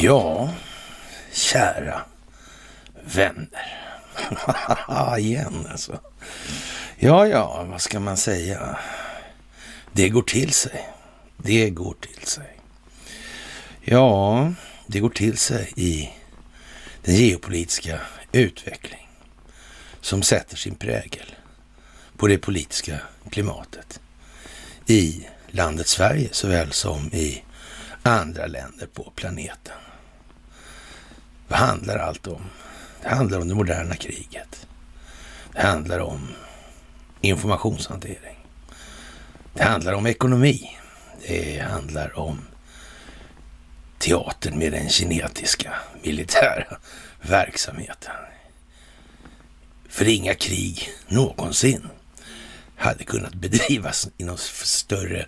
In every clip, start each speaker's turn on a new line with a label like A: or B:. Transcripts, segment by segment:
A: Ja, kära vänner. Igen alltså. Ja, ja, vad ska man säga? Det går till sig. Det går till sig. Ja, det går till sig i den geopolitiska utveckling som sätter sin prägel på det politiska klimatet i landet Sverige såväl som i andra länder på planeten. Vad handlar allt om? Det handlar om det moderna kriget. Det handlar om informationshantering. Det handlar om ekonomi. Det handlar om teatern med den kinetiska militära verksamheten. För inga krig någonsin hade kunnat bedrivas i någon större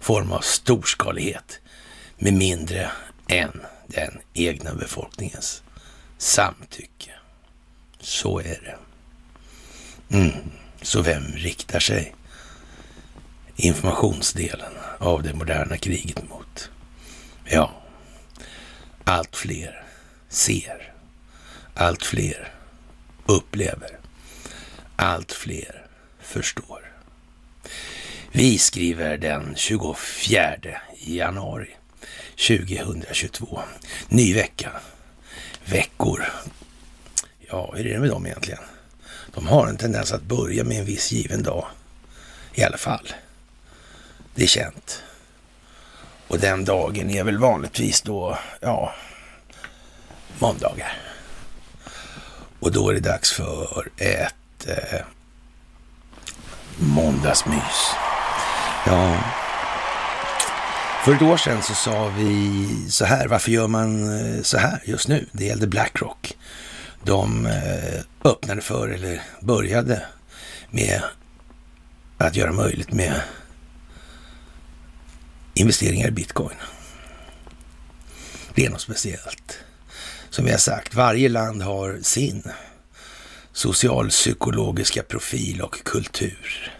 A: form av storskalighet med mindre än den egna befolkningens samtycke. Så är det. Mm. Så vem riktar sig informationsdelen av det moderna kriget mot? Ja, allt fler ser, allt fler upplever, allt fler förstår. Vi skriver den 24 januari 2022. Ny vecka. Veckor. Ja, hur är det med dem egentligen? De har en tendens att börja med en viss given dag. I alla fall. Det är känt. Och den dagen är väl vanligtvis då, ja, måndagar. Och då är det dags för ett eh, måndagsmys. Ja, för ett år sedan så sa vi så här, varför gör man eh, så här just nu? Det gällde Blackrock. De eh, öppnade för, eller började med att göra möjligt med investeringar i bitcoin. Det är något speciellt. Som vi har sagt, varje land har sin socialpsykologiska profil och kultur.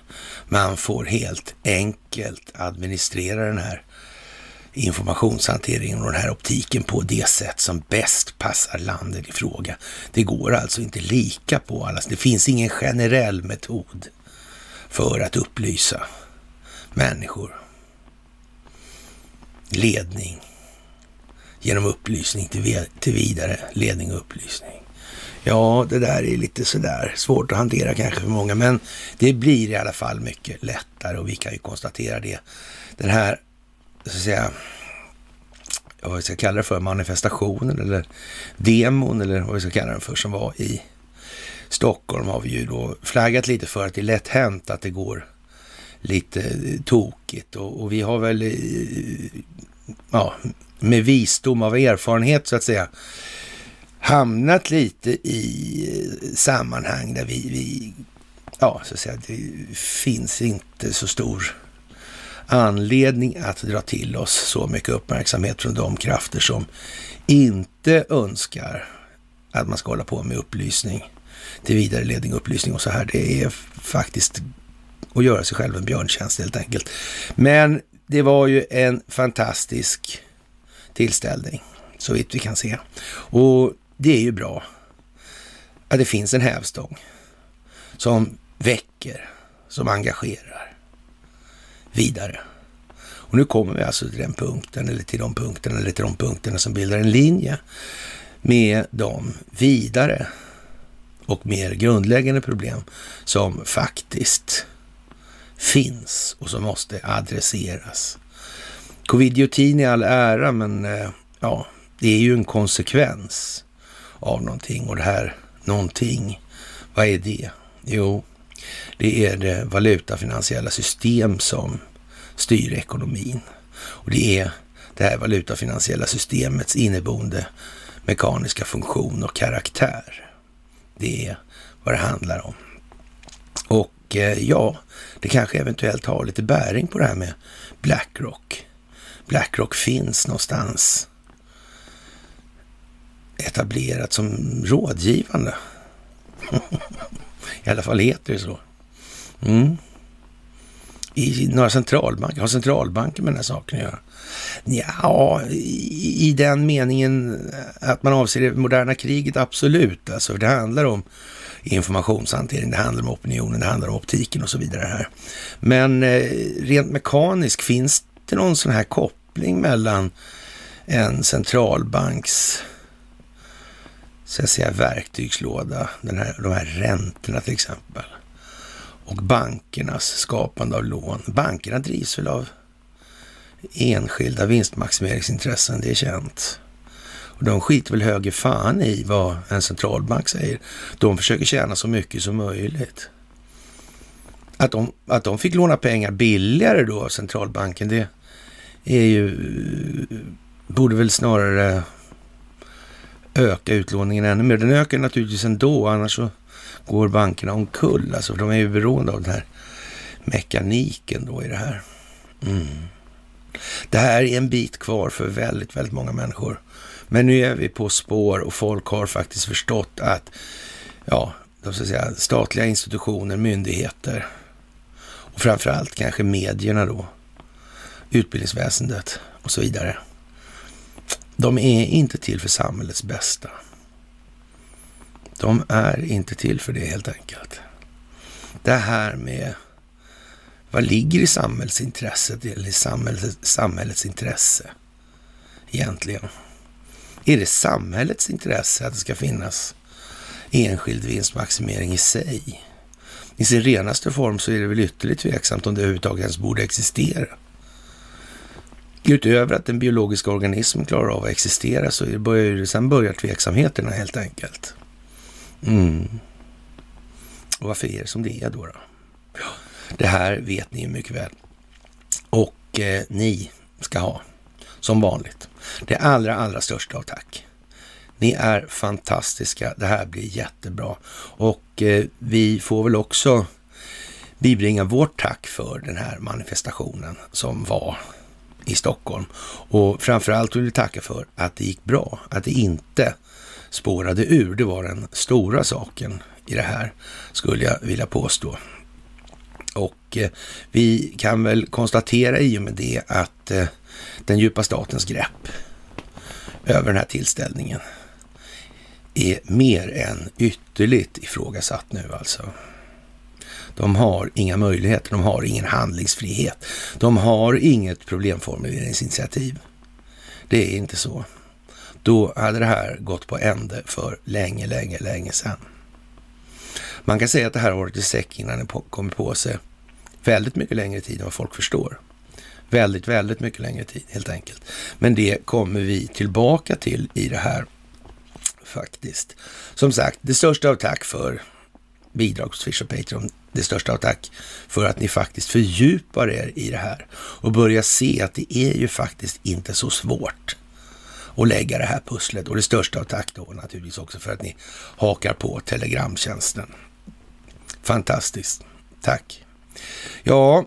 A: Man får helt enkelt administrera den här informationshanteringen och den här optiken på det sätt som bäst passar landet i fråga. Det går alltså inte lika på alla. Det finns ingen generell metod för att upplysa människor. Ledning genom upplysning till, vidare ledning och upplysning. Ja, det där är lite sådär svårt att hantera kanske för många, men det blir i alla fall mycket lättare och vi kan ju konstatera det. Den här så att säga, vad vi ska kalla det för, manifestationen eller demon eller vad vi ska kalla den för som var i Stockholm har vi ju då flaggat lite för att det är lätt hänt att det går lite eh, tokigt och, och vi har väl eh, ja, med visdom av erfarenhet så att säga hamnat lite i eh, sammanhang där vi, vi ja, så att säga, det finns inte så stor anledning att dra till oss så mycket uppmärksamhet från de krafter som inte önskar att man ska hålla på med upplysning till vidareledning, upplysning och så här. Det är faktiskt att göra sig själv en björntjänst helt enkelt. Men det var ju en fantastisk tillställning, så vitt vi kan se. Och det är ju bra att det finns en hävstång som väcker, som engagerar vidare. Och nu kommer vi alltså till den punkten, eller till de punkterna, eller till de punkterna som bildar en linje med de vidare och mer grundläggande problem som faktiskt finns och som måste adresseras. Covidiotin i all ära, men eh, ja, det är ju en konsekvens av någonting och det här någonting, vad är det? Jo, det är det valutafinansiella system som styr ekonomin. Och det är det här valutafinansiella systemets inneboende mekaniska funktion och karaktär. Det är vad det handlar om. Och eh, ja, det kanske eventuellt har lite bäring på det här med Blackrock. Blackrock finns någonstans etablerat som rådgivande. I alla fall heter det så. Mm. i några centralbanker? Har centralbanker med den här saken att göra? Ja, i, i den meningen att man avser det moderna kriget, absolut. Alltså, det handlar om informationshantering, det handlar om opinionen, det handlar om optiken och så vidare här. Men eh, rent mekaniskt, finns det någon sån här koppling mellan en centralbanks så att säga, verktygslåda, den här, de här räntorna till exempel, och bankernas skapande av lån. Bankerna drivs väl av enskilda vinstmaximeringsintressen, det är känt. Och de skiter väl höger fan i vad en centralbank säger. De försöker tjäna så mycket som möjligt. Att de, att de fick låna pengar billigare då av centralbanken, det är ju, borde väl snarare öka utlåningen ännu mer. Den ökar naturligtvis ändå, annars så går bankerna omkull. Alltså, de är ju beroende av den här mekaniken då i det här. Mm. Det här är en bit kvar för väldigt, väldigt många människor. Men nu är vi på spår och folk har faktiskt förstått att ja, de ska säga, statliga institutioner, myndigheter och framförallt kanske medierna då, utbildningsväsendet och så vidare. De är inte till för samhällets bästa. De är inte till för det helt enkelt. Det här med vad ligger i samhällsintresset eller i samhällets, samhällets intresse egentligen? Är det samhällets intresse att det ska finnas enskild vinstmaximering i sig? I sin renaste form så är det väl ytterligt tveksamt om det överhuvudtaget ens borde existera. Utöver att den biologiska organismen klarar av att existera så börjar, sen börjar tveksamheterna helt enkelt. Mm. Och varför är det som det är då? då? Det här vet ni ju mycket väl. Och eh, ni ska ha, som vanligt, det allra, allra största av tack. Ni är fantastiska. Det här blir jättebra. Och eh, vi får väl också bibringa vårt tack för den här manifestationen som var i Stockholm. Och framförallt vill vi tacka för att det gick bra, att det inte spårade ur. Det var den stora saken i det här, skulle jag vilja påstå. Och eh, vi kan väl konstatera i och med det att eh, den djupa statens grepp över den här tillställningen är mer än ytterligt ifrågasatt nu alltså. De har inga möjligheter, de har ingen handlingsfrihet. De har inget problemformuleringsinitiativ. Det är inte så. Då hade det här gått på ände för länge, länge, länge sedan. Man kan säga att det här har varit i säck innan det kommer på sig väldigt mycket längre tid än vad folk förstår. Väldigt, väldigt mycket längre tid helt enkelt. Men det kommer vi tillbaka till i det här faktiskt. Som sagt, det största av tack för bidrag hos Swish och Patreon. Det största av tack för att ni faktiskt fördjupar er i det här och börjar se att det är ju faktiskt inte så svårt att lägga det här pusslet. Och det största av tack då naturligtvis också för att ni hakar på telegramtjänsten. Fantastiskt. Tack. Ja,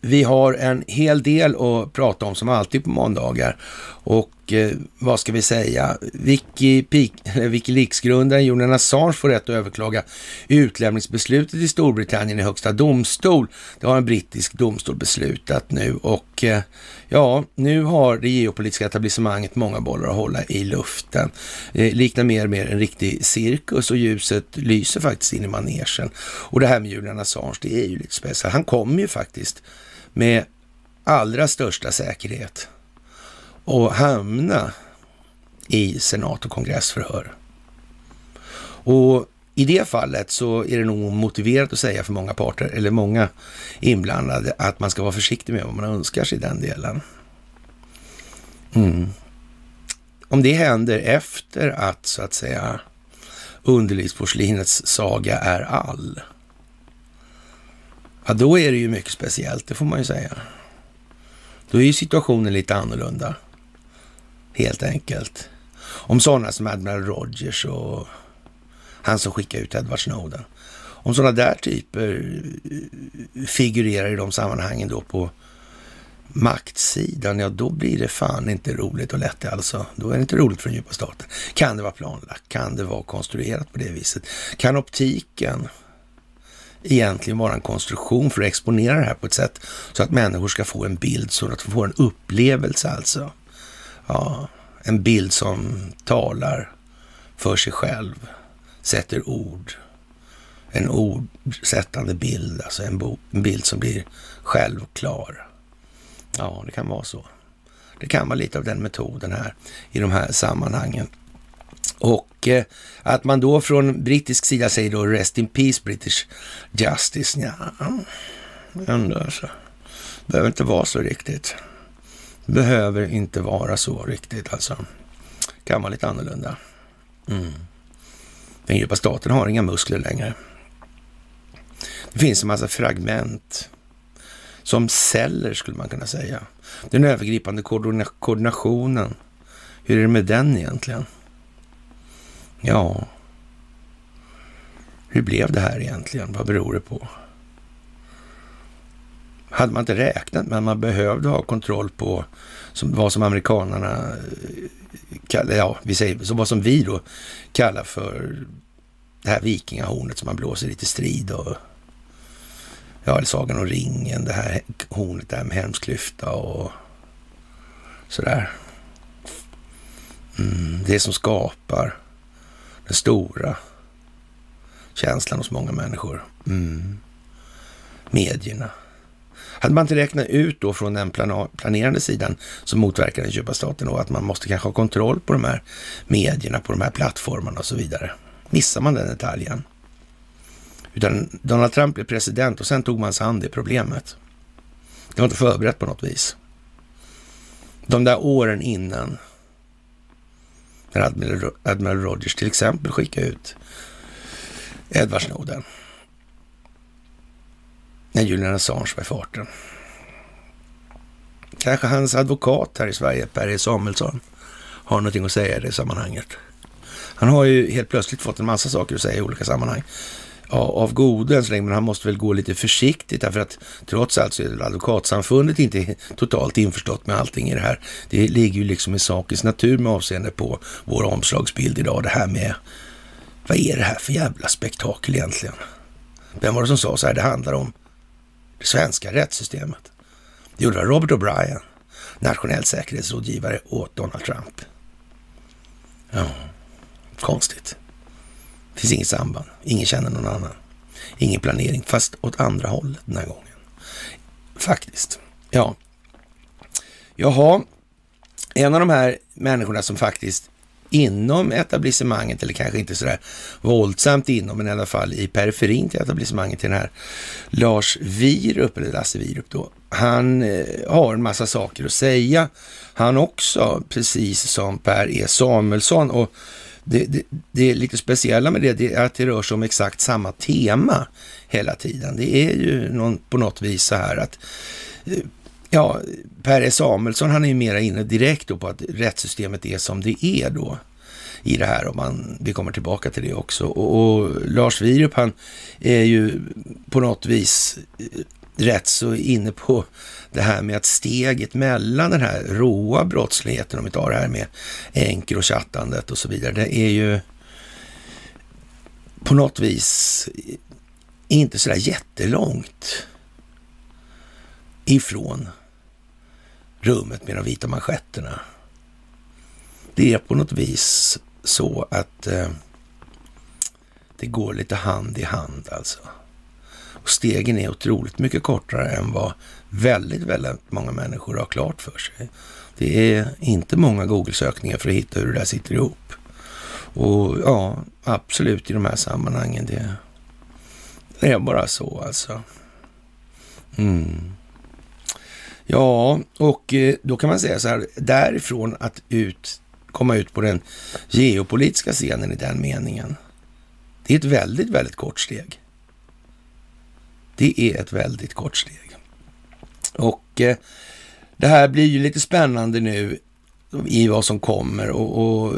A: vi har en hel del att prata om som alltid på måndagar. Och Eh, vad ska vi säga? Wikileaks-grundaren Julian Assange får rätt att överklaga utlämningsbeslutet i Storbritannien i högsta domstol. Det har en brittisk domstol beslutat nu och eh, ja, nu har det geopolitiska etablissemanget många bollar att hålla i luften. Det liknar mer och mer en riktig cirkus och ljuset lyser faktiskt in i manegen. Och det här med Julian Assange, det är ju lite speciellt. Han kommer ju faktiskt med allra största säkerhet och hamna i senat och kongressförhör. Och i det fallet så är det nog motiverat att säga för många parter, eller många inblandade, att man ska vara försiktig med vad man önskar sig i den delen. Mm. Om det händer efter att, så att säga, underlivsporslinets saga är all, ja då är det ju mycket speciellt, det får man ju säga. Då är ju situationen lite annorlunda, helt enkelt. Om sådana som Admiral Rogers och han som skickade ut Edward Snowden. Om sådana där typer eh, figurerar i de sammanhangen då på maktsidan, ja då blir det fan inte roligt och lätt alltså. Då är det inte roligt för den djupa staten. Kan det vara planlagt? Kan det vara konstruerat på det viset? Kan optiken egentligen vara en konstruktion för att exponera det här på ett sätt så att människor ska få en bild, så att de får en upplevelse alltså. Ja, en bild som talar för sig själv, sätter ord. En ordsättande bild, alltså en, en bild som blir självklar. Ja, det kan vara så. Det kan vara lite av den metoden här i de här sammanhangen. Och eh, att man då från brittisk sida säger då Rest in Peace British Justice, ja, ändå alltså. Behöver inte vara så riktigt. Behöver inte vara så riktigt alltså. Kan vara lite annorlunda. Mm. Den djupa staten har inga muskler längre. Det finns en massa fragment. Som celler skulle man kunna säga. Den övergripande koordinationen. Hur är det med den egentligen? Ja, hur blev det här egentligen? Vad beror det på? Hade man inte räknat med att man behövde ha kontroll på som, vad som amerikanarna eh, kallar, ja, vi säger, så vad som vi då kallar för det här vikingahornet som man blåser lite strid och ja, eller Sagan om ringen, det här hornet där med Helmsklyfta och sådär. Mm, det som skapar den stora känslan hos många människor. Mm. Medierna. Hade man inte räknat ut då från den planerande sidan som motverkar den djupa staten och att man måste kanske ha kontroll på de här medierna, på de här plattformarna och så vidare. Missar man den detaljen? Utan Donald Trump blev president och sen tog man sig an det problemet. Det var inte förberett på något vis. De där åren innan när Admiral, Rogers till exempel skickade ut Edward Snowden. När Julian Assange var i farten. Kanske hans advokat här i Sverige, Per E Samuelsson, har någonting att säga i det sammanhanget. Han har ju helt plötsligt fått en massa saker att säga i olika sammanhang av godo än så länge, men han måste väl gå lite försiktigt därför att trots allt så är advokatsamfundet inte totalt införstått med allting i det här. Det ligger ju liksom i sakens natur med avseende på vår omslagsbild idag, det här med vad är det här för jävla spektakel egentligen? Vem var det som sa så här, det handlar om det svenska rättssystemet. Det gjorde Robert O'Brien, nationell säkerhetsrådgivare åt Donald Trump. Ja, konstigt. Det finns inget samband. Ingen känner någon annan. Ingen planering, fast åt andra hållet den här gången. Faktiskt. Ja. Jaha, en av de här människorna som faktiskt inom etablissemanget, eller kanske inte sådär våldsamt inom, men i alla fall i periferin till etablissemanget, till den här Lars Virup, eller Lasse Virup då, han eh, har en massa saker att säga. Han också, precis som Per E Samuelsson. Och det, det, det är lite speciella med det, det är att det rör sig om exakt samma tema hela tiden. Det är ju någon, på något vis så här att eh, Ja, Per Samuelsson han är ju mera inne direkt då på att rättssystemet är som det är då i det här och man, vi kommer tillbaka till det också. Och, och Lars Wierup, han är ju på något vis eh, rätt så inne på det här med att steget mellan den här råa brottsligheten, om vi tar det här med enker och chattandet och så vidare, det är ju på något vis inte sådär jättelångt ifrån rummet med de vita manschetterna. Det är på något vis så att eh, det går lite hand i hand alltså. Och stegen är otroligt mycket kortare än vad väldigt, väldigt många människor har klart för sig. Det är inte många Google-sökningar för att hitta hur det där sitter ihop. Och ja, absolut i de här sammanhangen. Det, det är bara så alltså. Mm. Ja, och eh, då kan man säga så här, därifrån att ut, komma ut på den geopolitiska scenen i den meningen. Det är ett väldigt, väldigt kort steg. Det är ett väldigt kort steg. Och eh, det här blir ju lite spännande nu i vad som kommer och, och,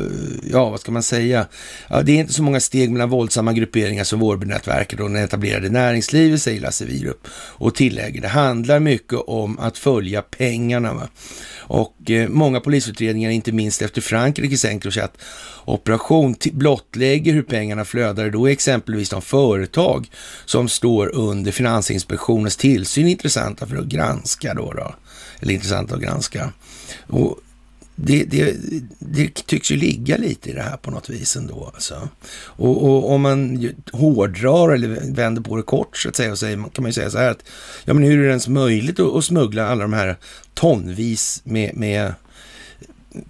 A: ja, vad ska man säga? Ja, det är inte så många steg mellan våldsamma grupperingar som Vårbynätverket och den etablerade näringslivet, säger Lasse Wierup och tillägger det handlar mycket om att följa pengarna. Va? Och eh, många polisutredningar, inte minst efter Frankrikes Encrochat operation, blottlägger hur pengarna flödar. Då är exempelvis de företag som står under Finansinspektionens tillsyn intressanta för att granska. Då, då. Eller intressanta att granska. Och det, det, det, tycks ju ligga lite i det här på något vis ändå. Alltså. Och, och om man hårdrar eller vänder på det kort så att säga, och säger, kan man ju säga så här att ja, men hur är det ens möjligt att, att smuggla alla de här tonvis med, med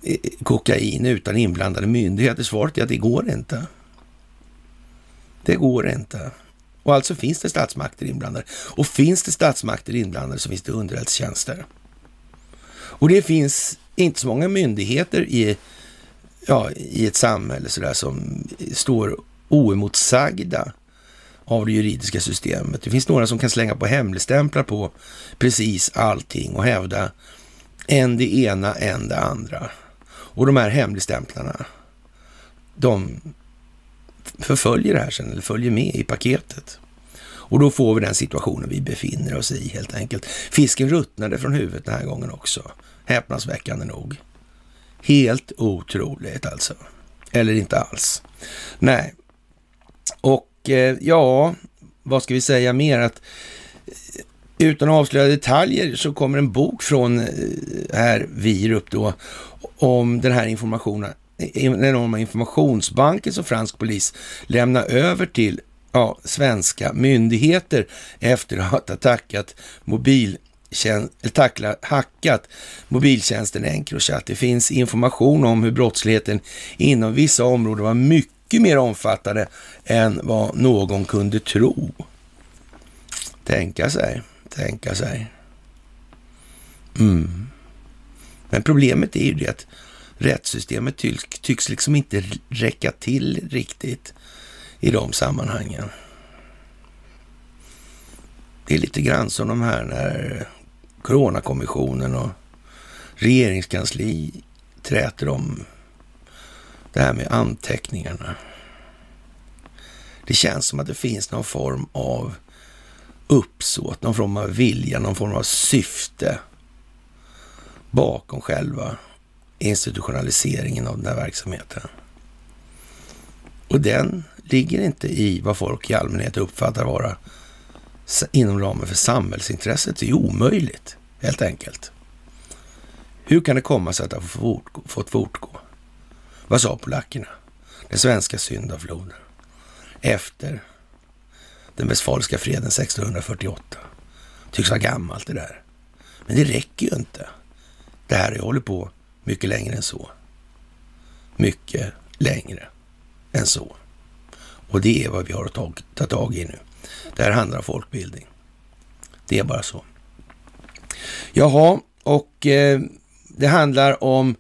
A: eh, kokain utan inblandade myndigheter? Svaret är att det går inte. Det går inte. Och alltså finns det statsmakter inblandade. Och finns det statsmakter inblandade så finns det underrättelsetjänster. Och det finns inte så många myndigheter i, ja, i ett samhälle så där, som står oemotsagda av det juridiska systemet. Det finns några som kan slänga på hemligstämplar på precis allting och hävda än det ena, än det andra. Och de här hemligstämplarna, de förföljer det här sen, eller följer med i paketet. Och då får vi den situationen vi befinner oss i helt enkelt. Fisken ruttnade från huvudet den här gången också. Häpnadsväckande nog. Helt otroligt alltså. Eller inte alls. Nej. Och eh, ja, vad ska vi säga mer? Att eh, utan att avslöja detaljer så kommer en bok från eh, här Virup då om den här informationen den enorma informationsbanken som fransk polis lämnar över till ja, svenska myndigheter efter att ha attackat mobil tackla, hackat mobiltjänsten Encrochat. Det finns information om hur brottsligheten inom vissa områden var mycket mer omfattande än vad någon kunde tro. Tänka sig, tänka sig. Mm. Men problemet är ju det att rättssystemet tycks, tycks liksom inte räcka till riktigt i de sammanhangen. Det är lite grann som de här när Coronakommissionen och regeringskansli träter om det här med anteckningarna. Det känns som att det finns någon form av uppsåt, någon form av vilja, någon form av syfte bakom själva institutionaliseringen av den här verksamheten. Och den ligger inte i vad folk i allmänhet uppfattar vara inom ramen för samhällsintresset Det är omöjligt, helt enkelt. Hur kan det komma sig att det har fått fortgå? Vad sa polackerna? Den svenska syndafloden efter den westfaliska freden 1648. Tycks vara gammalt det där. Men det räcker ju inte. Det här har hållit på mycket längre än så. Mycket längre än så. Och det är vad vi har att ta, ta tag i nu. Det här handlar om folkbildning. Det är bara så. Jaha, och eh, det handlar om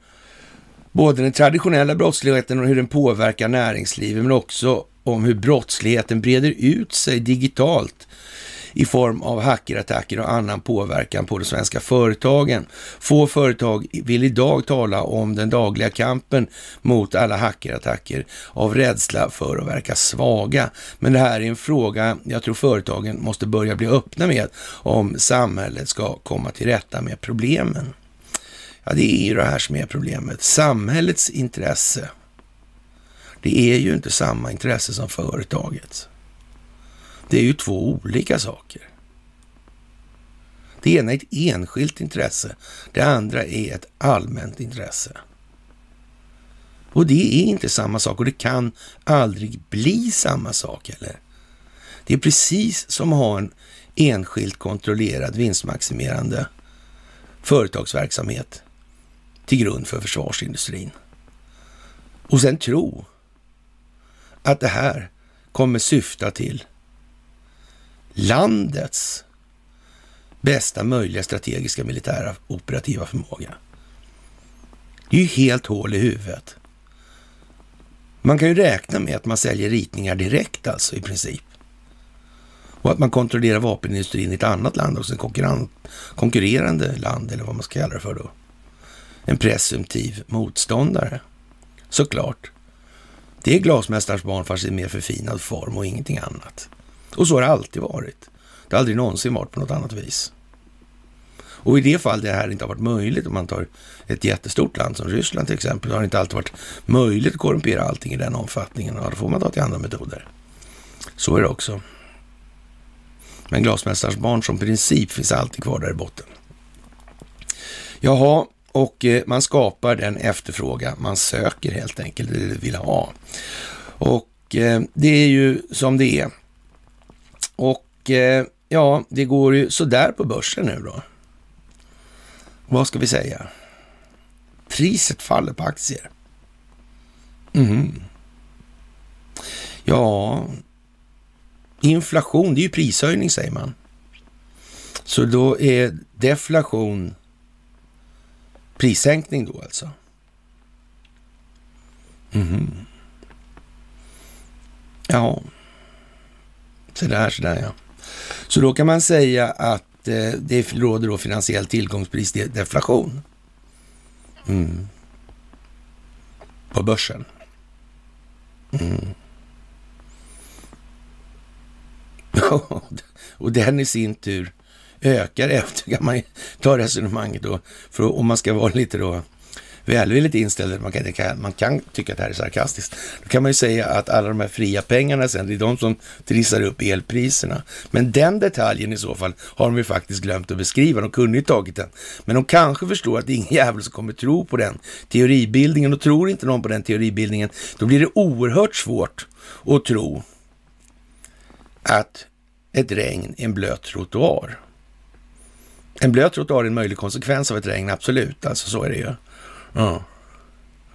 A: både den traditionella brottsligheten och hur den påverkar näringslivet, men också om hur brottsligheten breder ut sig digitalt i form av hackerattacker och annan påverkan på de svenska företagen. Få företag vill idag tala om den dagliga kampen mot alla hackerattacker av rädsla för att verka svaga. Men det här är en fråga jag tror företagen måste börja bli öppna med om samhället ska komma till rätta med problemen. Ja, det är ju det här som är problemet. Samhällets intresse, det är ju inte samma intresse som företagets. Det är ju två olika saker. Det ena är ett enskilt intresse, det andra är ett allmänt intresse. Och det är inte samma sak och det kan aldrig bli samma sak heller. Det är precis som att ha en enskilt kontrollerad vinstmaximerande företagsverksamhet till grund för försvarsindustrin. Och sen tro att det här kommer syfta till landets bästa möjliga strategiska militära operativa förmåga. Det är ju helt hål i huvudet. Man kan ju räkna med att man säljer ritningar direkt alltså i princip. Och att man kontrollerar vapenindustrin i ett annat land också, en konkurrerande land eller vad man ska kalla det för då. en presumtiv motståndare. Såklart. Det är glasmästarens barn fast i mer förfinad form och ingenting annat. Och så har det alltid varit. Det har aldrig någonsin varit på något annat vis. Och i det fall det här inte har varit möjligt, om man tar ett jättestort land som Ryssland till exempel, har det inte alltid varit möjligt att korrumpera allting i den omfattningen. Ja, då får man ta till andra metoder. Så är det också. Men glasmästarens barn som princip finns alltid kvar där i botten. Jaha, och eh, man skapar den efterfrågan man söker helt enkelt, eller vill ha. Och eh, det är ju som det är. Och eh, ja, det går ju sådär på börsen nu då. Vad ska vi säga? Priset faller på aktier. Mm. Ja, inflation, det är ju prishöjning säger man. Så då är deflation prissänkning då alltså. Mm. Ja, så sådär ja. Så då kan man säga att eh, det råder då finansiell tillgångsprisdeflation. Mm. På börsen. Mm. och den i sin tur ökar efter, kan man ta resonemanget då, för om man ska vara lite då välvilligt inställd, man kan, man kan tycka att det här är sarkastiskt, då kan man ju säga att alla de här fria pengarna sen, det är de som trissar upp elpriserna. Men den detaljen i så fall har de ju faktiskt glömt att beskriva, de kunde ju tagit den. Men de kanske förstår att det är ingen jävel som kommer tro på den teoribildningen och tror inte någon på den teoribildningen, då blir det oerhört svårt att tro att ett regn är en blöt trottoar. En blöt trottoar är en möjlig konsekvens av ett regn, absolut. Alltså så är det ju. Ja.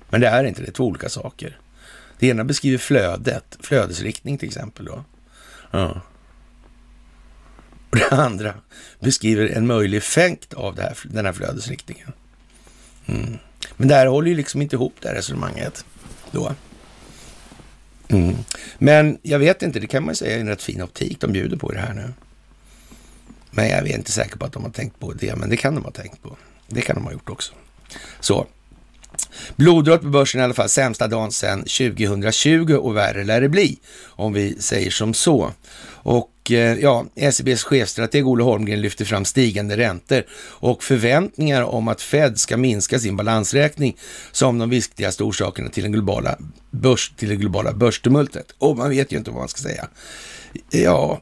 A: Men det är inte det, är två olika saker. Det ena beskriver flödet, flödesriktning till exempel. Då. Ja. Och det andra beskriver en möjlig effekt av här, den här flödesriktningen. Mm. Men det här håller ju liksom inte ihop det här resonemanget då. Mm. Men jag vet inte, det kan man säga är en rätt fin optik de bjuder på i det här nu. Men jag är inte säker på att de har tänkt på det, men det kan de ha tänkt på. Det kan de ha gjort också. Så. Blodrött på börsen i alla fall, sämsta dagen sedan 2020 och värre lär det bli, om vi säger som så. Och eh, ja, SEBs chefstrateg Olle Holmgren lyfter fram stigande räntor och förväntningar om att Fed ska minska sin balansräkning som de viktigaste orsakerna till, den globala börs, till det globala börstumultet. Och man vet ju inte vad man ska säga. Ja,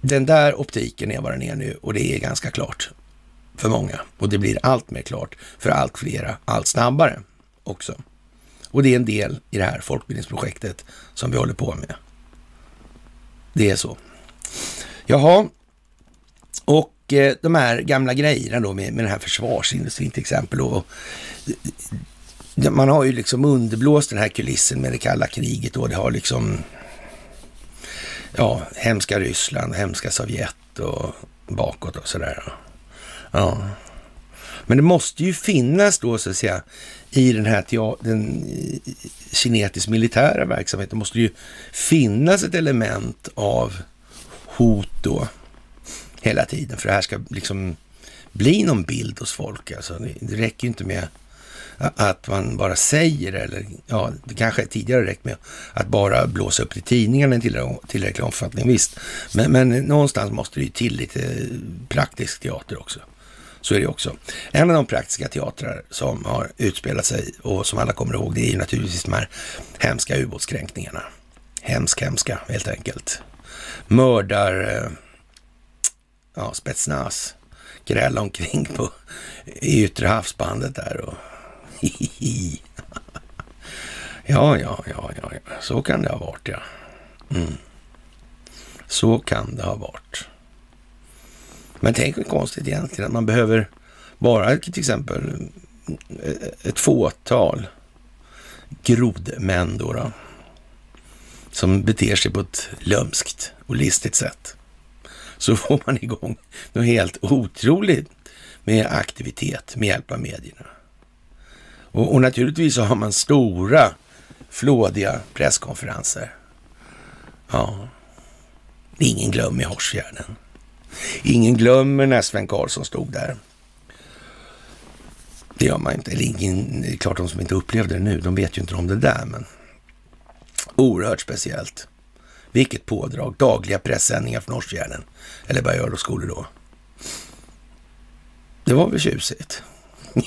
A: den där optiken är vad den är nu och det är ganska klart för många. Och det blir allt mer klart för allt flera, allt snabbare också. Och det är en del i det här folkbildningsprojektet som vi håller på med. Det är så. Jaha, och eh, de här gamla grejerna då med, med den här försvarsindustrin till exempel. Och, eh, man har ju liksom underblåst den här kulissen med det kalla kriget och det har liksom ja, hemska Ryssland, hemska Sovjet och bakåt och sådär. Ja. Men det måste ju finnas då så att säga i den här den kinetisk militära verksamheten måste ju finnas ett element av hot då hela tiden för det här ska liksom bli någon bild hos folk. Alltså, det räcker ju inte med att man bara säger eller ja, det kanske tidigare räckt med att bara blåsa upp i tidningarna i tillräcklig omfattning, visst. Men, men någonstans måste det ju till lite praktisk teater också. Så är det också. En av de praktiska teatrar som har utspelat sig och som alla kommer ihåg, det är ju naturligtvis de här hemska ubåtskränkningarna. Hemsk, hemska helt enkelt. Mördar, eh, ja, spetsnas, gräla omkring på i yttre havsbandet där och ja, ja, ja, ja, så kan det ha varit, ja. Mm. Så kan det ha varit. Men tänk vad konstigt egentligen att man behöver bara till exempel eh, ett fåtal grodmän då, då som beter sig på ett lömskt och listigt sätt. Så får man igång något helt otroligt med aktivitet med hjälp av medierna. Och, och naturligtvis så har man stora, flådiga presskonferenser. Ja, det är ingen glöm i Horsfjärden. Ingen glömmer när Sven Karlsson stod där. Det gör man inte. Eller ingen, det är klart de som inte upplevde det nu, de vet ju inte om det där, men oerhört speciellt. Vilket pådrag. Dagliga pressändningar från Årsfjärden. Eller vad och då skolor då? Det var väl tjusigt.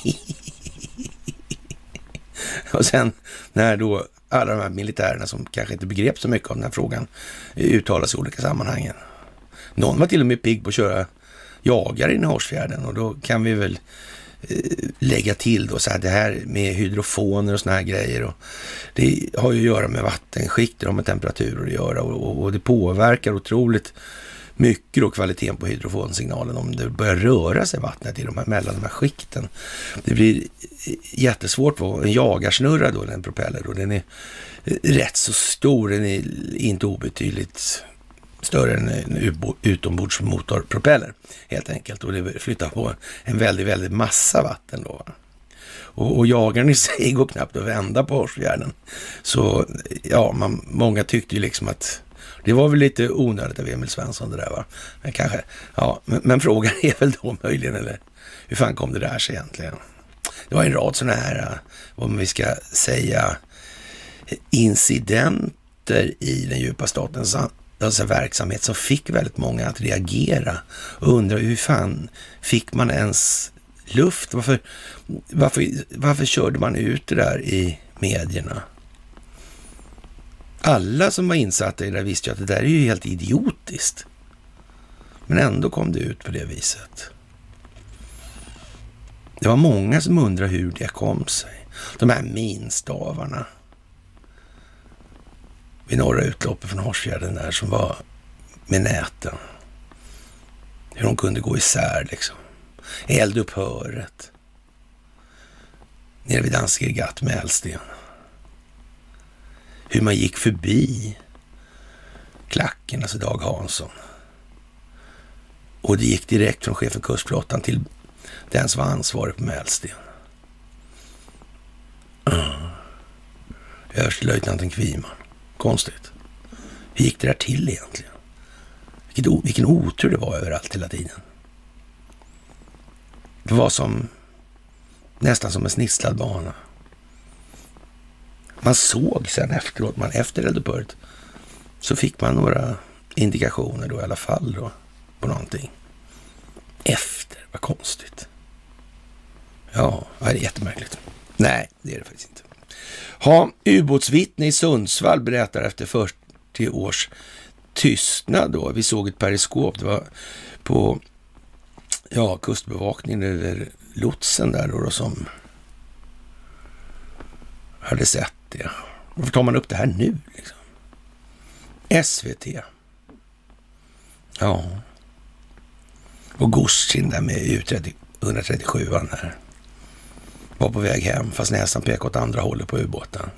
A: och sen när då alla de här militärerna som kanske inte begrep så mycket av den här frågan uttalas sig i olika sammanhang. Någon var till och med pigg på att köra jagare i Hårsfjärden och då kan vi väl eh, lägga till då så här, det här med hydrofoner och såna här grejer. Och det har ju att göra med vattenskikt, det har med temperaturer att göra och, och, och det påverkar otroligt mycket då kvaliteten på hydrofonsignalen om det börjar röra sig vattnet i de här, mellan de här skikten. Det blir eh, jättesvårt. På, en jagarsnurra då, en propeller, då, den är eh, rätt så stor. Den är inte obetydligt större än en utombordsmotorpropeller helt enkelt. Och det flyttar på en väldigt, väldigt massa vatten då. Och, och jagaren i sig går knappt att vända på Hårsfjärden. Så ja, man, många tyckte ju liksom att det var väl lite onödigt av Emil Svensson det där va? Men kanske, ja, men, men frågan är väl då möjligen, eller hur fan kom det där sig egentligen? Det var en rad sådana här, eh, om vi ska säga, incidenter i den djupa statens alltså verksamhet som fick väldigt många att reagera och undra hur fan fick man ens luft? Varför, varför, varför körde man ut det där i medierna? Alla som var insatta i det där visste ju att det där är ju helt idiotiskt. Men ändå kom det ut på det viset. Det var många som undrade hur det kom sig. De här minstavarna vid norra utloppet från Horsfjärden där som var med näten. Hur de kunde gå isär liksom. Eldupphöret. Nere vid danska Gatt med Älvsten hur man gick förbi klacken, alltså Dag Hansson. Och det gick direkt från chefen kustflottan till den som var ansvarig på Mälsten. Mm. Överstelöjtnanten Kviman. Konstigt. Hur gick det där till egentligen? Vilket, vilken otur det var överallt hela tiden. Det var som nästan som en snisslad bana. Man såg sen efteråt, man efter eldupphöret, så fick man några indikationer då i alla fall då på någonting. Efter, vad konstigt. Ja, det är jättemärkligt. Nej, det är det faktiskt inte. Ha, ubåtsvittne i Sundsvall berättar efter 40 års tystnad då. Vi såg ett periskop. Det var på ja, kustbevakningen eller lotsen där då, då som hade sett det. Varför tar man upp det här nu? Liksom? SVT. Ja. Och Gossin där med U137 här. Var på väg hem fast näsan pekade åt andra hållet på ubåten.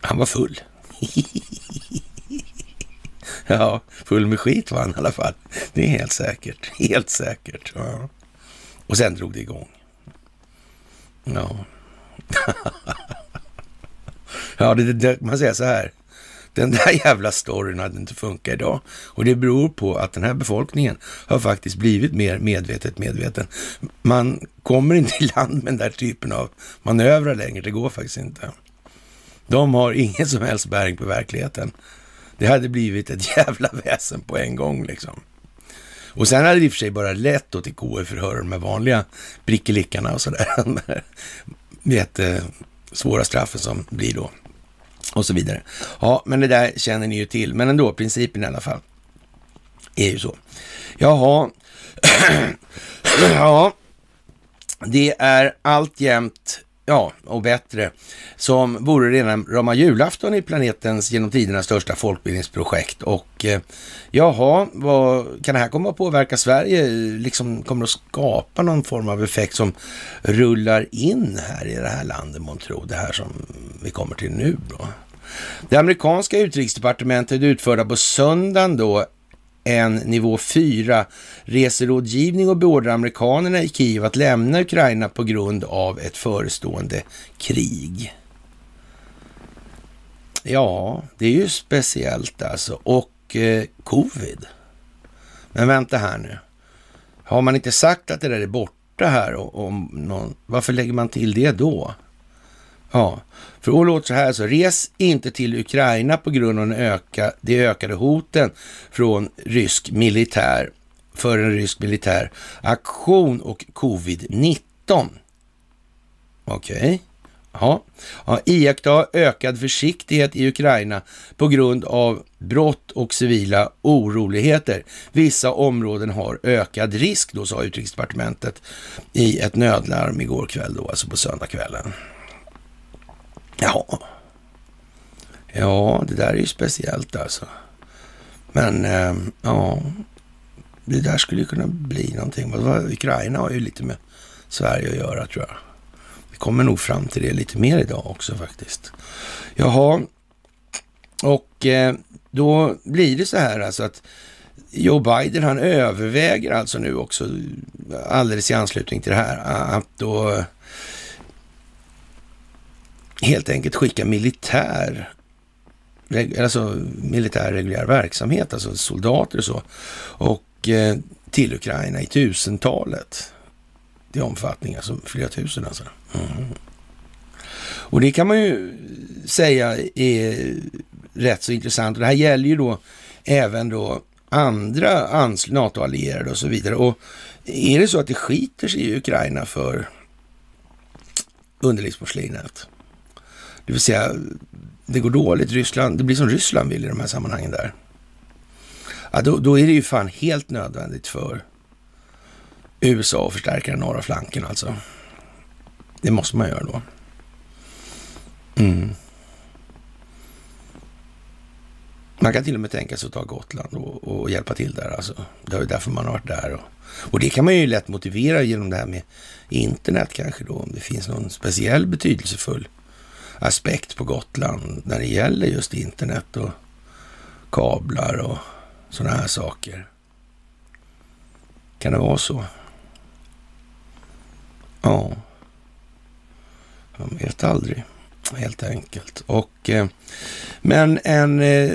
A: Han var full. ja, full med skit var han i alla fall. Det är helt säkert. Helt säkert. Ja. Och sen drog det igång. Ja. Ja, det, det, man säger så här. Den där jävla storyn hade inte funkat idag. Och det beror på att den här befolkningen har faktiskt blivit mer medvetet medveten. Man kommer inte i land med den där typen av manövrar längre. Det går faktiskt inte. De har ingen som helst bäring på verkligheten. Det hade blivit ett jävla väsen på en gång liksom. Och sen hade det i och för sig bara lätt då till KU-förhör, de här vanliga brickelickarna och sådär. Jättesvåra eh, straffen som blir då och så vidare. Ja, men det där känner ni ju till, men ändå, principen i alla fall är ju så. Jaha, ja, det är alltjämt ja, och bättre, som vore rena rama julafton i planetens genom tiderna största folkbildningsprojekt. Och eh, jaha, vad, kan det här komma att påverka Sverige? Liksom kommer det att skapa någon form av effekt som rullar in här i det här landet, månntro, det här som vi kommer till nu då. Det amerikanska utrikesdepartementet utförde på söndagen då en nivå 4 reserådgivning och beordrar amerikanerna i Kiev att lämna Ukraina på grund av ett förestående krig. Ja, det är ju speciellt alltså. Och eh, covid. Men vänta här nu. Har man inte sagt att det där är borta här? Om någon, varför lägger man till det då? Ja, för då låter så här så. Res inte till Ukraina på grund av öka, de ökade hoten från rysk militär för en rysk militär aktion och covid-19. Okej. Okay. Ja. ja, iaktta ökad försiktighet i Ukraina på grund av brott och civila oroligheter. Vissa områden har ökad risk, då sa utrikesdepartementet i ett nödlarm igår kväll, då, alltså på söndagskvällen. Ja, ja, det där är ju speciellt alltså. Men eh, ja, det där skulle ju kunna bli någonting. Ukraina har ju lite med Sverige att göra tror jag. Vi kommer nog fram till det lite mer idag också faktiskt. Jaha, och eh, då blir det så här alltså att Joe Biden han överväger alltså nu också alldeles i anslutning till det här att då helt enkelt skicka militär alltså militär reguljär verksamhet, alltså soldater och så, och eh, till Ukraina i tusentalet. Det är omfattning, alltså flera tusen alltså. Mm. Och det kan man ju säga är rätt så intressant. Och det här gäller ju då även då andra NATO-allierade och så vidare. Och är det så att det skiter sig i Ukraina för underlivsporslinet, det vill säga det går dåligt, Ryssland, det blir som Ryssland vill i de här sammanhangen där. Ja, då, då är det ju fan helt nödvändigt för USA att förstärka den norra flanken alltså. Det måste man göra då. Mm. Man kan till och med tänka sig att ta Gotland och, och hjälpa till där. Alltså. Det är därför man har varit där. Och, och, det kan man ju lätt motivera genom det här med internet kanske då. Om det finns någon speciell betydelsefull aspekt på Gotland när det gäller just internet och kablar och sådana här saker. Kan det vara så? Ja. Man vet aldrig, helt enkelt. Och, eh, men en eh,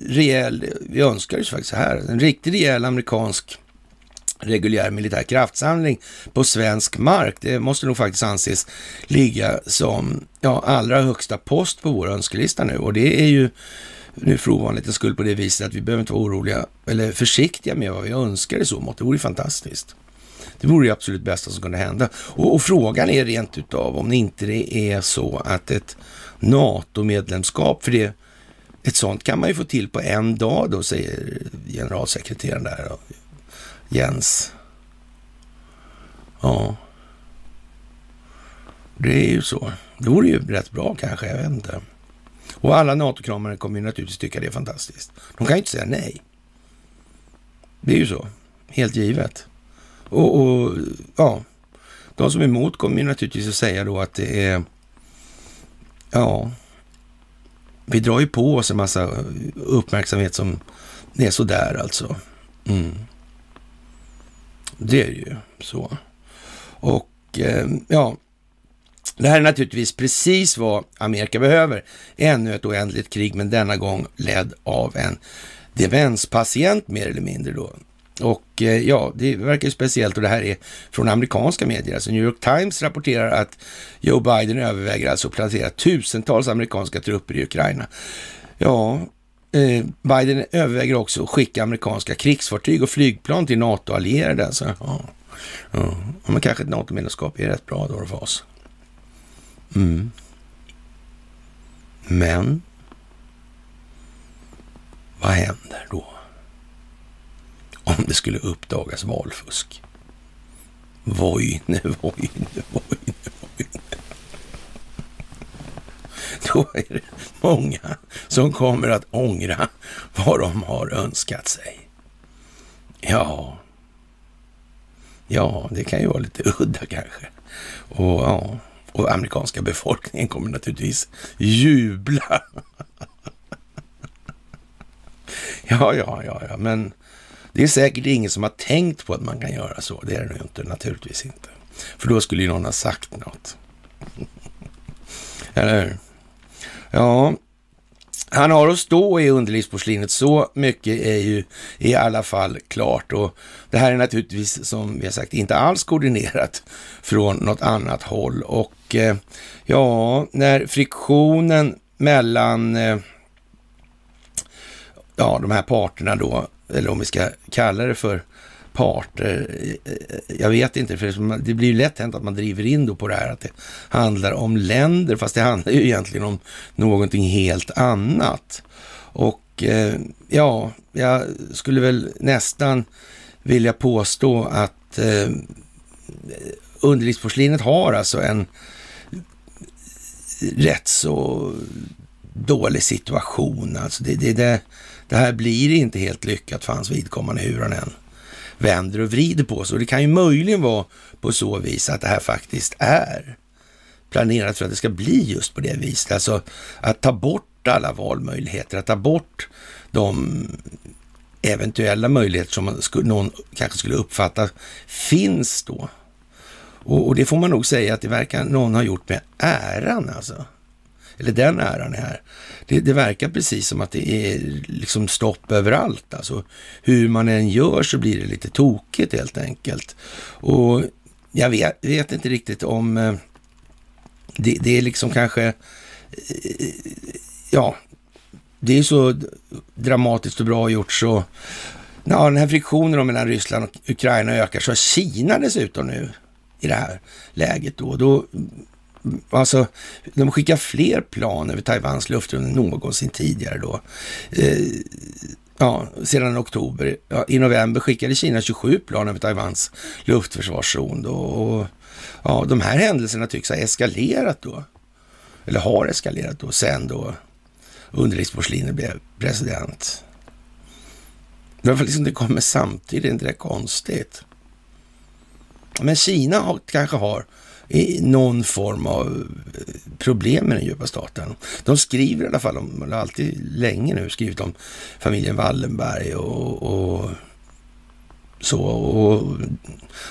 A: rejäl, vi önskar ju faktiskt så här, en riktigt rejäl amerikansk reguljär militär kraftsamling på svensk mark. Det måste nog faktiskt anses ligga som ja, allra högsta post på vår önskelista nu och det är ju nu för ovanlighetens skull på det viset att vi behöver inte vara oroliga eller försiktiga med vad vi önskar i så mått. Det vore ju fantastiskt. Det vore det absolut bästa som kunde hända. Och, och frågan är rent utav om inte det är så att ett NATO-medlemskap, för det, ett sånt kan man ju få till på en dag då, säger generalsekreteraren där, Jens. Ja, det är ju så. Det vore ju rätt bra kanske, jag vet inte. Och alla NATO-kramare kommer ju naturligtvis tycka det är fantastiskt. De kan ju inte säga nej. Det är ju så, helt givet. Och, och, ja, de som är emot kommer ju naturligtvis att säga då att det är, ja, vi drar ju på oss en massa uppmärksamhet som är sådär alltså. Mm. Det är ju så. Och eh, ja, det här är naturligtvis precis vad Amerika behöver. Ännu ett oändligt krig, men denna gång ledd av en demenspatient mer eller mindre då. Och eh, ja, det verkar ju speciellt och det här är från amerikanska medier. Alltså New York Times rapporterar att Joe Biden överväger alltså att placera tusentals amerikanska trupper i Ukraina. Ja, Eh, Biden överväger också att skicka amerikanska krigsfartyg och flygplan till NATO-allierade. Alltså, ja, ja. Men kanske ett NATO-medlemskap är rätt bra då för oss. Mm. Men vad händer då? Om det skulle uppdagas valfusk. Vojne, vojne, vojne, vojne. Då är det många som kommer att ångra vad de har önskat sig. Ja, ja, det kan ju vara lite udda kanske. Och ja, och amerikanska befolkningen kommer naturligtvis jubla. ja, ja, ja, ja, men det är säkert ingen som har tänkt på att man kan göra så. Det är det inte, naturligtvis inte. För då skulle ju någon ha sagt något. Eller hur? Ja, Han har att stå i underlivsporslinet, så mycket är ju i alla fall klart. Och det här är naturligtvis, som vi har sagt, inte alls koordinerat från något annat håll. Och eh, ja, när friktionen mellan eh, ja, de här parterna då, eller om vi ska kalla det för parter. Eh, eh, jag vet inte, för det blir ju lätt hänt att man driver in då på det här att det handlar om länder, fast det handlar ju egentligen om någonting helt annat. Och eh, ja, jag skulle väl nästan vilja påstå att eh, underlivsporslinet har alltså en rätt så dålig situation. Alltså det, det, det, det här blir inte helt lyckat för hans vidkommande hur han än vänder och vrider på sig. Och det kan ju möjligen vara på så vis att det här faktiskt är planerat för att det ska bli just på det viset. Alltså att ta bort alla valmöjligheter, att ta bort de eventuella möjligheter som man skulle, någon kanske skulle uppfatta finns då. Och, och, det får man nog säga att det verkar någon ha gjort med äran alltså eller den äran är här. Det, det, verkar precis som att det är liksom stopp överallt. Alltså, hur man än gör så blir det lite tokigt helt enkelt. Och jag vet, vet inte riktigt om eh, det, det, är liksom kanske, eh, ja, det är så dramatiskt och bra gjort så Ja, den här friktionen mellan Ryssland och Ukraina ökar så har Kina dessutom nu i det här läget då, då Alltså, de skickar fler plan över Taiwans luftrum än någonsin tidigare då. Eh, ja, sedan oktober. Ja, I november skickade Kina 27 plan över Taiwans luftförsvarszon. Då, och, ja, de här händelserna tycks ha eskalerat då. Eller har eskalerat då sen då underlivsporslinet blev president. Varför liksom det kommer samtidigt, är inte det konstigt? Men Kina har, kanske har någon form av eh, problem med den djupa staten. De skriver i alla fall, de har alltid länge nu skrivit om familjen Wallenberg och, och så. Och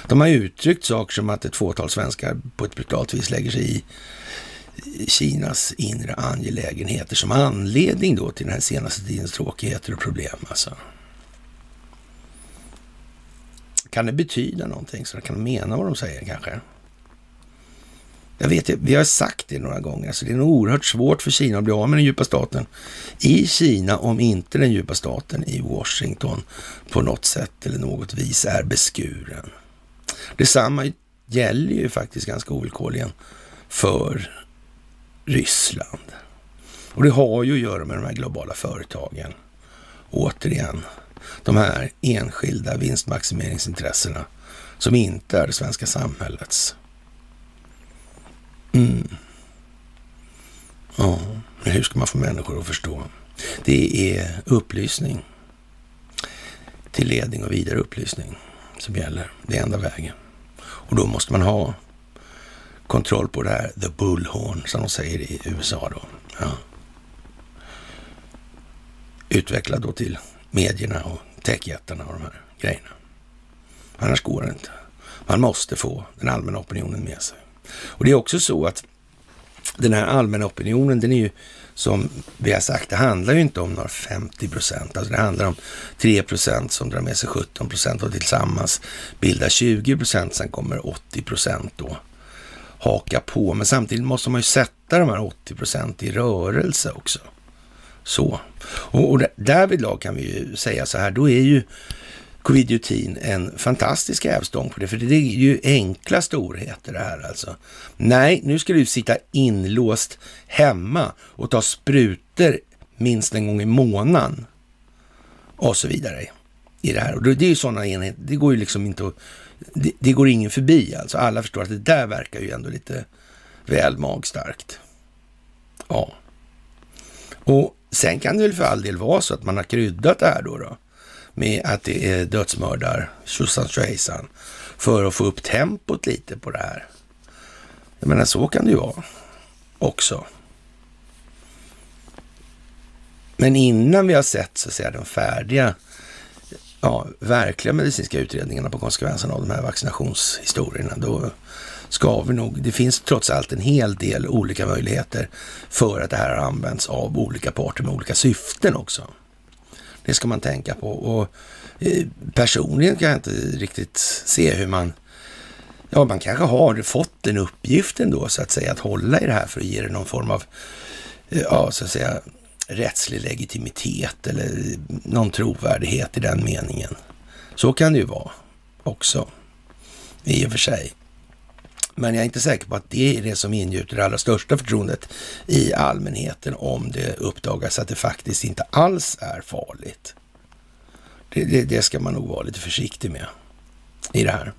A: de har uttryckt saker som att ett fåtal svenskar på ett brutalt vis lägger sig i Kinas inre angelägenheter som anledning då till den här senaste tidens tråkigheter och problem. Alltså. Kan det betyda någonting? Så kan de mena vad de säger kanske? Jag vet, vi har sagt det några gånger, alltså det är nog oerhört svårt för Kina att bli av med den djupa staten i Kina om inte den djupa staten i Washington på något sätt eller något vis är beskuren. Detsamma gäller ju faktiskt ganska ovillkorligen för Ryssland. Och det har ju att göra med de här globala företagen. Återigen, de här enskilda vinstmaximeringsintressena som inte är det svenska samhällets. Mm. Ja, men hur ska man få människor att förstå? Det är upplysning till ledning och vidare upplysning som gäller. Det är enda vägen. Och då måste man ha kontroll på det här, the bullhorn, som de säger i USA då. Ja. Utveckla då till medierna och techjättarna och de här grejerna. Annars går det inte. Man måste få den allmänna opinionen med sig. Och det är också så att den här allmänna opinionen, den är ju som vi har sagt, det handlar ju inte om några 50 procent. Alltså det handlar om 3 procent som drar med sig 17 procent och tillsammans bildar 20 procent. Sen kommer 80 procent då haka på. Men samtidigt måste man ju sätta de här 80 procent i rörelse också. Så. Och, och därvidlag kan vi ju säga så här, då är ju Covidiotin en fantastisk hävstång på det, för det är ju enkla storheter det här alltså. Nej, nu ska du sitta inlåst hemma och ta sprutor minst en gång i månaden och så vidare i det här. Och det är ju sådana enheter, det går ju liksom inte att, det, det, går ingen förbi alltså. Alla förstår att det där verkar ju ändå lite väl magstarkt. Ja. Och sen kan det väl för all del vara så att man har kryddat det här då. då med att det är dödsmördar, tjosan tjohejsan, för att få upp tempot lite på det här. Jag menar, så kan det ju vara också. Men innan vi har sett så att säga de färdiga, ja, verkliga medicinska utredningarna på konsekvenserna av de här vaccinationshistorierna, då ska vi nog, det finns trots allt en hel del olika möjligheter för att det här används av olika parter med olika syften också. Det ska man tänka på. Och eh, personligen kan jag inte riktigt se hur man Ja, man kanske har fått den uppgiften då så att säga att hålla i det här för att ge det någon form av, eh, ja, så att säga rättslig legitimitet eller någon trovärdighet i den meningen. Så kan det ju vara också, i och för sig. Men jag är inte säker på att det är det som ingjuter det allra största förtroendet i allmänheten om det uppdagas att det faktiskt inte alls är farligt. Det, det, det ska man nog vara lite försiktig med i det här.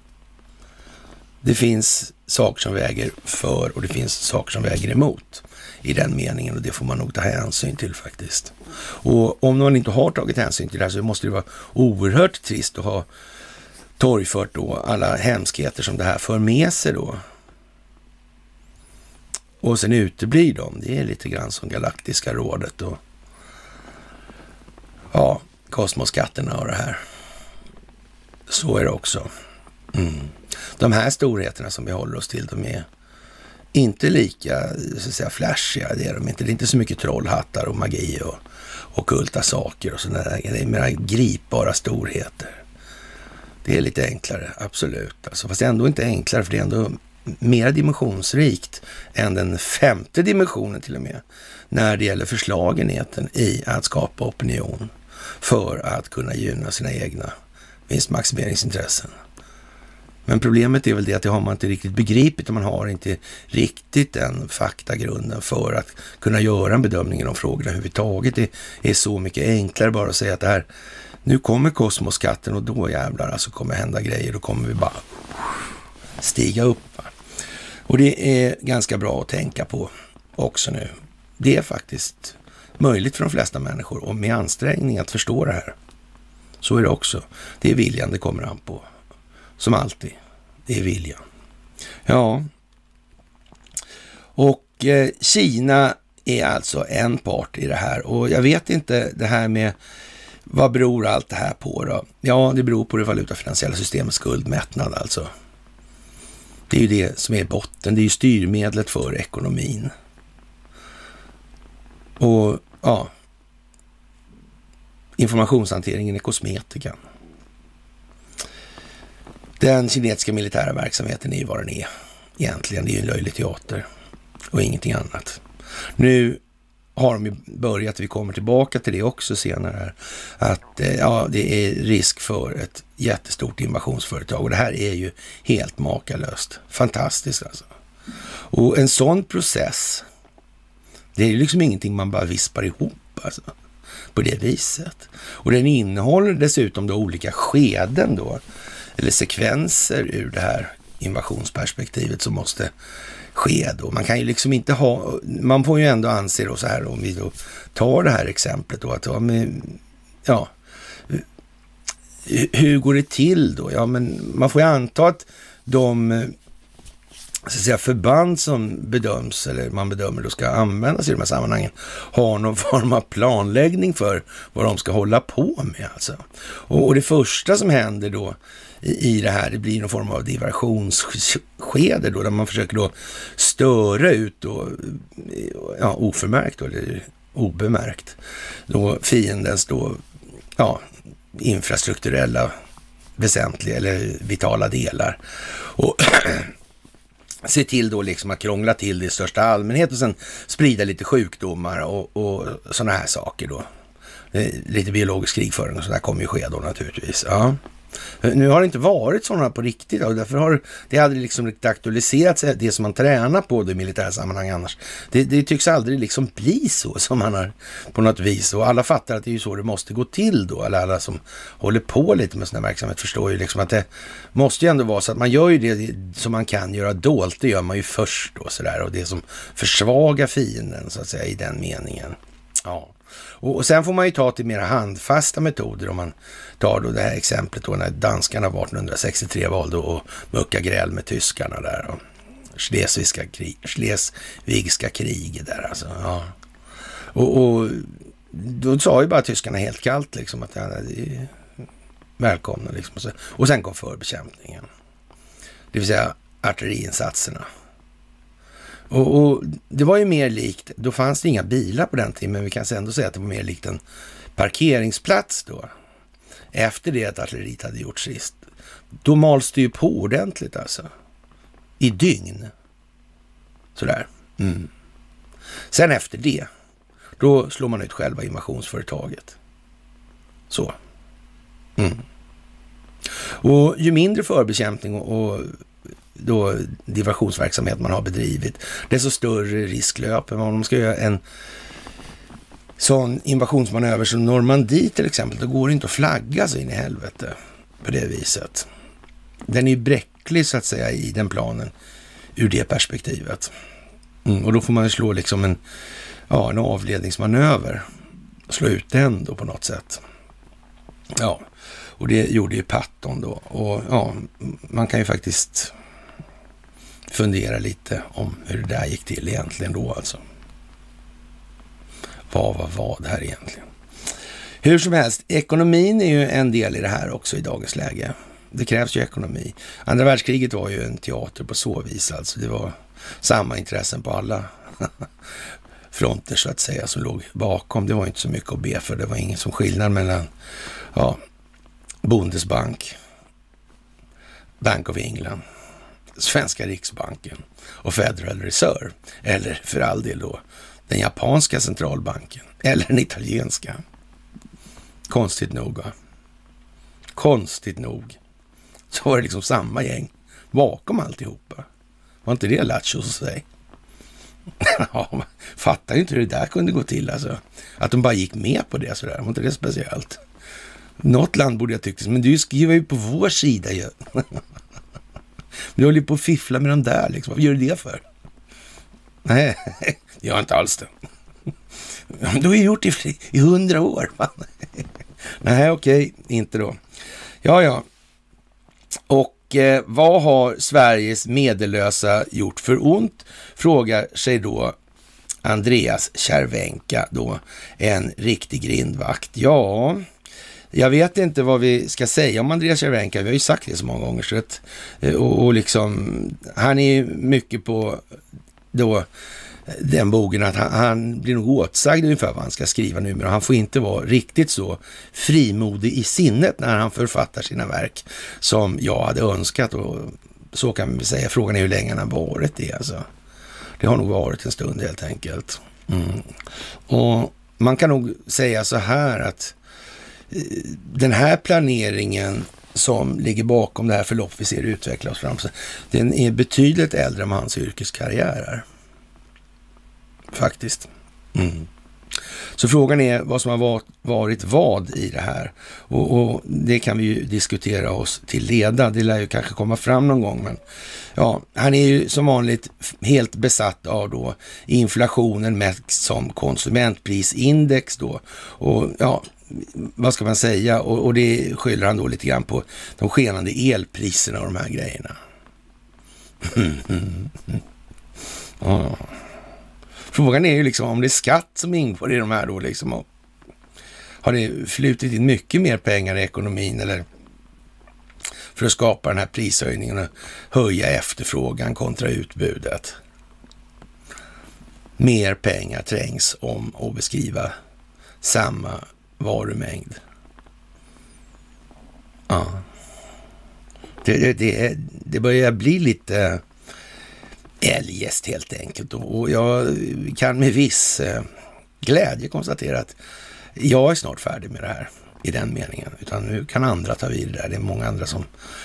A: Det finns saker som väger för och det finns saker som väger emot i den meningen och det får man nog ta hänsyn till faktiskt. Och om man inte har tagit hänsyn till det här så måste det vara oerhört trist att ha torgfört då alla hemskheter som det här för med sig då. Och sen uteblir de. Det är lite grann som Galaktiska rådet och ja, kosmoskatterna och det här. Så är det också. Mm. De här storheterna som vi håller oss till, de är inte lika så att säga, flashiga. Det är de inte. Det är inte så mycket trollhattar och magi och okulta saker och sådana där. Det är mera gripbara storheter. Det är lite enklare, absolut. Alltså, fast ändå inte enklare, för det är ändå mer dimensionsrikt än den femte dimensionen till och med, när det gäller förslagenheten i att skapa opinion för att kunna gynna sina egna vinstmaximeringsintressen. Men problemet är väl det att det har man inte riktigt begripit och man har inte riktigt den faktagrunden för att kunna göra en bedömning i de frågorna överhuvudtaget. Det är så mycket enklare bara att säga att det här, nu kommer kosmoskatten och då jävlar alltså kommer hända grejer. Då kommer vi bara stiga upp. Va? Och det är ganska bra att tänka på också nu. Det är faktiskt möjligt för de flesta människor och med ansträngning att förstå det här. Så är det också. Det är viljan det kommer an på. Som alltid. Det är viljan. Ja. Och eh, Kina är alltså en part i det här och jag vet inte det här med vad beror allt det här på då? Ja, det beror på det valutafinansiella systemets skuldmättnad alltså. Det är ju det som är botten. Det är ju styrmedlet för ekonomin. Och ja, informationshanteringen är kosmetikan. Den kinesiska militära verksamheten är ju vad den är egentligen. Det är ju en löjlig teater och ingenting annat. Nu har de ju börjat, vi kommer tillbaka till det också senare, att eh, ja, det är risk för ett jättestort invasionsföretag och det här är ju helt makalöst. Fantastiskt alltså. Och en sån process, det är ju liksom ingenting man bara vispar ihop alltså, på det viset. Och den innehåller dessutom då olika skeden då eller sekvenser ur det här invasionsperspektivet som måste ske då. Man kan ju liksom inte ha, man får ju ändå anse då så här om vi då tar det här exemplet då att ja, men, ja hur går det till då? Ja, men man får ju anta att de eh, så att säga, förband som bedöms, eller man bedömer då ska användas i de här sammanhangen, har någon form av planläggning för vad de ska hålla på med. Alltså. Och, och det första som händer då i, det här. Det blir någon form av diversionsskede då, där man försöker då störa ut då, ja, oförmärkt då, eller obemärkt, då fiendens då, ja, infrastrukturella väsentliga eller vitala delar. Och se till då liksom att krångla till det i största allmänhet och sen sprida lite sjukdomar och, och sådana här saker då. Lite biologisk krigföring och sådär kommer ju ske då naturligtvis. Ja. Nu har det inte varit sådana på riktigt och därför har det aldrig liksom riktigt aktualiserats eh, det som man tränar på i militära sammanhang annars. Det, det tycks aldrig liksom bli så som man har på något vis och alla fattar att det är ju så det måste gå till då. Eller alla som håller på lite med sån här verksamhet förstår ju liksom att det måste ju ändå vara så att man gör ju det som man kan göra dolt, det gör man ju först då sådär och det som försvagar fienden så att säga i den meningen. Ja. Och, och sen får man ju ta till mera handfasta metoder om man tar då det här exemplet då när danskarna 1863 valde att mucka gräl med tyskarna där. Och Schleswigska, krig, Schleswigska kriget där alltså. Ja. Och, och, då sa ju bara tyskarna helt kallt liksom att ja, det är välkomna liksom. Och sen kom förbekämpningen. Det vill säga artilleriinsatserna. Och, och, det var ju mer likt, då fanns det inga bilar på den tiden, men vi kan ändå säga att det var mer likt en parkeringsplats då. Efter det att artilleriet hade gjort sist. Då mals det ju på ordentligt alltså. I dygn. Sådär. Mm. Sen efter det, då slår man ut själva invasionsföretaget. Så. Mm. Och ju mindre förbekämpning och, och då diversionsverksamhet man har bedrivit, desto större risk löper man. Om man ska göra en sån invasionsmanöver som Normandie till exempel, då går det inte att flagga sig in i helvete på det viset. Den är ju bräcklig så att säga i den planen ur det perspektivet. Mm, och då får man ju slå liksom en, ja, en avledningsmanöver. Slå ut den då på något sätt. Ja, och det gjorde ju Patton då. Och ja, man kan ju faktiskt fundera lite om hur det där gick till egentligen då alltså. Vad var vad här egentligen? Hur som helst, ekonomin är ju en del i det här också i dagens läge. Det krävs ju ekonomi. Andra världskriget var ju en teater på så vis alltså. Det var samma intressen på alla fronter så att säga som låg bakom. Det var inte så mycket att be för. Det var ingen som skillnad mellan ja, Bundesbank, Bank of England, Svenska Riksbanken och Federal Reserve. Eller för all del då den japanska centralbanken eller den italienska. Konstigt nog. Va? Konstigt nog så var det liksom samma gäng bakom alltihopa. Var inte det lattjo att säga? ja, man fattar ju inte hur det där kunde gå till alltså. Att de bara gick med på det sådär. Var inte det speciellt? Något land borde jag tycka, men du skriver ju på vår sida ju. du håller ju på att fiffla med de där liksom. Vad gör du det för? Nej, det gör inte alls det. Du har ju gjort det i hundra år. Nej, okej, inte då. Ja, ja. Och eh, vad har Sveriges medellösa gjort för ont? Frågar sig då Andreas Cervenka då, en riktig grindvakt. Ja, jag vet inte vad vi ska säga om Andreas Cervenka. Vi har ju sagt det så många gånger. Så att, eh, och, och liksom, han är ju mycket på då den bogen att han, han, blir nog åtsagd ungefär vad han ska skriva numera. Han får inte vara riktigt så frimodig i sinnet när han författar sina verk som jag hade önskat. Och så kan man säga. Frågan är hur länge han har varit det alltså. Det har nog varit en stund helt enkelt. Mm. Och man kan nog säga så här att den här planeringen som ligger bakom det här förlopp vi ser utveckla oss fram den är betydligt äldre än hans yrkeskarriär är. Faktiskt. Mm. Så frågan är vad som har varit vad i det här. Och, och, det kan vi ju diskutera oss till leda. Det lär ju kanske komma fram någon gång. Men ja, han är ju som vanligt helt besatt av då inflationen mätt som konsumentprisindex då. Och ja, vad ska man säga? Och, och det skyller han då lite grann på de skenande elpriserna och de här grejerna. ja. Frågan är ju liksom om det är skatt som ingår i de här då liksom. Och har det flutit in mycket mer pengar i ekonomin eller för att skapa den här prishöjningen och höja efterfrågan kontra utbudet? Mer pengar trängs om att beskriva samma varumängd. Ja. Det, det, det, det börjar bli lite eljest helt enkelt. Och jag kan med viss eh, glädje konstatera att jag är snart färdig med det här i den meningen. Utan nu kan andra ta vid det där. Det är många andra som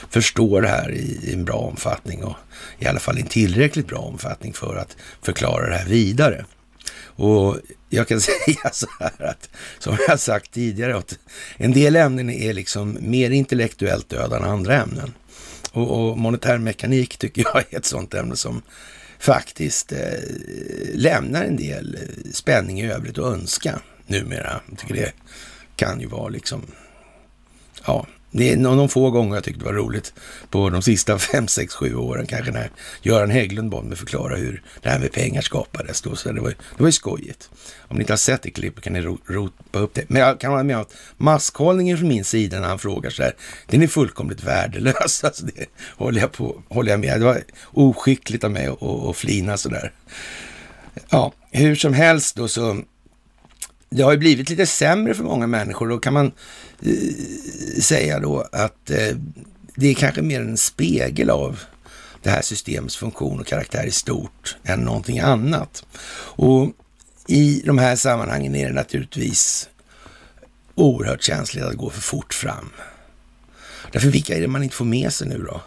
A: förstår det här i en bra omfattning och i alla fall i en tillräckligt bra omfattning för att förklara det här vidare. Och jag kan säga så här att, som jag sagt tidigare, att en del ämnen är liksom mer intellektuellt döda än andra ämnen. Och, och monetär mekanik tycker jag är ett sånt ämne som faktiskt eh, lämnar en del eh, spänning i övrigt att önska numera. Jag tycker det kan ju vara liksom, ja, det är någon få gånger jag tyckte det var roligt på de sista fem, sex, sju åren kanske när Göran Hägglund bad mig förklara hur det här med pengar skapades. Då, så det, var, det var ju skojigt. Om ni inte har sett det klippet kan ni ropa upp det. Men jag kan hålla med om att maskhållningen från min sida när han frågar så här, den är fullkomligt värdelös. Alltså det håller jag, på, håller jag med. Det var oskickligt av mig att flina så där. Ja, hur som helst då så det har ju blivit lite sämre för många människor. Då kan man Eh, säga då att eh, det är kanske mer en spegel av det här systemets funktion och karaktär i stort än någonting annat. Och i de här sammanhangen är det naturligtvis oerhört känsligt att gå för fort fram. Därför vilka är det man inte får med sig nu då?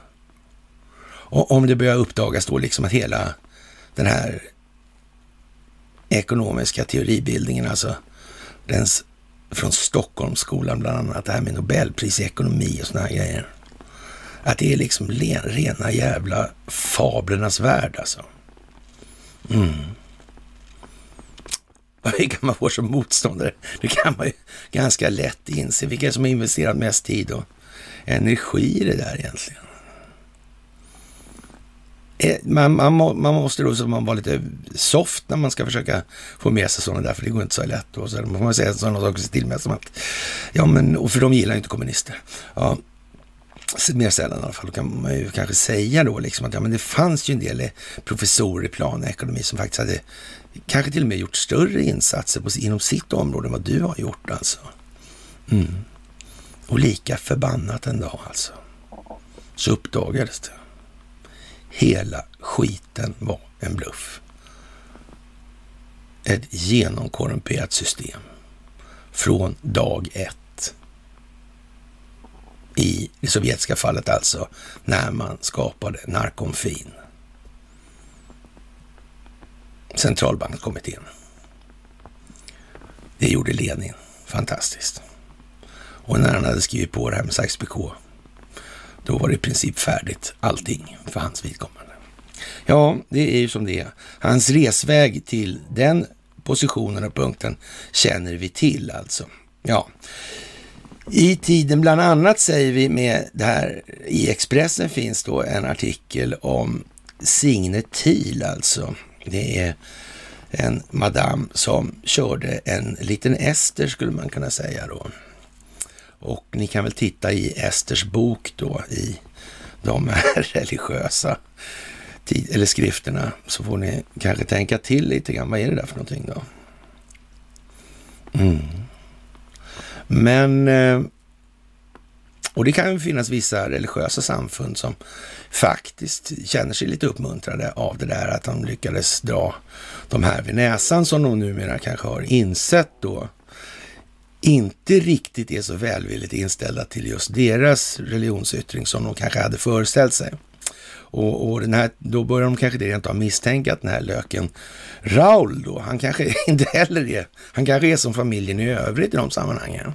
A: Och om det börjar uppdagas då liksom att hela den här ekonomiska teoribildningen, alltså den från Stockholmsskolan bland annat, det här med Nobelpris i ekonomi och såna här grejer. Att det är liksom rena jävla fablernas värld alltså. Mm. Vilka man får som motståndare, det kan man ju ganska lätt inse. Vilka som har investerat mest tid och energi i det där egentligen. Eh, man, man, man måste då så man vara lite soft när man ska försöka få med sig sådana där, för det går inte så lätt. Och så får man säga sådana saker till med som att, ja men, och för de gillar ju inte kommunister. Ja, mer sällan i alla fall, då kan man ju kanske säga då liksom att ja, men det fanns ju en del eh, professorer i planekonomi som faktiskt hade kanske till och med gjort större insatser på, inom sitt område än vad du har gjort alltså. Mm. Och lika förbannat en dag alltså, så uppdagades det. Hela skiten var en bluff. Ett genomkorrumperat system från dag ett. I det sovjetiska fallet alltså, när man skapade narkomfin. Centralbankskommittén. Det gjorde Lenin. Fantastiskt. Och när han hade skrivit på det här med Sykes-Picot då var det i princip färdigt allting för hans vidkommande. Ja, det är ju som det är. Hans resväg till den positionen och punkten känner vi till alltså. Ja, i tiden bland annat säger vi med det här, i Expressen finns då en artikel om Signe Thiel alltså. Det är en madam som körde en liten Ester skulle man kunna säga då. Och ni kan väl titta i Esters bok då i de här religiösa tid, eller skrifterna så får ni kanske tänka till lite grann. Vad är det där för någonting då? Mm. Men, eh, och det kan ju finnas vissa religiösa samfund som faktiskt känner sig lite uppmuntrade av det där att de lyckades dra de här vid näsan som de numera kanske har insett då inte riktigt är så välvilligt inställda till just deras religionsyttring som de kanske hade föreställt sig. Och, och den här, då börjar de kanske rent av misstänka att den här löken Raul då, han kanske inte heller är, han kanske är som familjen i övrigt i de sammanhangen.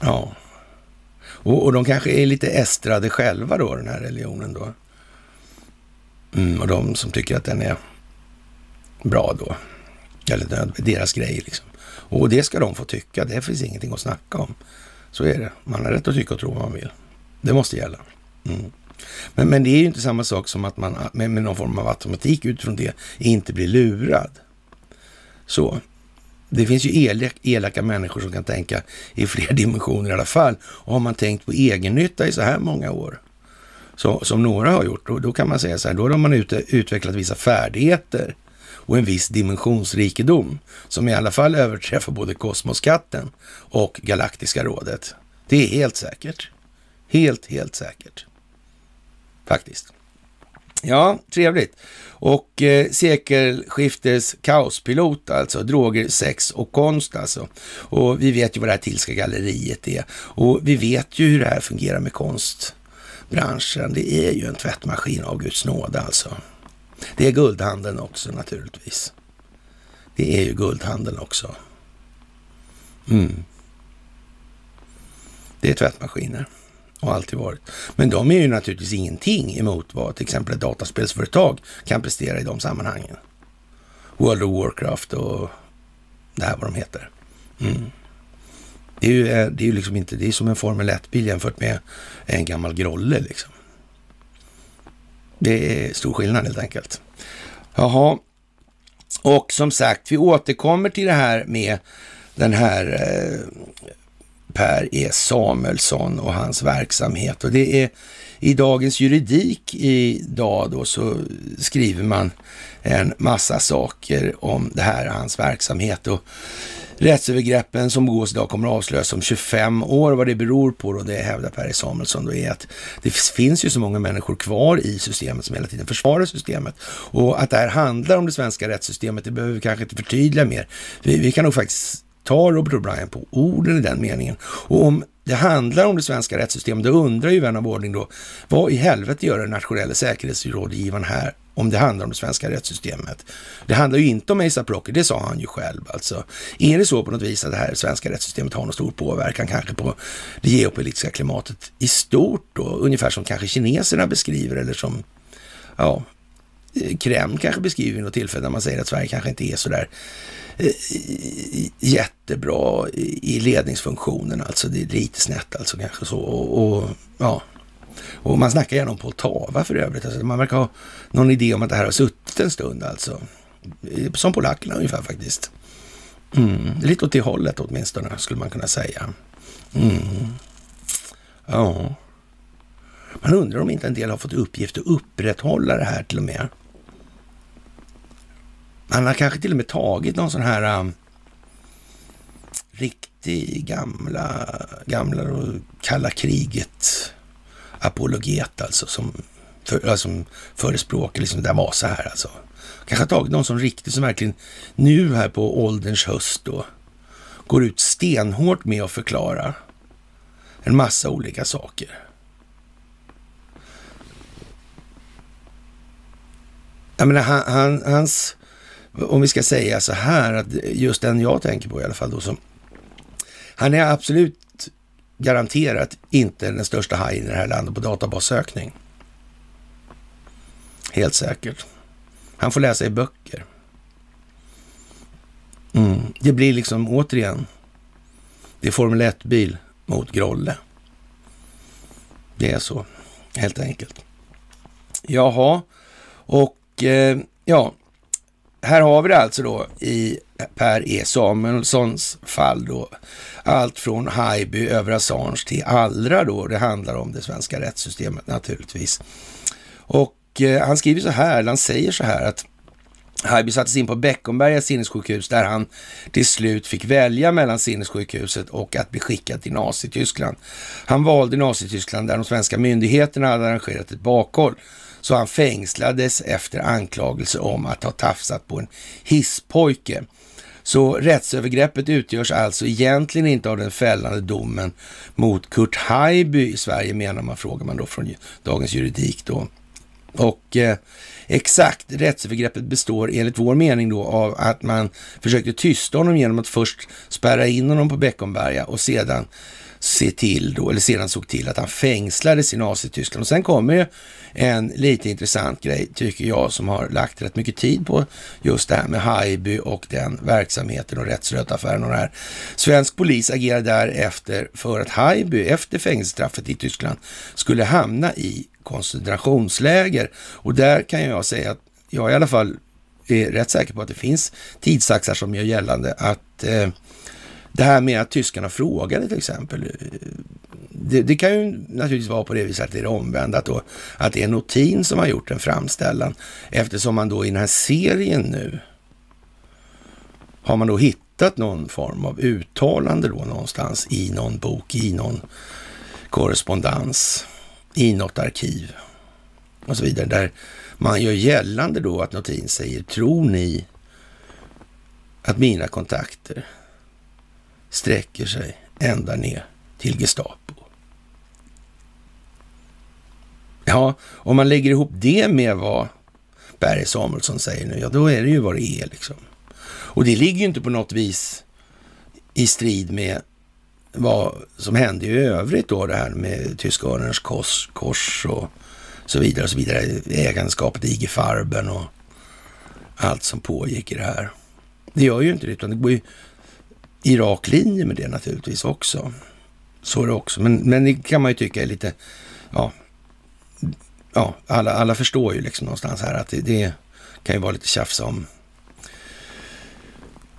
A: Ja. Och, och de kanske är lite estrade själva då, den här religionen då. Mm, och de som tycker att den är bra då. Eller deras grej liksom. Och det ska de få tycka. Det finns ingenting att snacka om. Så är det. Man har rätt att tycka och tro vad man vill. Det måste gälla. Mm. Men, men det är ju inte samma sak som att man med, med någon form av automatik utifrån det inte blir lurad. Så. Det finns ju elak, elaka människor som kan tänka i fler dimensioner i alla fall. Och har man tänkt på egennytta i så här många år, så, som några har gjort, då, då kan man säga så här, då har man ute, utvecklat vissa färdigheter och en viss dimensionsrikedom som i alla fall överträffar både Kosmoskatten och Galaktiska rådet. Det är helt säkert. Helt, helt säkert. Faktiskt. Ja, trevligt. Och eh, sekelskiftes kaospilot alltså, droger, sex och konst alltså. Och vi vet ju vad det här Tillska galleriet är. Och vi vet ju hur det här fungerar med konstbranschen. Det är ju en tvättmaskin av Guds nåde alltså. Det är guldhandeln också naturligtvis. Det är ju guldhandeln också. Mm. Det är tvättmaskiner och alltid varit. Men de är ju naturligtvis ingenting emot vad till exempel ett dataspelsföretag kan prestera i de sammanhangen. World of Warcraft och det här vad de heter. Mm. Det är ju, eh, det är liksom inte, det är som en Formel 1-bil jämfört med en gammal Grolle liksom. Det är stor skillnad helt enkelt. Jaha, och som sagt, vi återkommer till det här med den här eh, Per E Samuelsson och hans verksamhet. Och det är i Dagens Juridik idag då så skriver man en massa saker om det här, hans verksamhet. Och rättsövergreppen som begås idag kommer att avslöjas om 25 år. Vad det beror på då, det hävdar Per Samuelsson, då är att det finns ju så många människor kvar i systemet som hela tiden försvarar systemet. Och att det här handlar om det svenska rättssystemet, det behöver vi kanske inte förtydliga mer. Vi, vi kan nog faktiskt ta Robert O'Brien på orden i den meningen. Och om det handlar om det svenska rättssystemet, då undrar ju vän av ordning då, vad i helvete gör den nationella säkerhetsrådgivaren här om det handlar om det svenska rättssystemet. Det handlar ju inte om ASAP Rocky, det sa han ju själv alltså. Är det så på något vis att det här svenska rättssystemet har någon stor påverkan kanske på det geopolitiska klimatet i stort då? Ungefär som kanske kineserna beskriver eller som, ja, Eh, Kreml kanske beskriver vid något tillfälle när man säger att Sverige kanske inte är så där eh, jättebra i ledningsfunktionen. Alltså det är lite snett alltså kanske så. Och, och ja, och man snackar gärna om Poltava för övrigt. Alltså man verkar ha någon idé om att det här har suttit en stund alltså. Eh, som polackerna ungefär faktiskt. Mm. Lite åt det hållet åtminstone skulle man kunna säga. Mm. Ja. Man undrar om inte en del har fått uppgift att upprätthålla det här till och med. Han har kanske till och med tagit någon sån här um, riktig gamla, gamla och kalla kriget apologet alltså som, för, alltså, förespråkar liksom det var så här alltså. Kanske har tagit någon som riktigt som verkligen nu här på ålderns höst då går ut stenhårt med att förklara en massa olika saker. Jag menar, han, han, hans, om vi ska säga så här, att just den jag tänker på i alla fall då, som, han är absolut garanterat inte den största hajen i det här landet på databassökning. Helt säkert. Han får läsa i böcker. Mm. Det blir liksom återigen, det är Formel 1-bil mot Grolle. Det är så, helt enkelt. Jaha, och eh, ja, här har vi det alltså då i Per E Samuelssons fall då. Allt från Haijby över Assange till Allra då. Det handlar om det svenska rättssystemet naturligtvis. Och eh, han skriver så här, han säger så här att Haijby sattes in på Beckomberga sinnessjukhus där han till slut fick välja mellan sinnessjukhuset och att bli skickad till Nazityskland. Han valde Nazityskland där de svenska myndigheterna hade arrangerat ett bakhåll så han fängslades efter anklagelser om att ha tafsat på en hisspojke. Så rättsövergreppet utgörs alltså egentligen inte av den fällande domen mot Kurt Haijby i Sverige, menar man, frågar man då från Dagens Juridik då. Och eh, exakt, rättsövergreppet består enligt vår mening då av att man försökte tysta honom genom att först spärra in honom på Beckomberga och sedan se till då, eller sedan såg till att han fängslades i Nazityskland. Och sen kommer ju en lite intressant grej, tycker jag, som har lagt rätt mycket tid på just det här med Haijby och den verksamheten och rättsrötaffären och det här. Svensk polis agerade därefter för att Haijby efter fängelsestraffet i Tyskland skulle hamna i koncentrationsläger. Och där kan jag säga att jag i alla fall är rätt säker på att det finns tidsaxar som gör gällande att eh, det här med att tyskarna frågade till exempel. Eh, det, det, kan ju naturligtvis vara på det viset att det är det omvända, att, att det är Notin som har gjort en framställan. Eftersom man då i den här serien nu har man då hittat någon form av uttalande då någonstans i någon bok, i någon korrespondens, i något arkiv och så vidare. Där man gör gällande då att Notin säger, tror ni att mina kontakter sträcker sig ända ner till Gestapo. Ja, om man lägger ihop det med vad Berg Samuelsson säger nu, ja då är det ju vad det är liksom. Och det ligger ju inte på något vis i strid med vad som hände i övrigt då, det här med tyska örnens kors, kors och så vidare och så vidare. Ägandeskapet i IG Farben och allt som pågick i det här. Det gör ju inte det, utan det går ju i rak linje med det naturligtvis också. Så är det också. Men, men det kan man ju tycka är lite, ja, ja alla, alla förstår ju liksom någonstans här att det, det kan ju vara lite tjafs om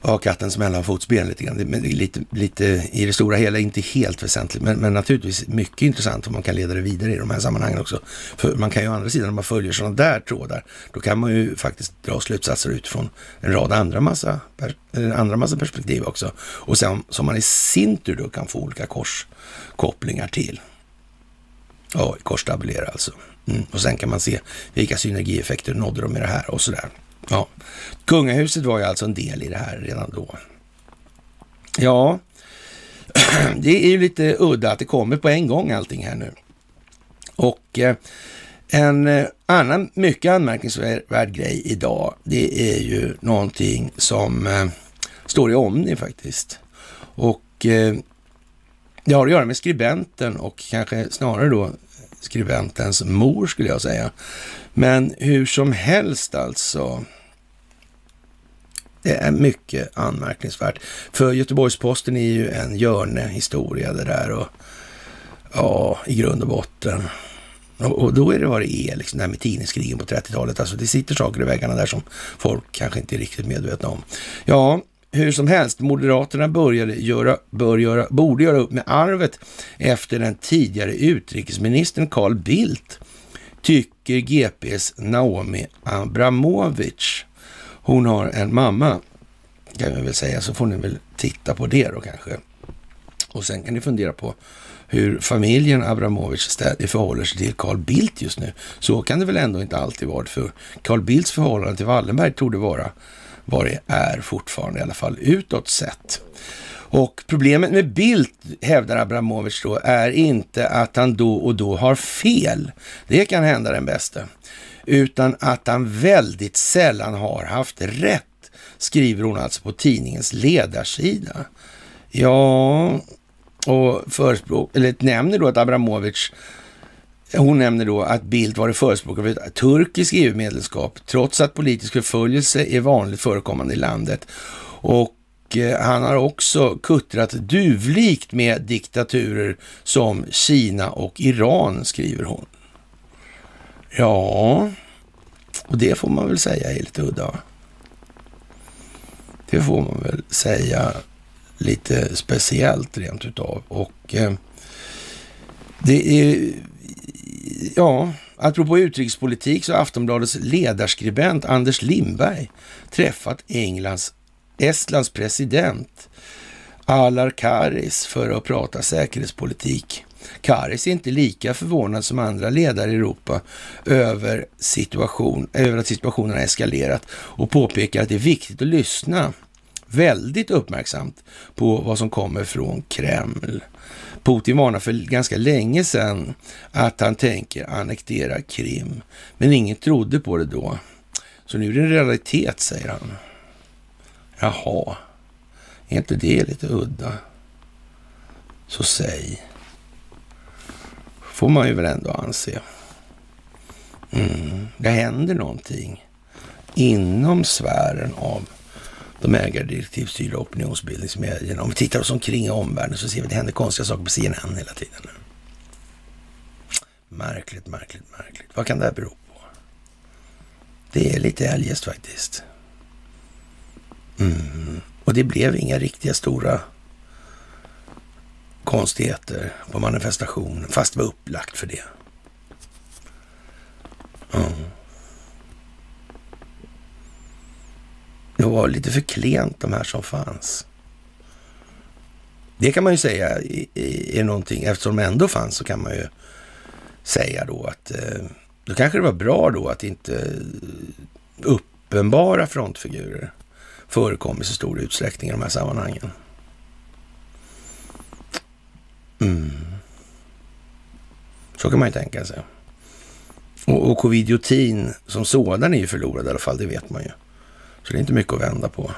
A: ja, kattens mellanfotsben lite grann. Men lite, lite, i det stora hela inte helt väsentligt, men, men naturligtvis mycket intressant om man kan leda det vidare i de här sammanhangen också. För man kan ju å andra sidan, om man följer sådana där trådar, då kan man ju faktiskt dra slutsatser utifrån en rad andra massa, eh, andra massa perspektiv också. Och sen som man i sin tur då kan få olika korskopplingar till. Ja, korstabulera alltså. Mm. Och sen kan man se vilka synergieffekter nådde de med det här och sådär. Ja, kungahuset var ju alltså en del i det här redan då. Ja, det är ju lite udda att det kommer på en gång allting här nu. Och eh, en eh, annan mycket anmärkningsvärd grej idag, det är ju någonting som eh, står i Omni faktiskt. Och eh, det har att göra med skribenten och kanske snarare då skribentens mor skulle jag säga. Men hur som helst alltså. Det är mycket anmärkningsvärt. För Göteborgs-Posten är ju en Hjörnehistoria det där och ja, i grund och botten. Och, och, då är det vad det är, liksom, det här med tidningskrigen på 30-talet. Alltså det sitter saker i väggarna där som folk kanske inte är riktigt medvetna om. Ja, hur som helst, Moderaterna började göra, bör göra, borde göra upp med arvet efter den tidigare utrikesministern Carl Bildt, tycker GPs Naomi Abramovic. Hon har en mamma, kan vi väl säga, så får ni väl titta på det då kanske. Och sen kan ni fundera på hur familjen Abramovic förhåller sig till Carl Bildt just nu. Så kan det väl ändå inte alltid vara, för Carl Bildts förhållande till Wallenberg trodde vara vad det är fortfarande, i alla fall utåt sett. Och problemet med Bildt, hävdar Abramovic då, är inte att han då och då har fel. Det kan hända den bästa utan att han väldigt sällan har haft rätt, skriver hon alltså på tidningens ledarsida. Ja, och förespråk, eller nämner då att Abramovic hon nämner då att Bildt varit förespråkare för ett turkiskt EU-medlemskap, trots att politisk förföljelse är vanligt förekommande i landet. Och eh, han har också kuttrat duvlikt med diktaturer som Kina och Iran, skriver hon. Ja, och det får man väl säga är lite udda. Det får man väl säga lite speciellt rent utav. Och eh, det är, ja, apropå utrikespolitik så har Aftonbladets ledarskribent Anders Lindberg träffat Englands, Estlands president Alar Karis för att prata säkerhetspolitik. Karis är inte lika förvånad som andra ledare i Europa över, situation, över att situationen har eskalerat och påpekar att det är viktigt att lyssna väldigt uppmärksamt på vad som kommer från Kreml. Putin varnade för ganska länge sedan att han tänker annektera Krim, men ingen trodde på det då. Så nu är det en realitet, säger han. Jaha, är inte det lite udda? Så säg får man ju väl ändå anse. Mm. Det händer någonting inom sfären av de ägardirektivstyrda opinionsbildningsmedierna. Om vi tittar oss omkring i omvärlden så ser vi att det händer konstiga saker på CNN hela tiden. Märkligt, märkligt, märkligt. Vad kan det här bero på? Det är lite eljest faktiskt. Mm. Och det blev inga riktiga stora konstigheter på manifestationen, fast det var upplagt för det. Mm. Det var lite för klent de här som fanns. Det kan man ju säga är någonting, eftersom de ändå fanns så kan man ju säga då att eh, då kanske det var bra då att inte eh, uppenbara frontfigurer förekom i så stor utsträckning i de här sammanhangen. Mm. Så kan man ju tänka sig. Och, och covidiotin som sådan är ju förlorad i alla fall, det vet man ju. Så det är inte mycket att vända på.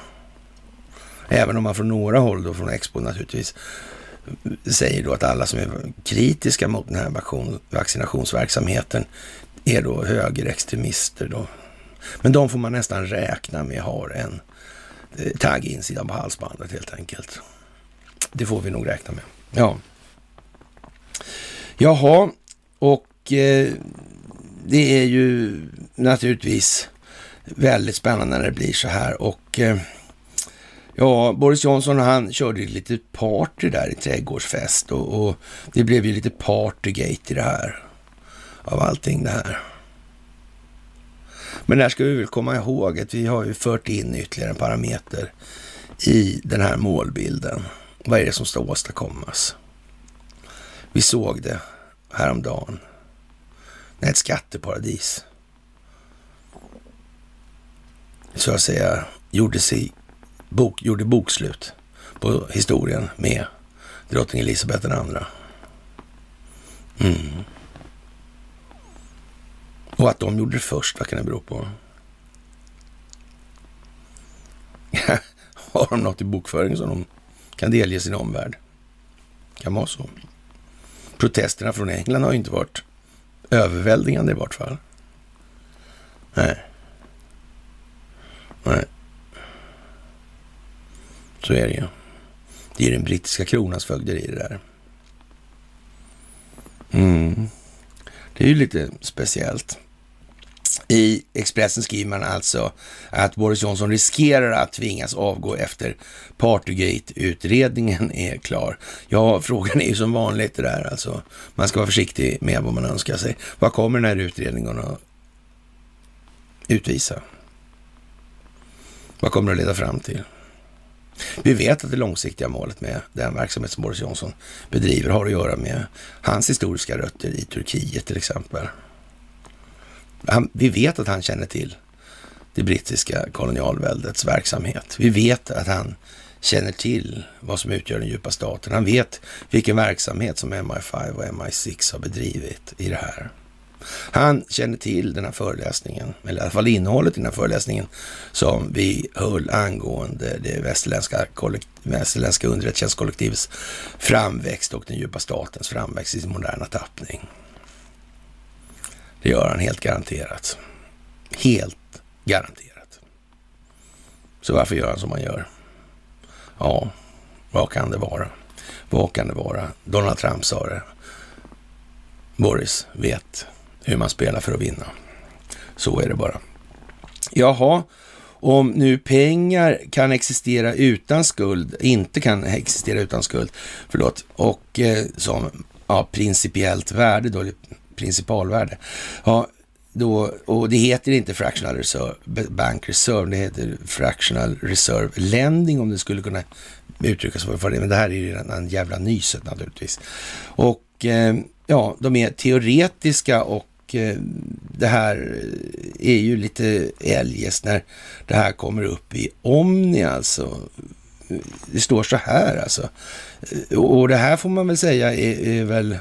A: Även om man från några håll, då från Expo naturligtvis, säger då att alla som är kritiska mot den här vaccinationsverksamheten är då högerextremister då. Men de får man nästan räkna med har en eh, tagg insidan på halsbandet helt enkelt. Det får vi nog räkna med. Ja. Jaha, och eh, det är ju naturligtvis väldigt spännande när det blir så här och eh, ja, Boris Johnson han körde lite party där i trädgårdsfest och, och det blev ju lite partygate i det här av allting det här. Men där ska vi väl komma ihåg att vi har ju fört in ytterligare en parameter i den här målbilden. Vad är det som ska åstadkommas? Vi såg det häromdagen när ett skatteparadis så att säga gjorde, sig bok, gjorde bokslut på historien med drottning Elisabeth II. Mm. Och att de gjorde det först, vad kan det bero på? Har de något i bokföringen som de kan delge sin omvärld? Kan vara så. Protesterna från England har ju inte varit överväldigande i vart fall. Nej. Nej. Så är det ju. Det är den brittiska kronans fögderi det där. Mm. Det är ju lite speciellt. I Expressen skriver man alltså att Boris Johnson riskerar att tvingas avgå efter Partygate-utredningen är klar. Ja, frågan är ju som vanligt det där alltså. Man ska vara försiktig med vad man önskar sig. Vad kommer den här utredningen att utvisa? Vad kommer det att leda fram till? Vi vet att det långsiktiga målet med den verksamhet som Boris Johnson bedriver har att göra med hans historiska rötter i Turkiet till exempel. Han, vi vet att han känner till det brittiska kolonialväldets verksamhet. Vi vet att han känner till vad som utgör den djupa staten. Han vet vilken verksamhet som MI5 och MI6 har bedrivit i det här. Han känner till den här föreläsningen, eller i alla fall innehållet i den här föreläsningen som vi höll angående det västerländska, västerländska underrättelsetjänstkollektivets framväxt och den djupa statens framväxt i sin moderna tappning. Det gör han helt garanterat. Helt garanterat. Så varför gör han som han gör? Ja, vad kan det vara? Vad kan det vara? Donald Trump sa det. Boris vet hur man spelar för att vinna. Så är det bara. Jaha, om nu pengar kan existera utan skuld, inte kan existera utan skuld, förlåt, och eh, som ja, principiellt värde då, principalvärde. Ja, då, och det heter inte fractional reserve, bank reserve, det heter fractional reserve lending om det skulle kunna uttryckas för det. Men det här är ju en jävla nyset naturligtvis. Och eh, ja, de är teoretiska och eh, det här är ju lite eljest när det här kommer upp i Omni alltså. Det står så här alltså. Och det här får man väl säga är, är väl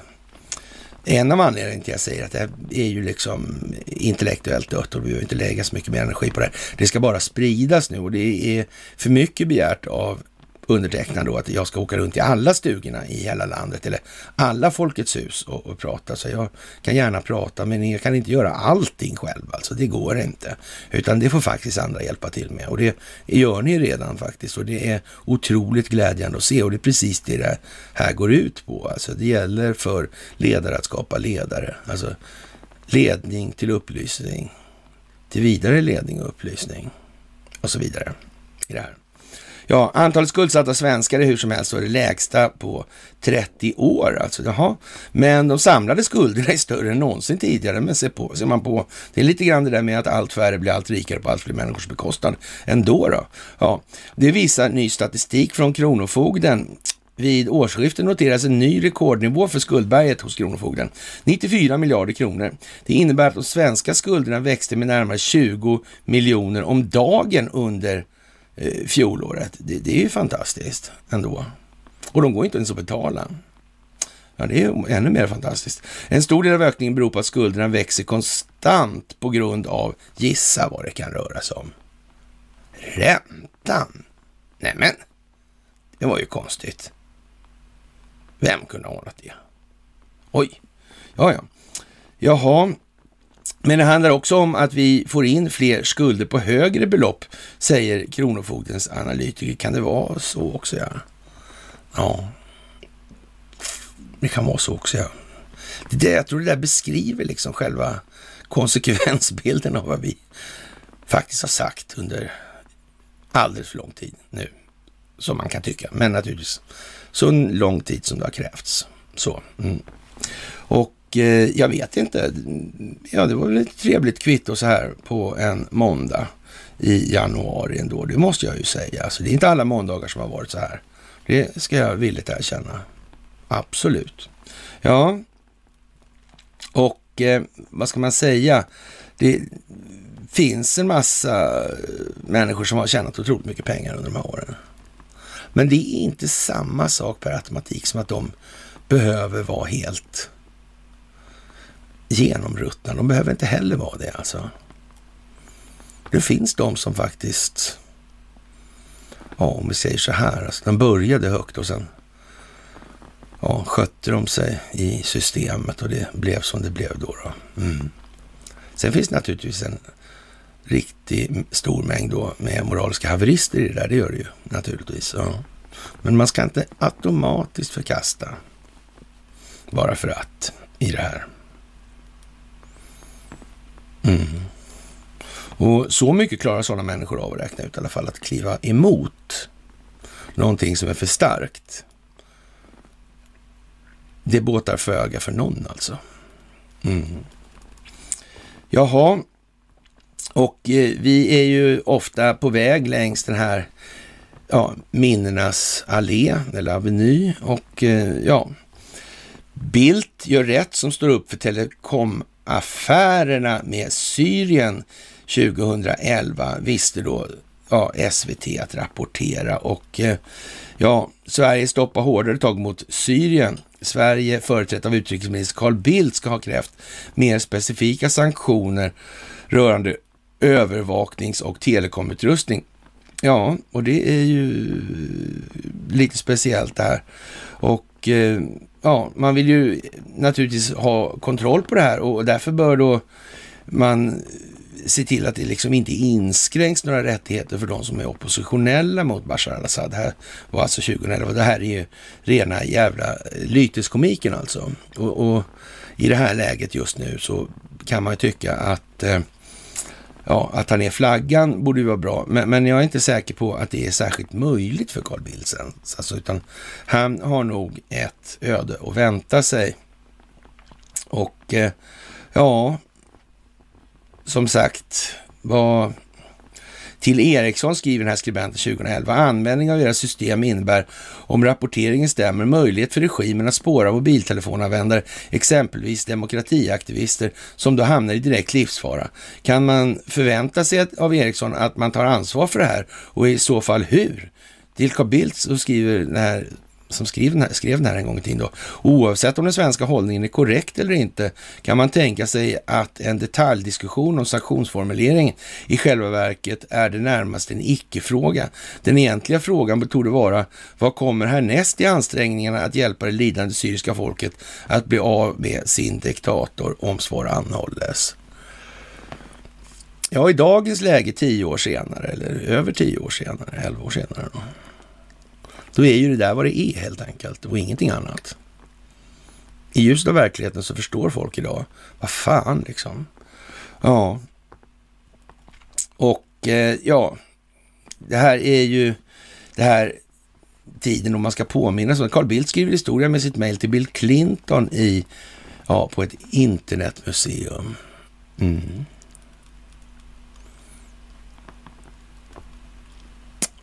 A: en av anledningarna till att jag säger att det är ju liksom intellektuellt dött och vi behöver inte lägga så mycket mer energi på det. Det ska bara spridas nu och det är för mycket begärt av undertecknad då att jag ska åka runt i alla stugorna i hela landet eller alla Folkets hus och, och, prata. Så jag kan gärna prata, men jag kan inte göra allting själv. Alltså, det går inte. Utan det får faktiskt andra hjälpa till med. Och det gör ni redan faktiskt. Och det är otroligt glädjande att se. Och det är precis det det här går ut på. Alltså, det gäller för ledare att skapa ledare. Alltså ledning till upplysning, till vidare ledning och upplysning och så vidare i det här. Ja, antalet skuldsatta svenskar är hur som helst det lägsta på 30 år. Alltså, jaha. Men de samlade skulderna är större än någonsin tidigare. Men se på, ser man på, det är lite grann det där med att allt färre blir allt rikare på allt fler människors bekostnad ändå. Då. Ja, det visar ny statistik från Kronofogden. Vid årsskiftet noteras en ny rekordnivå för skuldberget hos Kronofogden. 94 miljarder kronor. Det innebär att de svenska skulderna växte med närmare 20 miljoner om dagen under Eh, fjolåret. Det, det är ju fantastiskt ändå. Och de går inte ens att betala. Ja, det är ännu mer fantastiskt. En stor del av ökningen beror på att skulderna växer konstant på grund av, gissa vad det kan röra sig om, räntan. Nämen, det var ju konstigt. Vem kunde ha ordnat det? Oj, ja, ja. Jaha, men det handlar också om att vi får in fler skulder på högre belopp, säger Kronofogdens analytiker. Kan det vara så också? Ja, ja. det kan vara så också. Ja. Det där, jag tror det där beskriver liksom själva konsekvensbilden av vad vi faktiskt har sagt under alldeles för lång tid nu, som man kan tycka. Men naturligtvis så lång tid som det har krävts. Så. Mm. Och Eh, jag vet inte. Ja, det var väl ett trevligt kvitto så här på en måndag i januari ändå. Det måste jag ju säga. Alltså, det är inte alla måndagar som har varit så här. Det ska jag villigt erkänna. Absolut. Ja, och eh, vad ska man säga? Det finns en massa människor som har tjänat otroligt mycket pengar under de här åren. Men det är inte samma sak per automatik som att de behöver vara helt genomruttna. De behöver inte heller vara det alltså. Det finns de som faktiskt, ja om vi säger så här, alltså, de började högt och sen ja, skötte de sig i systemet och det blev som det blev då. då. Mm. Sen finns det naturligtvis en riktigt stor mängd då med moraliska haverister i det där, det gör det ju naturligtvis. Ja. Men man ska inte automatiskt förkasta bara för att i det här. Mm. Och så mycket klarar sådana människor av att räkna ut i alla fall, att kliva emot någonting som är för starkt. Det båtar föga för någon alltså. Mm. Jaha, och eh, vi är ju ofta på väg längs den här ja, minnenas allé eller aveny och eh, ja, Bildt gör rätt som står upp för telekom affärerna med Syrien 2011, visste då ja, SVT att rapportera och eh, ja, Sverige stoppar hårdare tag mot Syrien. Sverige, företrätt av utrikesminister Carl Bildt, ska ha krävt mer specifika sanktioner rörande övervaknings och telekomutrustning. Ja, och det är ju lite speciellt det här. Och eh, ja, man vill ju naturligtvis ha kontroll på det här och därför bör då man se till att det liksom inte inskränks några rättigheter för de som är oppositionella mot Bashar al-Assad. Det här var alltså 2011. Det här är ju rena jävla lyteskomiken alltså. Och, och i det här läget just nu så kan man ju tycka att eh, ja, att ta ner flaggan borde ju vara bra, men, men, jag är inte säker på att det är särskilt möjligt för Carl Bildt sen. Alltså, utan han har nog ett öde att vänta sig. Och eh, ja, som sagt, vad till Ericsson skriver den här skribenten 2011. Användning av deras system innebär, om rapporteringen stämmer, möjlighet för regimen att spåra mobiltelefonanvändare, exempelvis demokratiaktivister, som då hamnar i direkt livsfara. Kan man förvänta sig av Ericsson att man tar ansvar för det här och i så fall hur? Till Carl Bildt så skriver den här som skrev den, här, skrev den här en gång i tiden då. Oavsett om den svenska hållningen är korrekt eller inte kan man tänka sig att en detaljdiskussion om sanktionsformuleringen i själva verket är det närmaste en icke-fråga. Den egentliga frågan torde vara vad kommer härnäst i ansträngningarna att hjälpa det lidande syriska folket att bli av med sin diktator om svar anhålles. Ja, i dagens läge tio år senare, eller över tio år senare, elva år senare. Då. Då är ju det där vad det är helt enkelt och ingenting annat. I ljuset av verkligheten så förstår folk idag, vad fan liksom. Ja. Och eh, ja, det här är ju det här tiden om man ska påminna sig. Carl Bildt skriver historia med sitt mejl till Bill Clinton i, ja, på ett internetmuseum. Mm.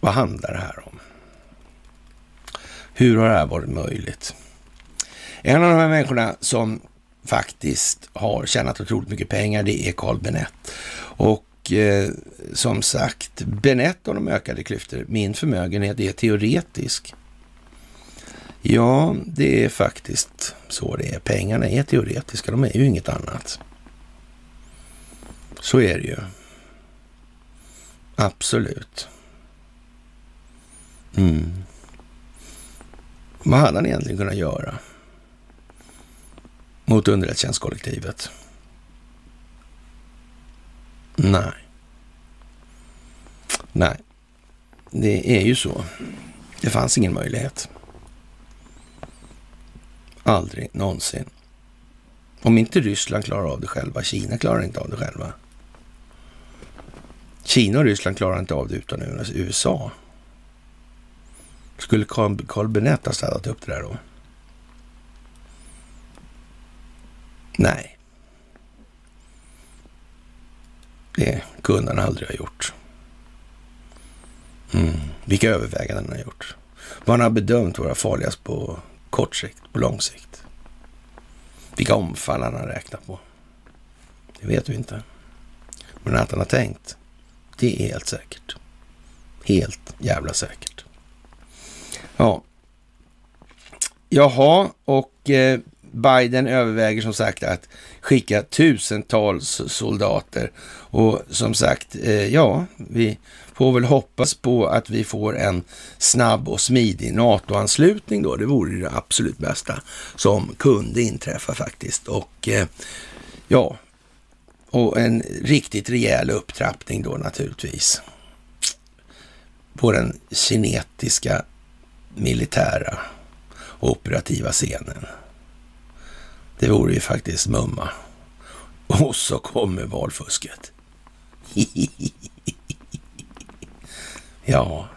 A: Vad handlar det här om? Hur har det här varit möjligt? En av de här människorna som faktiskt har tjänat otroligt mycket pengar, det är Carl Benett. Och eh, som sagt, Benett och de ökade klyftor. Min förmögenhet är teoretisk. Ja, det är faktiskt så det är. Pengarna är teoretiska, de är ju inget annat. Så är det ju. Absolut. Mm. Vad hade han egentligen kunnat göra mot underrättelsetjänstkollektivet? Nej. Nej, det är ju så. Det fanns ingen möjlighet. Aldrig någonsin. Om inte Ryssland klarar av det själva, Kina klarar inte av det själva. Kina och Ryssland klarar inte av det utan USA. Skulle Carl, Benett Bennet ha städat upp det där då? Nej. Det kunde han aldrig ha gjort. Mm. Vilka överväganden han har gjort. Vad han har bedömt vara farligast på kort sikt, på lång sikt. Vilka omfall han har räknat på. Det vet vi inte. Men att han har tänkt, det är helt säkert. Helt jävla säkert. Ja. Jaha, och eh, Biden överväger som sagt att skicka tusentals soldater. Och som sagt, eh, ja, vi får väl hoppas på att vi får en snabb och smidig NATO-anslutning då. Det vore det absolut bästa som kunde inträffa faktiskt. Och eh, ja, och en riktigt rejäl upptrappning då naturligtvis på den kinetiska militära och operativa scenen. Det vore ju faktiskt mumma. Och så kommer valfusket. ja,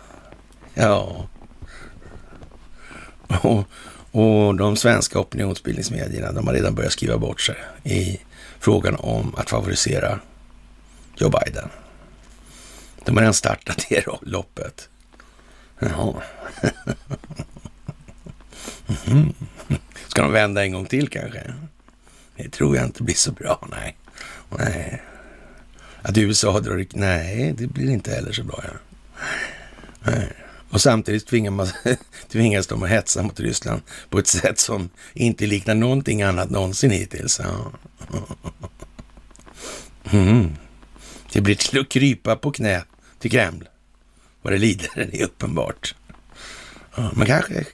A: ja. Och, och de svenska opinionsbildningsmedierna, de har redan börjat skriva bort sig i frågan om att favorisera Joe Biden. De har redan startat det loppet. Jaha. Mm. Ska de vända en gång till kanske? Det tror jag inte blir så bra, nej. nej. Att USA drar Nej, det blir inte heller så bra. Ja. Nej. Och samtidigt tvingar man, tvingas de att hetsa mot Ryssland på ett sätt som inte liknar någonting annat någonsin hittills. Ja. Mm. Det blir till att krypa på knä till Kreml. Vad det lider, det är uppenbart. Men kanske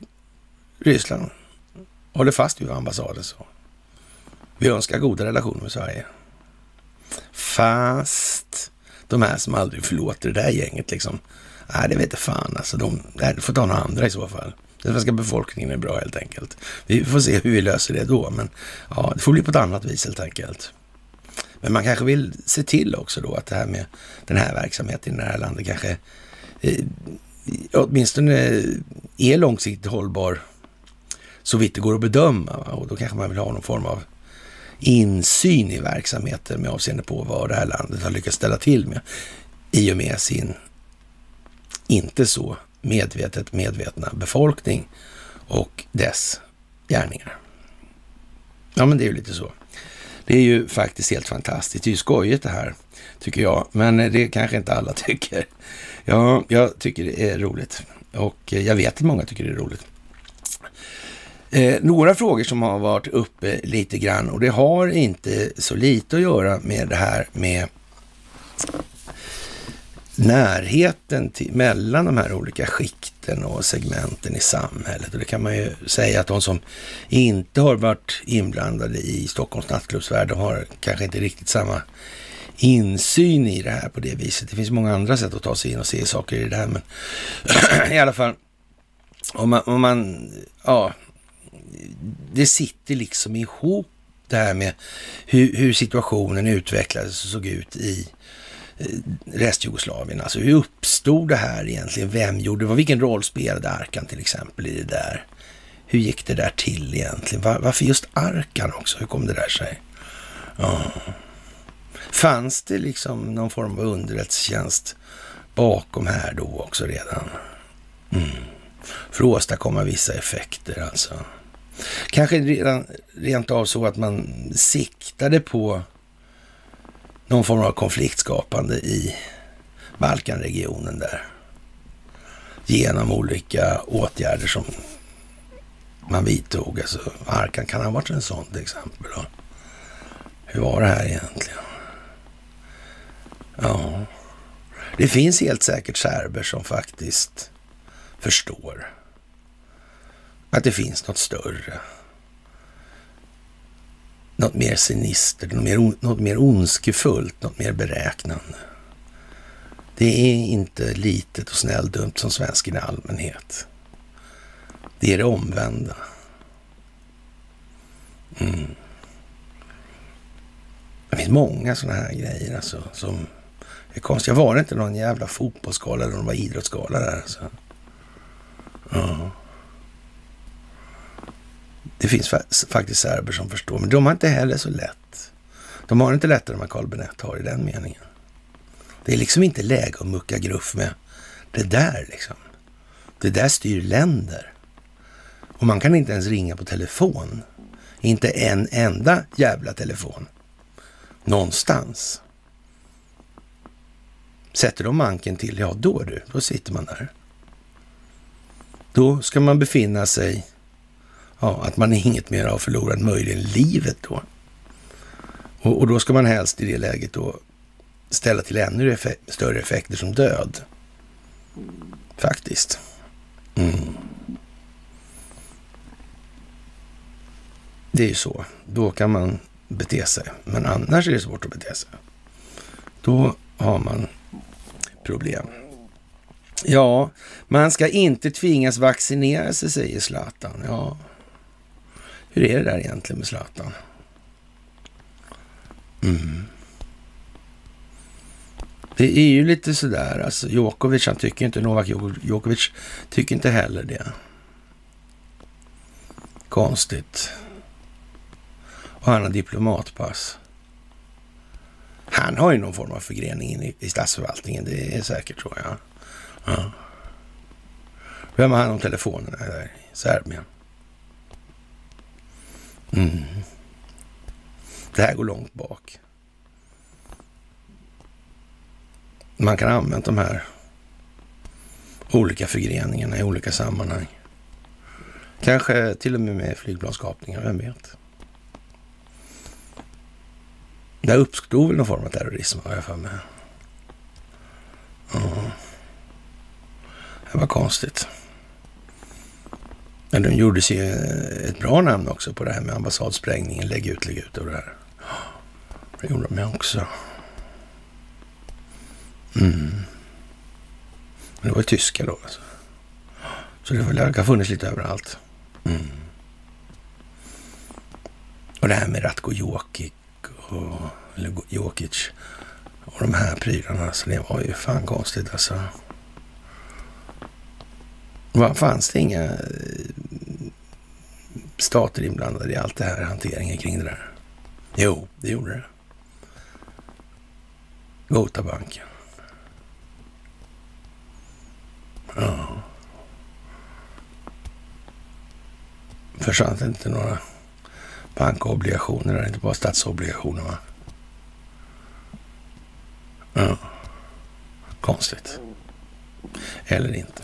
A: Ryssland håller fast vid ambassaden. Så. Vi önskar goda relationer med Sverige. Fast de här som aldrig förlåter det där gänget liksom. Nej, det vet fan alltså. De, det får ta några andra i så fall. Den svenska befolkningen är bra helt enkelt. Vi får se hur vi löser det då, men ja, det får bli på ett annat vis helt enkelt. Men man kanske vill se till också då att det här med den här verksamheten i det här landet kanske Eh, åtminstone eh, är långsiktigt hållbar så vitt det går att bedöma. Och då kanske man vill ha någon form av insyn i verksamheten med avseende på vad det här landet har lyckats ställa till med i och med sin inte så medvetet medvetna befolkning och dess gärningar. Ja, men det är ju lite så. Det är ju faktiskt helt fantastiskt. Det är ju skojigt det här, tycker jag. Men eh, det kanske inte alla tycker. Ja, jag tycker det är roligt. Och eh, jag vet att många tycker det är roligt. Eh, några frågor som har varit uppe lite grann och det har inte så lite att göra med det här med närheten till, mellan de här olika skikten och segmenten i samhället. Och det kan man ju säga att de som inte har varit inblandade i Stockholms nattklubbsvärld, de har kanske inte riktigt samma insyn i det här på det viset. Det finns många andra sätt att ta sig in och se saker i det här, men i alla fall om man, om man ja, det sitter liksom ihop det här med hur, hur situationen utvecklades och såg ut i eh, restjugoslavien. Alltså hur uppstod det här egentligen? Vem gjorde vad? Vilken roll spelade Arkan till exempel i det där? Hur gick det där till egentligen? Var, varför just Arkan också? Hur kom det där sig? Ja. Fanns det liksom någon form av underrättelsetjänst bakom här då också redan? Mm. För att åstadkomma vissa effekter alltså. Kanske redan, rent av så att man siktade på någon form av konfliktskapande i Balkanregionen där. Genom olika åtgärder som man vidtog. Alltså, Arkan kan ha varit en sån till exempel. Då. Hur var det här egentligen? Ja, det finns helt säkert serber som faktiskt förstår att det finns något större. något mer sinistert, något mer, något mer ondskefullt, något mer beräknande. Det är inte litet och snälldumt som svensken i allmänhet. Det är det omvända. Mm. Det finns många sådana här grejer alltså, som är konstiga. Var det inte någon jävla fotbollsskala eller någon idrottsskala där? Alltså? Ja. Det finns faktiskt serber som förstår, men de har inte heller så lätt. De har inte lättare än vad Carl Benett har i den meningen. Det är liksom inte läge att mucka gruff med det där liksom. Det där styr länder. Och man kan inte ens ringa på telefon. Inte en enda jävla telefon. Någonstans. Sätter de manken till, ja då du, då sitter man där. Då ska man befinna sig, ja, att man inget mer har förlorat möjligen livet då. Och, och, då ska man helst i det läget då ställa till ännu effek större effekter som död. Faktiskt. Mm. Det är ju så. Då kan man bete sig. Men annars är det svårt att bete sig. Då har man problem. Ja, man ska inte tvingas vaccinera sig, säger Zlatan. Ja, hur är det där egentligen med Zlatan? Mm. Det är ju lite sådär, alltså Djokovic, han tycker inte, Novak Djokovic tycker inte heller det. Konstigt. Och han har diplomatpass. Han har ju någon form av förgrening i, i statsförvaltningen, det är säkert tror jag. Ja. Vem har hand om telefonerna där i Serbien? Mm. Det här går långt bak. Man kan använda de här olika förgreningarna i olika sammanhang. Kanske till och med med flygplanskapningar, vem vet? Där uppstod väl någon form av terrorism, har jag för mig. Ja. Det var konstigt. Men de gjorde sig ett bra namn också på det här med ambassadsprängningen, lägg ut, lägg ut och det här. Det gjorde de också. Mm. Men det var ju tyska då alltså. Så det har funnits lite överallt. Mm. Och det här med Ratko Jokic och, Jokic och de här prylarna. Så det var ju fan konstigt alltså. Vad fanns det inga eh, stater inblandade i allt det här hanteringen kring det där? Jo, det gjorde det. Gotabanken. Ja. Försvann inte några bankobligationer inte bara statsobligationer va? Ja. Konstigt. Eller inte.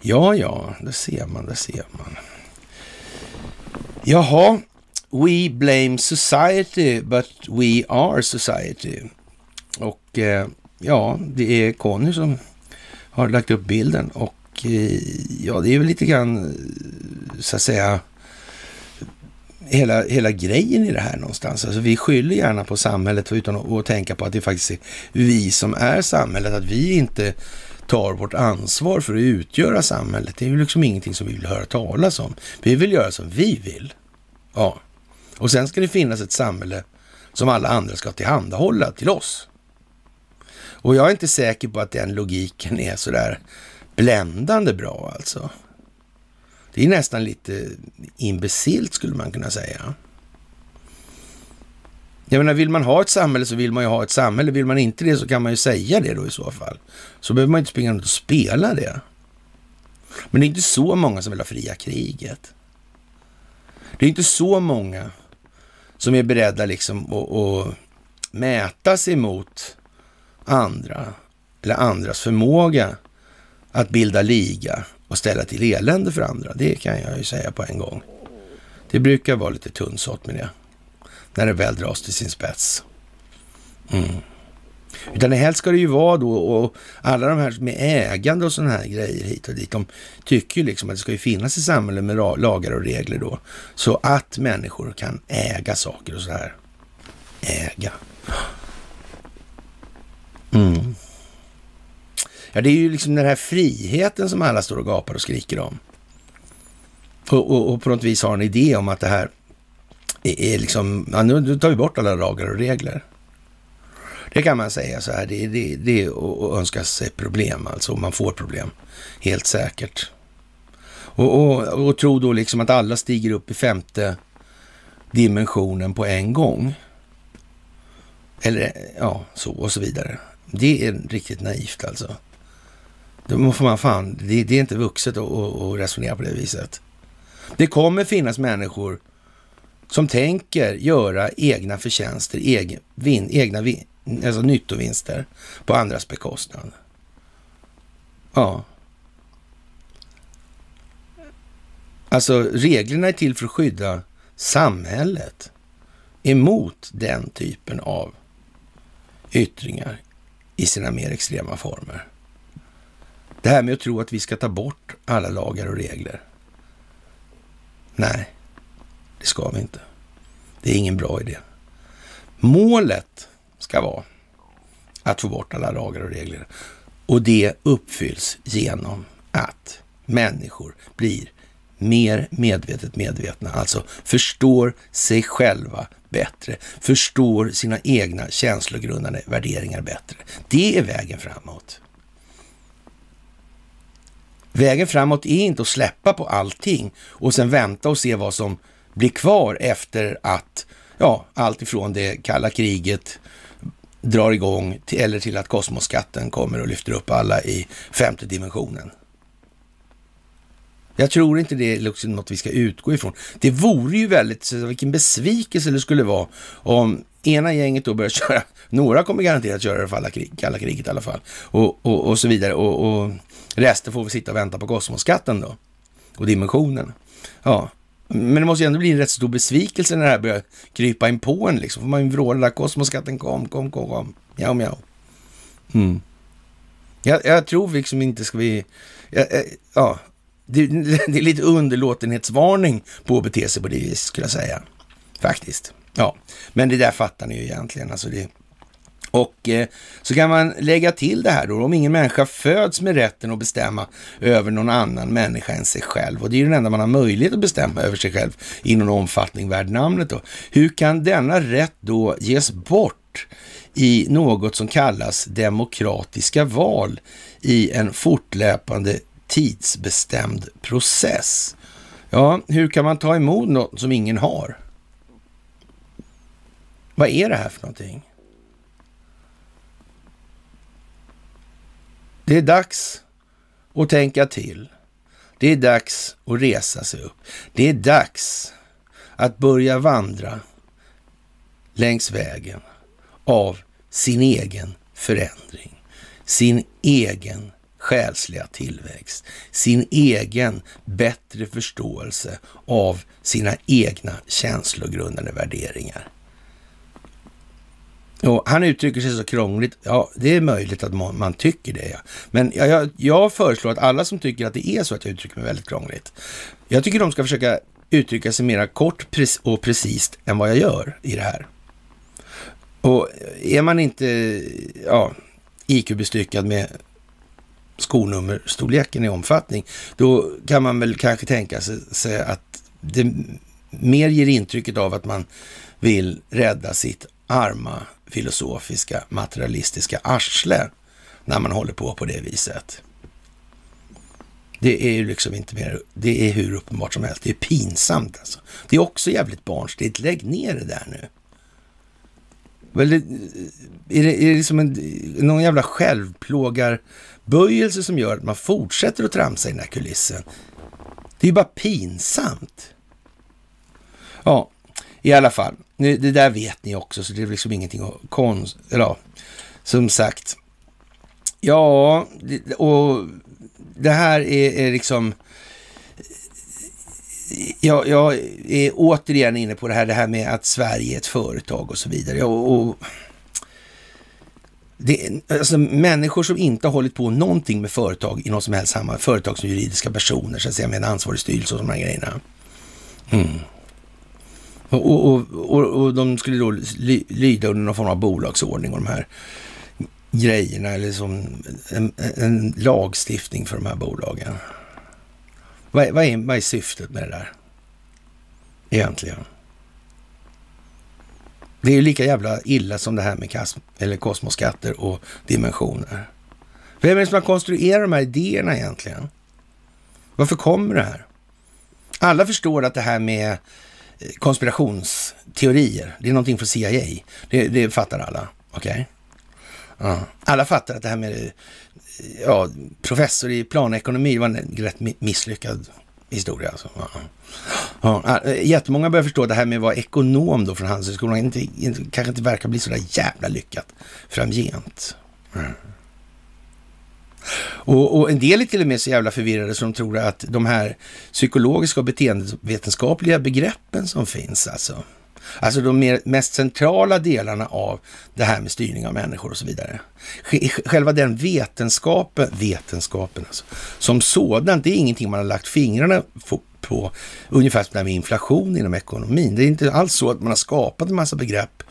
A: Ja, ja, det ser man, det ser man. Jaha, We blame society, but we are society. Och eh, ja, det är Conny som har lagt upp bilden och eh, ja, det är väl lite grann eh, så att säga hela, hela grejen i det här någonstans. Alltså vi skyller gärna på samhället utan att, att tänka på att det faktiskt är vi som är samhället, att vi inte tar vårt ansvar för att utgöra samhället. Det är ju liksom ingenting som vi vill höra talas om. Vi vill göra som vi vill. Ja, och sen ska det finnas ett samhälle som alla andra ska tillhandahålla till oss. Och jag är inte säker på att den logiken är sådär bländande bra alltså. Det är nästan lite imbecilt skulle man kunna säga. Jag menar, vill man ha ett samhälle så vill man ju ha ett samhälle. Vill man inte det så kan man ju säga det då i så fall. Så behöver man inte springa runt och spela det. Men det är inte så många som vill ha fria kriget. Det är inte så många som är beredda liksom att, att mäta sig mot andra eller andras förmåga att bilda liga och ställa till elände för andra. Det kan jag ju säga på en gång. Det brukar vara lite tunnsått med det när det väl dras till sin spets. Mm. Utan helst ska det ju vara då, och alla de här med ägande och sådana här grejer hit och dit, de tycker ju liksom att det ska ju finnas i samhället med lagar och regler då, så att människor kan äga saker och så här. Äga. Mm. Ja, det är ju liksom den här friheten som alla står och gapar och skriker om. Och, och, och på något vis har en idé om att det här är, är liksom, ja, nu tar vi bort alla lagar och regler. Det kan man säga så här, det, det, det är att önska sig problem alltså, man får problem. Helt säkert. Och, och, och tro då liksom att alla stiger upp i femte dimensionen på en gång. Eller ja, så och så vidare. Det är riktigt naivt alltså. Då får man fan, det, det är inte vuxet att, att resonera på det viset. Det kommer finnas människor som tänker göra egna förtjänster, egen, vin, egna vin, alltså nyttovinster på andras bekostnad. Ja. Alltså reglerna är till för att skydda samhället emot den typen av yttringar i sina mer extrema former. Det här med att tro att vi ska ta bort alla lagar och regler. Nej, det ska vi inte. Det är ingen bra idé. Målet ska vara att få bort alla lagar och regler. Och det uppfylls genom att människor blir mer medvetet medvetna, alltså förstår sig själva bättre, förstår sina egna känslogrundande värderingar bättre. Det är vägen framåt. Vägen framåt är inte att släppa på allting och sen vänta och se vad som blir kvar efter att, ja, allt ifrån det kalla kriget drar igång till, eller till att kosmoskatten kommer och lyfter upp alla i femte dimensionen. Jag tror inte det är liksom något vi ska utgå ifrån. Det vore ju väldigt, vilken besvikelse det skulle vara om ena gänget då börjar köra, några kommer garanterat köra det för alla krig, kalla kriget i alla fall, och, och, och så vidare. Och, och resten får vi sitta och vänta på kosmoskatten då, och dimensionen. Ja, men det måste ju ändå bli en rätt stor besvikelse när det här börjar krypa in på en liksom. Får man ju vråla där, kosmoskatten kom, kom, kom, kom. Mjau, mjau. Mm. Jag, jag tror liksom inte ska vi... Ja, eh, ja det, det, är lite underlåtenhetsvarning på att bete sig på det viset skulle jag säga. Faktiskt. Ja, men det där fattar ni ju egentligen. Alltså det, och eh, så kan man lägga till det här då, om ingen människa föds med rätten att bestämma över någon annan människa än sig själv, och det är ju den enda man har möjlighet att bestämma över sig själv i någon omfattning värd namnet då. Hur kan denna rätt då ges bort i något som kallas demokratiska val i en fortlöpande tidsbestämd process? Ja, hur kan man ta emot något som ingen har? Vad är det här för någonting? Det är dags att tänka till. Det är dags att resa sig upp. Det är dags att börja vandra längs vägen av sin egen förändring, sin egen själsliga tillväxt, sin egen bättre förståelse av sina egna känslogrundande värderingar. Och han uttrycker sig så krångligt. Ja, det är möjligt att man, man tycker det. Ja. Men jag, jag, föreslår att alla som tycker att det är så att jag uttrycker mig väldigt krångligt. Jag tycker de ska försöka uttrycka sig mera kort och precis än vad jag gör i det här. Och är man inte ja, IQ-bestyckad med skonummerstorleken i omfattning, då kan man väl kanske tänka sig att det mer ger intrycket av att man vill rädda sitt arma filosofiska, materialistiska arsle när man håller på på det viset. Det är ju liksom inte mer, det är hur uppenbart som helst. Det är pinsamt alltså. Det är också jävligt barnsligt. Lägg ner det där nu. Väl, är det, är det liksom en, någon jävla självplågarböjelse som gör att man fortsätter att tramsa i den här kulissen? Det är ju bara pinsamt. Ja, i alla fall, det där vet ni också, så det är liksom ingenting att konst... Eller ja, som sagt. Ja, och det här är, är liksom... Jag, jag, är återigen inne på det här, det här med att Sverige är ett företag och så vidare. Och, och det, alltså, människor som inte har hållit på någonting med företag i något som helst sammanhang, företag som juridiska personer, så att säga, med en ansvarig styrelse och de här grejerna. Mm. Och, och, och, och, de skulle då lyda under någon form av bolagsordning och de här grejerna, eller som en, en lagstiftning för de här bolagen. Vad, vad, är, vad är syftet med det där? Egentligen. Det är ju lika jävla illa som det här med kas eller kosmoskatter och dimensioner. Vem är det som har konstruerat de här idéerna egentligen? Varför kommer det här? Alla förstår att det här med konspirationsteorier, det är någonting från CIA. Det, det fattar alla. Okej? Okay? Ja. Alla fattar att det här med eh, ja, professor i planekonomi var en rätt misslyckad historia. Alltså. Ja. Ja, ah, eh, jättemånga börjar förstå det här med att vara ekonom då från Handelshögskolan. Inte, inte, kanske inte verkar bli så där jävla lyckat framgent. Mm. Och, och, en del är till och med så jävla förvirrade som tror att de här psykologiska och beteendevetenskapliga begreppen som finns, alltså, alltså de mer, mest centrala delarna av det här med styrning av människor och så vidare. Själva den vetenskapen, vetenskapen alltså, som sådant, det är ingenting man har lagt fingrarna på ungefär som det här med inflation inom ekonomin. Det är inte alls så att man har skapat en massa begrepp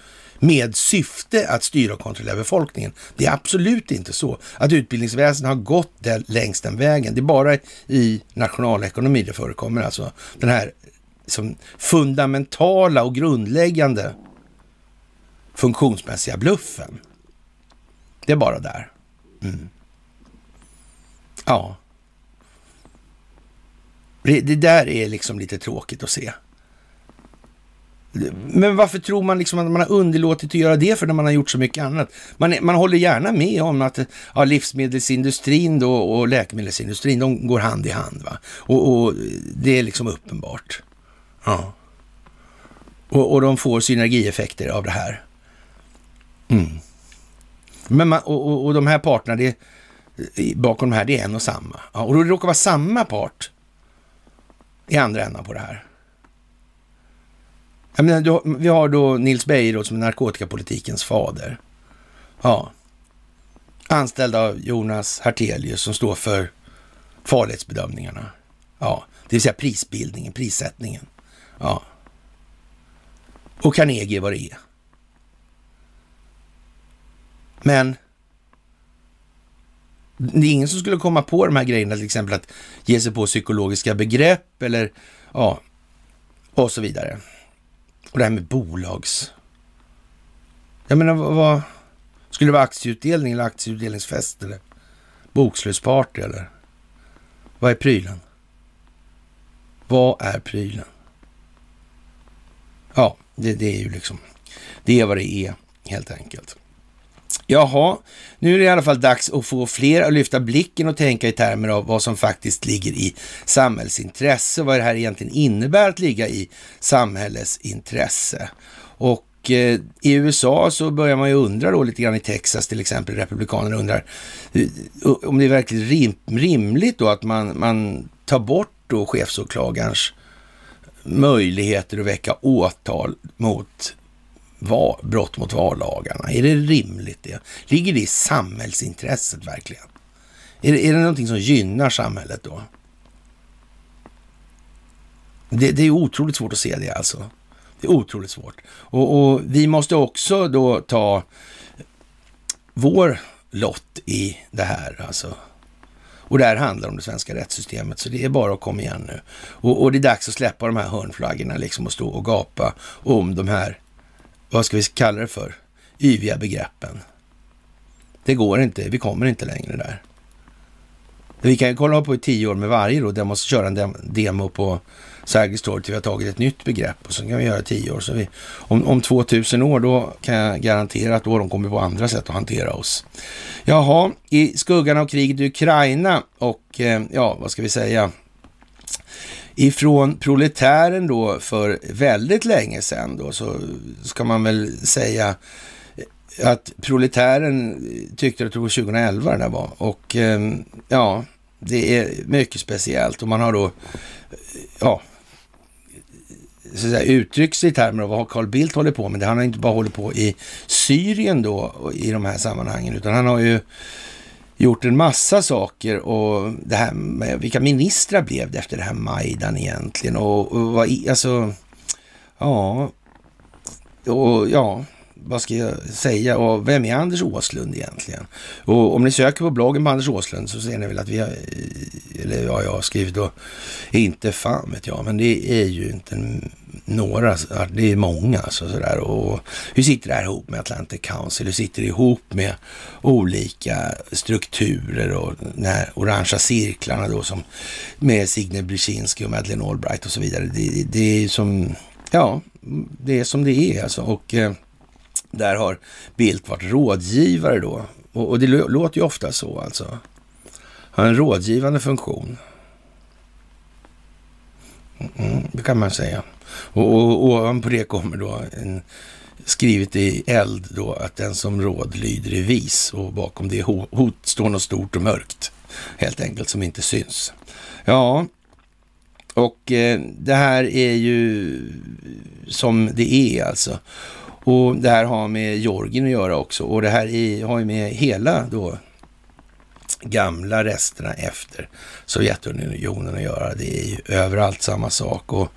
A: med syfte att styra och kontrollera befolkningen. Det är absolut inte så att utbildningsväsendet har gått där, längs den vägen. Det är bara i nationalekonomi det förekommer, alltså den här som fundamentala och grundläggande funktionsmässiga bluffen. Det är bara där. Mm. Ja. Det, det, där är liksom lite tråkigt att se. Men varför tror man liksom att man har underlåtit att göra det för när man har gjort så mycket annat? Man, man håller gärna med om att ja, livsmedelsindustrin då och läkemedelsindustrin, de går hand i hand. Va? Och, och det är liksom uppenbart. Ja. Och, och de får synergieffekter av det här. Mm. Men man, och, och, och, de här parterna, det, bakom de här, det är en och samma. Ja, och då det råkar vara samma part i andra änden på det här. Menar, då, vi har då Nils Bejerot som är narkotikapolitikens fader. Ja. Anställd av Jonas Hartelius som står för farlighetsbedömningarna. Ja, det vill säga prisbildningen, prissättningen. Ja. Och Carnegie vad det är. Men det är ingen som skulle komma på de här grejerna, till exempel att ge sig på psykologiska begrepp eller ja, och så vidare. Och det här med bolags... Jag menar, vad, vad skulle det vara aktieutdelning eller aktieutdelningsfest eller bokslutsparty eller? Vad är prylen? Vad är prylen? Ja, det, det är ju liksom, det är vad det är helt enkelt. Jaha, nu är det i alla fall dags att få fler att lyfta blicken och tänka i termer av vad som faktiskt ligger i samhällsintresse, vad det här egentligen innebär att ligga i samhällets intresse. Och eh, i USA så börjar man ju undra då lite grann i Texas till exempel, republikanerna undrar eh, om det är verkligen rim, rimligt då att man, man tar bort då chefsåklagarens möjligheter att väcka åtal mot var, brott mot vallagarna? Är det rimligt det? Ligger det i samhällsintresset verkligen? Är det, är det någonting som gynnar samhället då? Det, det är otroligt svårt att se det alltså. Det är otroligt svårt. Och, och, vi måste också då ta vår lott i det här alltså. Och det här handlar om det svenska rättssystemet, så det är bara att komma igen nu. Och, och det är dags att släppa de här hörnflaggorna liksom och stå och gapa om de här vad ska vi kalla det för, yviga begreppen. Det går inte, vi kommer inte längre där. Vi kan ju kolla på i tio år med varje då, där måste köra en demo på Sergels torg till vi har tagit ett nytt begrepp och så kan vi göra tio år. Så vi, om, om 2000 år då kan jag garantera att då de kommer på andra sätt att hantera oss. Jaha, i skuggan av kriget i Ukraina och eh, ja, vad ska vi säga? Ifrån proletären då för väldigt länge sedan då så ska man väl säga att proletären tyckte att det var 2011 det där var och ehm, ja, det är mycket speciellt och man har då ja, så säga, uttryckt sig i termer av vad Carl Bildt håller på med. Det han har inte bara hållit på i Syrien då i de här sammanhangen, utan han har ju gjort en massa saker och det här med vilka ministrar blev det efter det här Majdan egentligen? Och, och vad, alltså, ja, och ja, vad ska jag säga? Och vem är Anders Åslund egentligen? Och om ni söker på bloggen på Anders Åslund så ser ni väl att vi har, eller ja, jag har skrivit då, inte fan vet jag, men det är ju inte några, det är många alltså sådär. Och hur sitter det här ihop med Atlantic Council? Hur sitter det ihop med olika strukturer och de här orangea cirklarna då som med Signe Brzezinski och Madeleine Albright och så vidare. Det, det är som, ja, det är som det är alltså. Och eh, där har Bildt varit rådgivare då. Och, och det låter ju ofta så alltså. Har en rådgivande funktion. Mm, det kan man säga. Och, och ovanpå det kommer då en, skrivet i eld då att den som råd lyder är vis och bakom det hot står något stort och mörkt helt enkelt som inte syns. Ja, och eh, det här är ju som det är alltså. Och det här har med Georgien att göra också. Och det här är, har ju med hela då gamla resterna efter Sovjetunionen att göra. Det är ju överallt samma sak. Och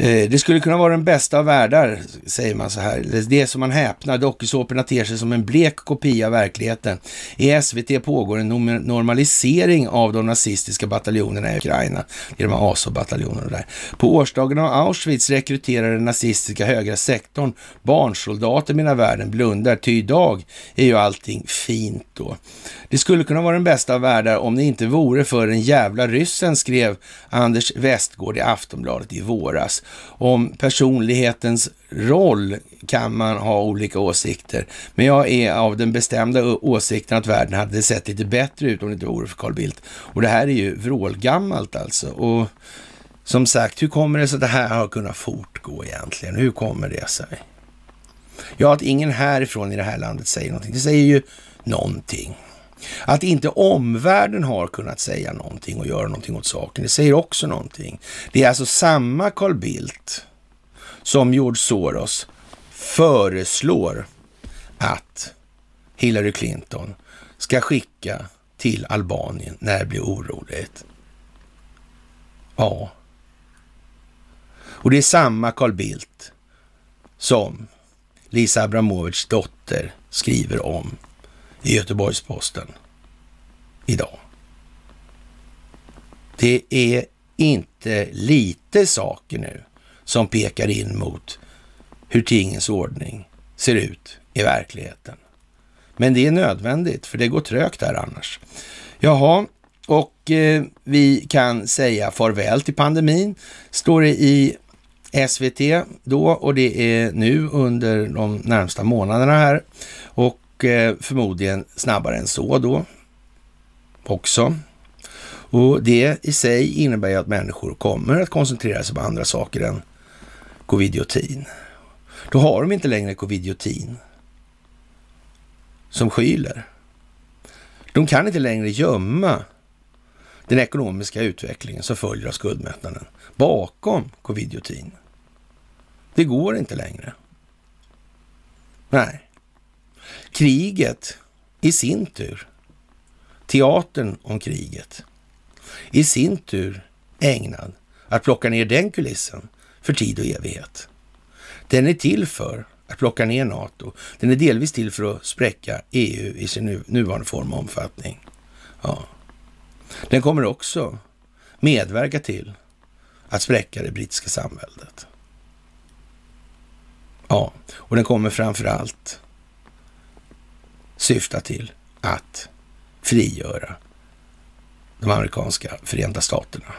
A: Eh, det skulle kunna vara den bästa av världar, säger man så här. Det är som man häpnar. Dokusåporna ter sig som en blek kopia av verkligheten. I SVT pågår en normalisering av de nazistiska bataljonerna i Ukraina. Det är de här ASO-bataljonerna där. På årsdagen av Auschwitz rekryterar den nazistiska högra sektorn barnsoldater mina världen blundar. Ty idag är ju allting fint då. Det skulle kunna vara den bästa av världar om det inte vore för den jävla ryssen, skrev Anders Westgård i Aftonbladet i våras. Om personlighetens roll kan man ha olika åsikter, men jag är av den bestämda åsikten att världen hade sett lite bättre ut om det inte vore för Carl Bildt. Och det här är ju vrålgammalt alltså. Och som sagt, hur kommer det sig att det här har kunnat fortgå egentligen? Hur kommer det sig? Ja, att ingen härifrån i det här landet säger någonting. Det säger ju någonting. Att inte omvärlden har kunnat säga någonting och göra någonting åt saken, det säger också någonting. Det är alltså samma Carl Bildt som George Soros föreslår att Hillary Clinton ska skicka till Albanien när det blir oroligt. Ja. Och det är samma Carl Bildt som Lisa Abramovics dotter skriver om i Göteborgs-Posten idag. Det är inte lite saker nu som pekar in mot hur tingens ordning ser ut i verkligheten. Men det är nödvändigt, för det går trögt här annars. Jaha, och eh, vi kan säga farväl till pandemin, står det i SVT då och det är nu under de närmsta månaderna här. Och Eh, förmodligen snabbare än så då också. Och det i sig innebär ju att människor kommer att koncentrera sig på andra saker än covidiotin. Då har de inte längre covidiotin som skyler. De kan inte längre gömma den ekonomiska utvecklingen som följer av skuldmättnaden bakom covidiotin. Det går inte längre. Nej. Kriget i sin tur, teatern om kriget, i sin tur ägnad att plocka ner den kulissen för tid och evighet. Den är till för att plocka ner NATO. Den är delvis till för att spräcka EU i sin nuvarande form och omfattning. Ja. Den kommer också medverka till att spräcka det brittiska samhället. Ja, och den kommer framför allt syftar till att frigöra de amerikanska förenta staterna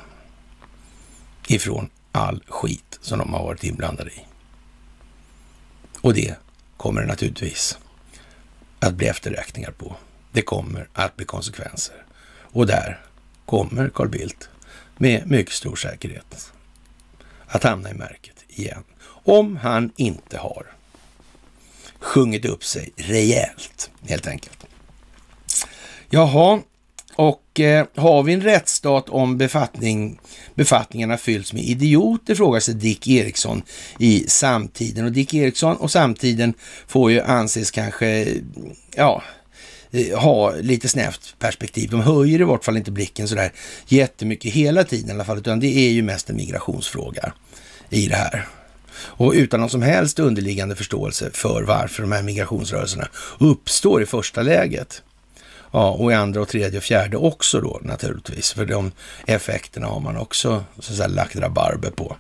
A: ifrån all skit som de har varit inblandade i. Och det kommer det naturligtvis att bli efterräkningar på. Det kommer att bli konsekvenser. Och där kommer Carl Bildt med mycket stor säkerhet att hamna i märket igen. Om han inte har sjungit upp sig rejält, helt enkelt. Jaha, och eh, har vi en rättsstat om befattning, befattningarna fylls med idioter, frågar sig Dick Eriksson i samtiden. Och Dick Eriksson och samtiden får ju anses kanske, ja, eh, ha lite snävt perspektiv. De höjer i vart fall inte blicken sådär jättemycket hela tiden i alla fall, utan det är ju mest en migrationsfråga i det här. Och utan någon som helst underliggande förståelse för varför de här migrationsrörelserna uppstår i första läget. Ja, och i andra och tredje och fjärde också då naturligtvis. För de effekterna har man också så att säga, lagt rabarber på.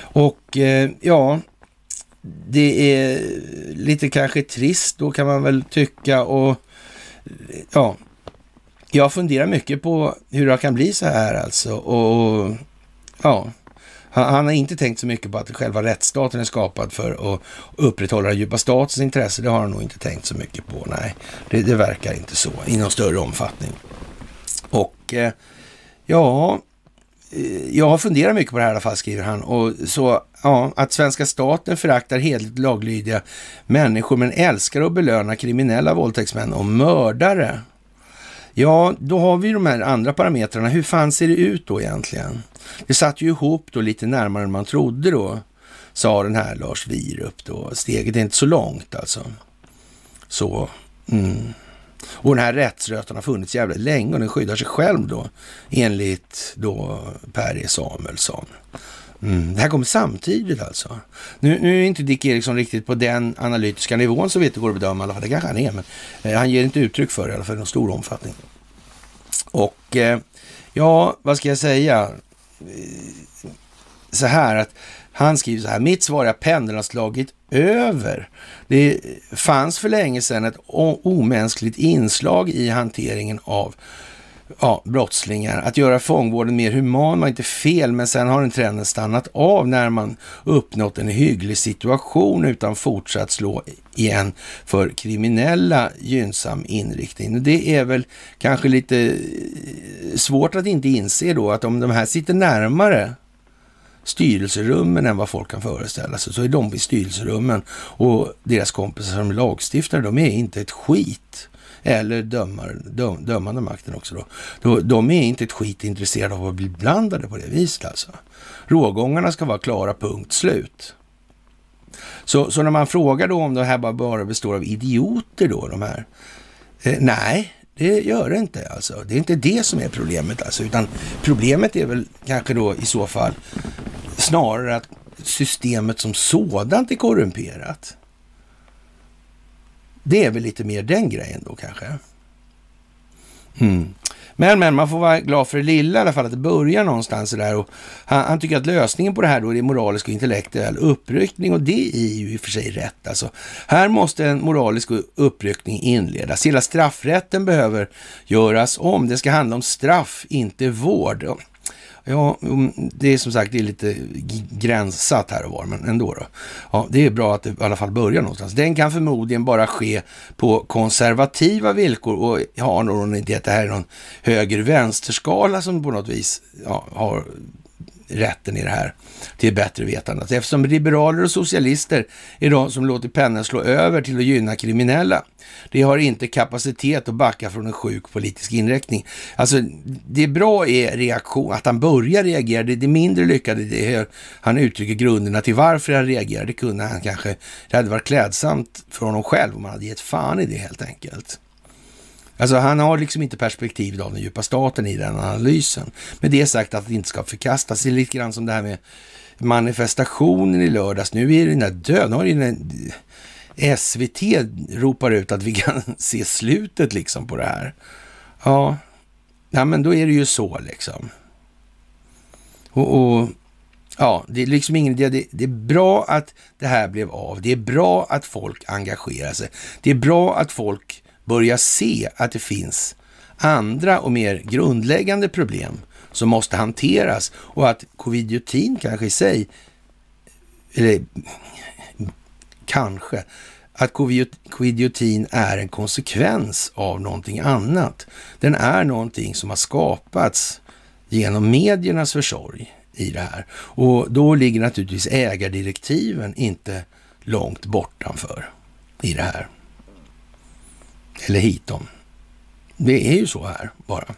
A: Och eh, ja, det är lite kanske trist då kan man väl tycka och ja, jag funderar mycket på hur det kan bli så här alltså och ja, han, har inte tänkt så mycket på att själva rättsstaten är skapad för att upprätthålla den djupa statens intresse. Det har han nog inte tänkt så mycket på. Nej, det, det verkar inte så i någon större omfattning. Och eh, ja, eh, jag har funderat mycket på det här i alla fall, skriver han. Och så, ja, att svenska staten föraktar helt laglydiga människor men älskar att belöna kriminella våldtäktsmän och mördare. Ja, då har vi de här andra parametrarna. Hur fan ser det ut då egentligen? Det satt ju ihop då lite närmare än man trodde då, sa den här Lars Wierup. då. Steget är inte så långt alltså. Så, mm. Och den här rättsrötan har funnits jävligt länge och den skyddar sig själv då, enligt då Per E Samuelsson. Mm. Det här kommer samtidigt alltså. Nu, nu är inte Dick Eriksson riktigt på den analytiska nivån så vet det går att bedöma i alla fall. Det kanske han är, men eh, han ger inte uttryck för det i alla fall i någon stor omfattning. Och eh, ja, vad ska jag säga? Eh, så här att han skriver så här, mitt svar är att pendeln har slagit över. Det fanns för länge sedan ett omänskligt inslag i hanteringen av ja, brottslingar. Att göra fångvården mer human var inte fel, men sen har den trenden stannat av när man uppnått en hygglig situation utan fortsatt slå igen för kriminella gynnsam inriktning. Det är väl kanske lite eh, svårt att inte inse då att om de här sitter närmare styrelserummen än vad folk kan föreställa sig, så är de i styrelserummen och deras kompisar som lagstiftare, de är inte ett skit eller dömar, döm, dömande makten också då. då. De är inte ett skit intresserade av att bli blandade på det viset alltså. Rågångarna ska vara klara, punkt slut. Så, så när man frågar då om det här bara består av idioter då, de här. Eh, nej, det gör det inte alltså. Det är inte det som är problemet alltså, utan problemet är väl kanske då i så fall snarare att systemet som sådant är korrumperat. Det är väl lite mer den grejen då kanske. Mm. Men, men man får vara glad för det lilla i alla fall, att det börjar någonstans där. Och han, han, tycker att lösningen på det här då är moralisk och intellektuell uppryckning och det är ju i och för sig rätt. Alltså, här måste en moralisk uppryckning inledas. Hela straffrätten behöver göras om. Det ska handla om straff, inte vård. Ja, det är som sagt det är lite gränsat här och var, men ändå. Då. Ja, det är bra att det i alla fall börjar någonstans. Den kan förmodligen bara ske på konservativa villkor och jag har nog inte att det här är någon höger-vänster-skala som på något vis ja, har rätten i det här till bättre vetande. Eftersom liberaler och socialister är de som låter pennan slå över till att gynna kriminella. De har inte kapacitet att backa från en sjuk politisk inriktning. Alltså, det bra är reaktion, att han börjar reagera. Det, det mindre lyckade det är han uttrycker grunderna till varför han reagerar. Det kunde han kanske, det hade varit klädsamt för honom själv om han hade gett fan i det helt enkelt. Alltså han har liksom inte perspektivet av den djupa staten i den analysen. Med det sagt att det inte ska förkastas. Det är lite grann som det här med manifestationen i lördags. Nu är den där död. Nu har den SVT ropar ut att vi kan se slutet liksom på det här. Ja, ja men då är det ju så liksom. Och, och ja, det är liksom ingen idé. Det, det, är bra att det här blev av. Det är bra att folk engagerar sig. Det är bra att folk börja se att det finns andra och mer grundläggande problem som måste hanteras och att covidiotin kanske i sig, eller kanske, att covidiotin är en konsekvens av någonting annat. Den är någonting som har skapats genom mediernas försorg i det här. Och då ligger naturligtvis ägardirektiven inte långt bortanför i det här eller hitom. Det är ju så här bara.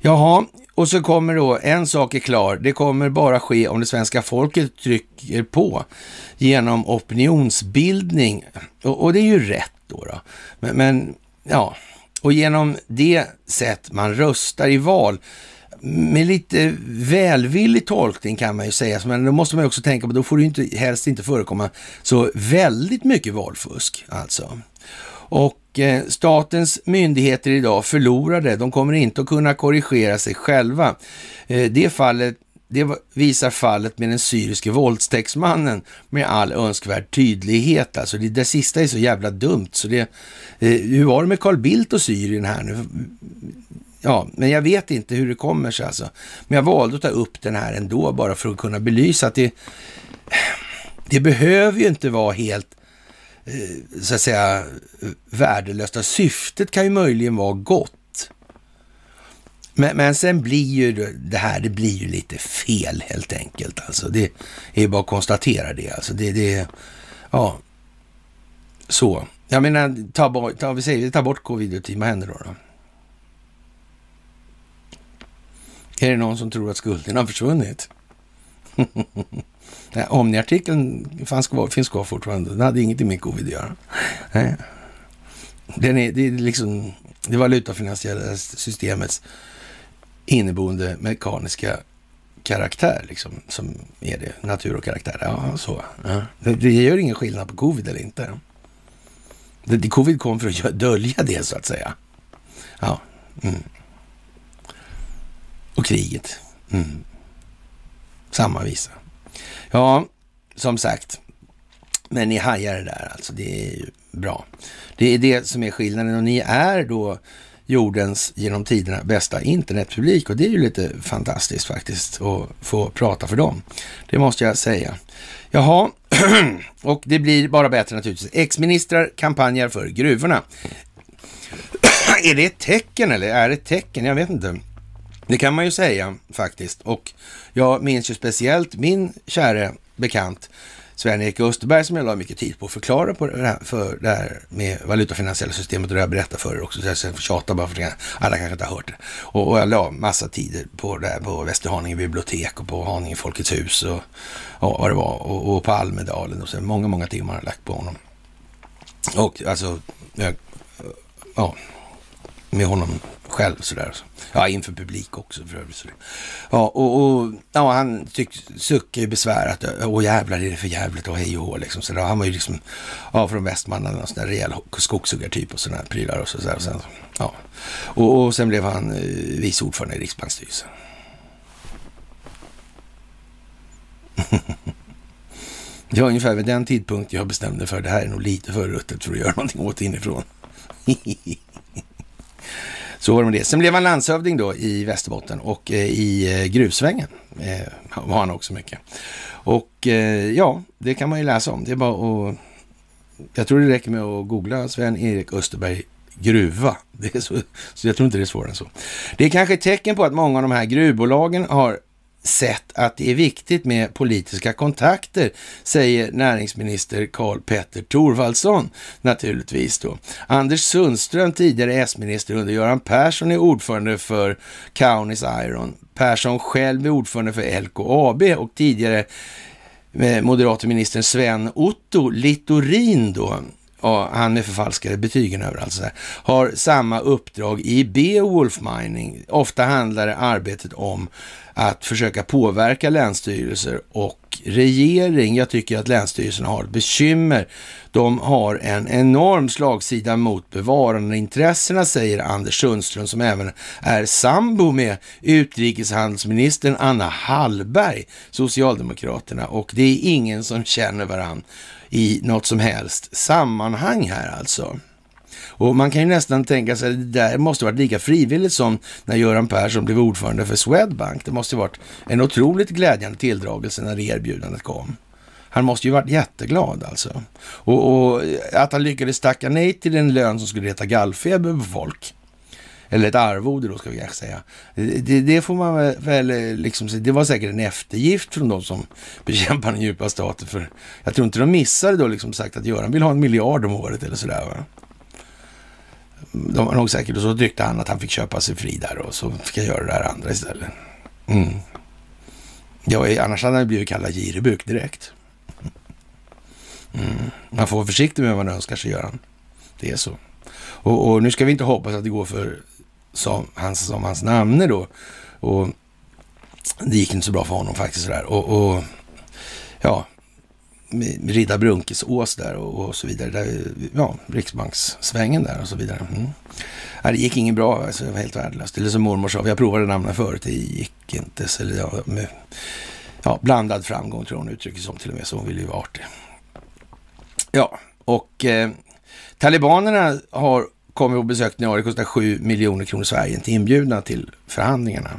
A: Jaha, och så kommer då, en sak är klar, det kommer bara ske om det svenska folket trycker på genom opinionsbildning. Och, och det är ju rätt då. då. Men, men, ja, och genom det sätt man röstar i val, med lite välvillig tolkning kan man ju säga, men då måste man också tänka på, då får det inte, helst inte förekomma så väldigt mycket valfusk alltså. Och eh, statens myndigheter idag förlorade. De kommer inte att kunna korrigera sig själva. Eh, det fallet det visar fallet med den syriske våldtäktsmannen med all önskvärd tydlighet. Alltså det, det sista är så jävla dumt. Så det, eh, hur var det med Carl Bildt och Syrien här nu? Ja, men jag vet inte hur det kommer sig alltså. Men jag valde att ta upp den här ändå bara för att kunna belysa att det, det behöver ju inte vara helt Eh, så att säga värdelösa. Syftet kan ju möjligen vara gott. Men, men sen blir ju det här, det blir ju lite fel helt enkelt. Alltså det är bara att konstatera det. Alltså det, det ja, så. Jag menar, ta bort, ta, vi säger, ta bort covid-19, vad händer då, då? Är det någon som tror att skulden har försvunnit? Omni-artikeln finns kvar fortfarande. Den hade inget med covid att göra. Den är, det är liksom det valutafinansiella systemets inneboende mekaniska karaktär, liksom, som är det. Natur och karaktär. Ja, så. Ja. Det, det, gör ingen skillnad på covid eller inte. Det, covid kom för att dölja det, så att säga. Ja. Mm. Och kriget. Mm. Samma visa. Ja, som sagt. Men ni hajar det där alltså. Det är ju bra. Det är det som är skillnaden och ni är då jordens genom tiderna bästa internetpublik och det är ju lite fantastiskt faktiskt att få prata för dem. Det måste jag säga. Jaha, och det blir bara bättre naturligtvis. Ex-ministrar kampanjar för gruvorna. är det ett tecken eller är det ett tecken? Jag vet inte. Det kan man ju säga faktiskt. Och jag minns ju speciellt min käre bekant Sven-Erik Österberg som jag la mycket tid på att förklara på det här, för det här med valutafinansiella systemet och det har jag berättat för er också. Så jag ska tjata bara för att alla kanske inte har hört det. Och, och jag la massa tider på det här på Västerhaninge bibliotek och på Haninge Folkets hus och, och vad det var och, och på Almedalen och så många, många timmar har jag lagt på honom. Och alltså, jag, ja, med honom själv sådär. Ja, inför publik också för övrigt. Ja, och, och ja, han suckade ju besvärat. Åh jävlar, är det för jävligt och hej och hå liksom. Sådär. han var ju liksom, ja, från Västmanland. en sån där rejäl skogshuggartyp och sådana här prylar och sådär. Och sen, ja. och, och sen blev han eh, vice ordförande i Riksbanksstyrelsen. Det var ungefär vid den tidpunkt jag bestämde för det här är nog lite för ruttet för att göra någonting åt inifrån. Så var det med det. Sen blev han landshövding då i Västerbotten och eh, i eh, gruvsvängen eh, var han också mycket. Och eh, ja, det kan man ju läsa om. Det är bara att... Jag tror det räcker med att googla Sven-Erik Österberg gruva. Det är så, så jag tror inte det är svårare än så. Det är kanske ett tecken på att många av de här gruvbolagen har sett att det är viktigt med politiska kontakter, säger näringsminister Karl Petter Thorvaldsson naturligtvis då. Anders Sundström, tidigare S-minister under Göran Persson, är ordförande för Kaunis Iron. Persson själv är ordförande för LKAB och tidigare eh, moderate ministern Sven Otto Littorin då ja, han med förfalskade betygen överallt, så här, har samma uppdrag i Beowulf Mining. Ofta handlar det arbetet om att försöka påverka länsstyrelser och regering. Jag tycker att länsstyrelserna har ett bekymmer. De har en enorm slagsida mot bevarandeintressena, säger Anders Sundström, som även är sambo med utrikeshandelsministern Anna Hallberg, Socialdemokraterna. Och det är ingen som känner varandra i något som helst sammanhang här alltså. Och man kan ju nästan tänka sig att det där måste varit lika frivilligt som när Göran Persson blev ordförande för Swedbank. Det måste varit en otroligt glädjande tilldragelse när det erbjudandet kom. Han måste ju varit jätteglad alltså. Och, och att han lyckades tacka nej till en lön som skulle reta gallfeber på folk. Eller ett arvode då ska vi kanske säga. Det, det, får man väl liksom, det var säkert en eftergift från de som bekämpar den djupa staten. För jag tror inte de missade då liksom sagt att Göran vill ha en miljard om året eller sådär. Va? De var nog säkert, och så tyckte han att han fick köpa sig fri där och så fick jag göra det här andra istället. Mm. Ja, annars hade han blivit kallad giribuk direkt. Mm. Man får vara försiktig med vad man önskar sig, Göran. Det är så. Och, och, nu ska vi inte hoppas att det går för som hans, som hans namne då. Och det gick inte så bra för honom faktiskt. Sådär. Och, och ja, Ridda Brunkesås där och, och, så vidare. Där, ja, Riksbankssvängen där och så vidare. Mm. Nej, det gick inget bra, alltså, det var helt värdelöst. Eller som mormor sa, jag provade namnen förut, det gick inte. Så, eller, ja, med, ja, blandad framgång tror hon uttrycker som till och med, så hon ville ju vara artig. Ja, och eh, talibanerna har kommit och besökt Niari, det kostar 7 miljoner kronor Sverige, inte inbjudna till förhandlingarna.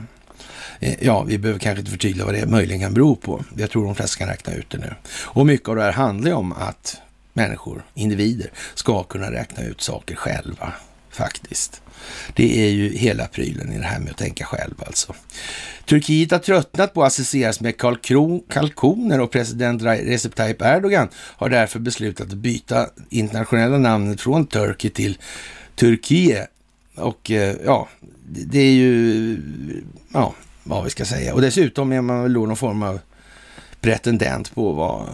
A: Eh, ja, vi behöver kanske inte förtydliga vad det möjligen kan bero på. Jag tror de flesta kan räkna ut det nu. Och mycket av det här handlar ju om att människor, individer, ska kunna räkna ut saker själva, faktiskt. Det är ju hela prylen i det här med att tänka själv alltså. Turkiet har tröttnat på att associeras med kalkoner och president Recep Tayyip Erdogan har därför beslutat att byta internationella namnet från Turkey till Turkiet. Och eh, ja, det är ju, ja, vad vi ska säga. Och dessutom är man väl då någon form av pretendent på att vara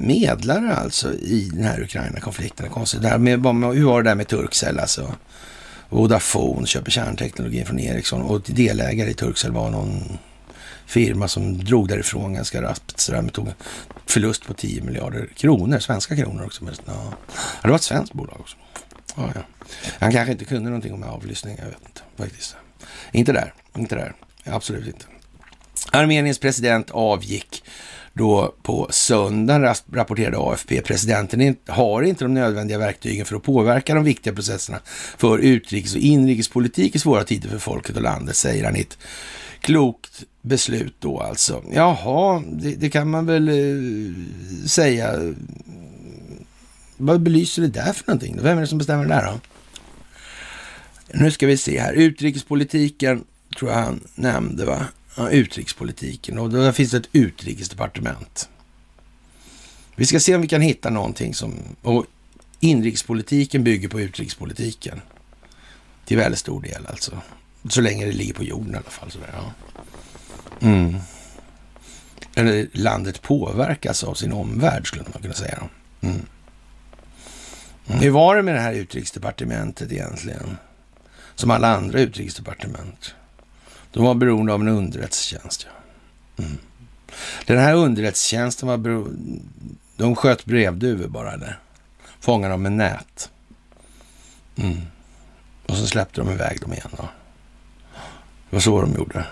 A: medlare alltså i den här Ukraina-konflikten. Konstigt. Det här med, hur var det där med Turkcell alltså? Vodafone köper kärnteknologin från Ericsson och delägare i Turkcell var någon firma som drog därifrån ganska raskt. Så där, tog förlust på 10 miljarder kronor, svenska kronor också. Men, ja. Det var ett svenskt bolag också. Ja, ja. Han kanske inte kunde någonting om avlyssning, jag vet inte faktiskt. Inte där, inte där. Absolut inte. Armeniens president avgick då på söndagen, rapporterade AFP. Presidenten har inte de nödvändiga verktygen för att påverka de viktiga processerna för utrikes och inrikespolitik i svåra tider för folket och landet, säger han i ett klokt beslut då alltså. Jaha, det, det kan man väl eh, säga. Vad belyser det där för någonting? Vem är det som bestämmer det där då? Nu ska vi se här. Utrikespolitiken tror jag han nämnde, va? Ja, utrikespolitiken. Och där finns det ett utrikesdepartement. Vi ska se om vi kan hitta någonting som... Och inrikespolitiken bygger på utrikespolitiken. Till väldigt stor del alltså. Så länge det ligger på jorden i alla fall. Sådär, ja. Mm. Eller landet påverkas av sin omvärld skulle man kunna säga. Mm. Mm. Hur var det med det här utrikesdepartementet egentligen? Som alla andra utrikesdepartement. De var beroende av en underrättelsetjänst. Ja. Mm. Den här underrättelsetjänsten var beroende... De sköt brevduvor bara, eller? Fångade dem med nät. Mm. Och så släppte de iväg dem igen. Då. Det var så de gjorde.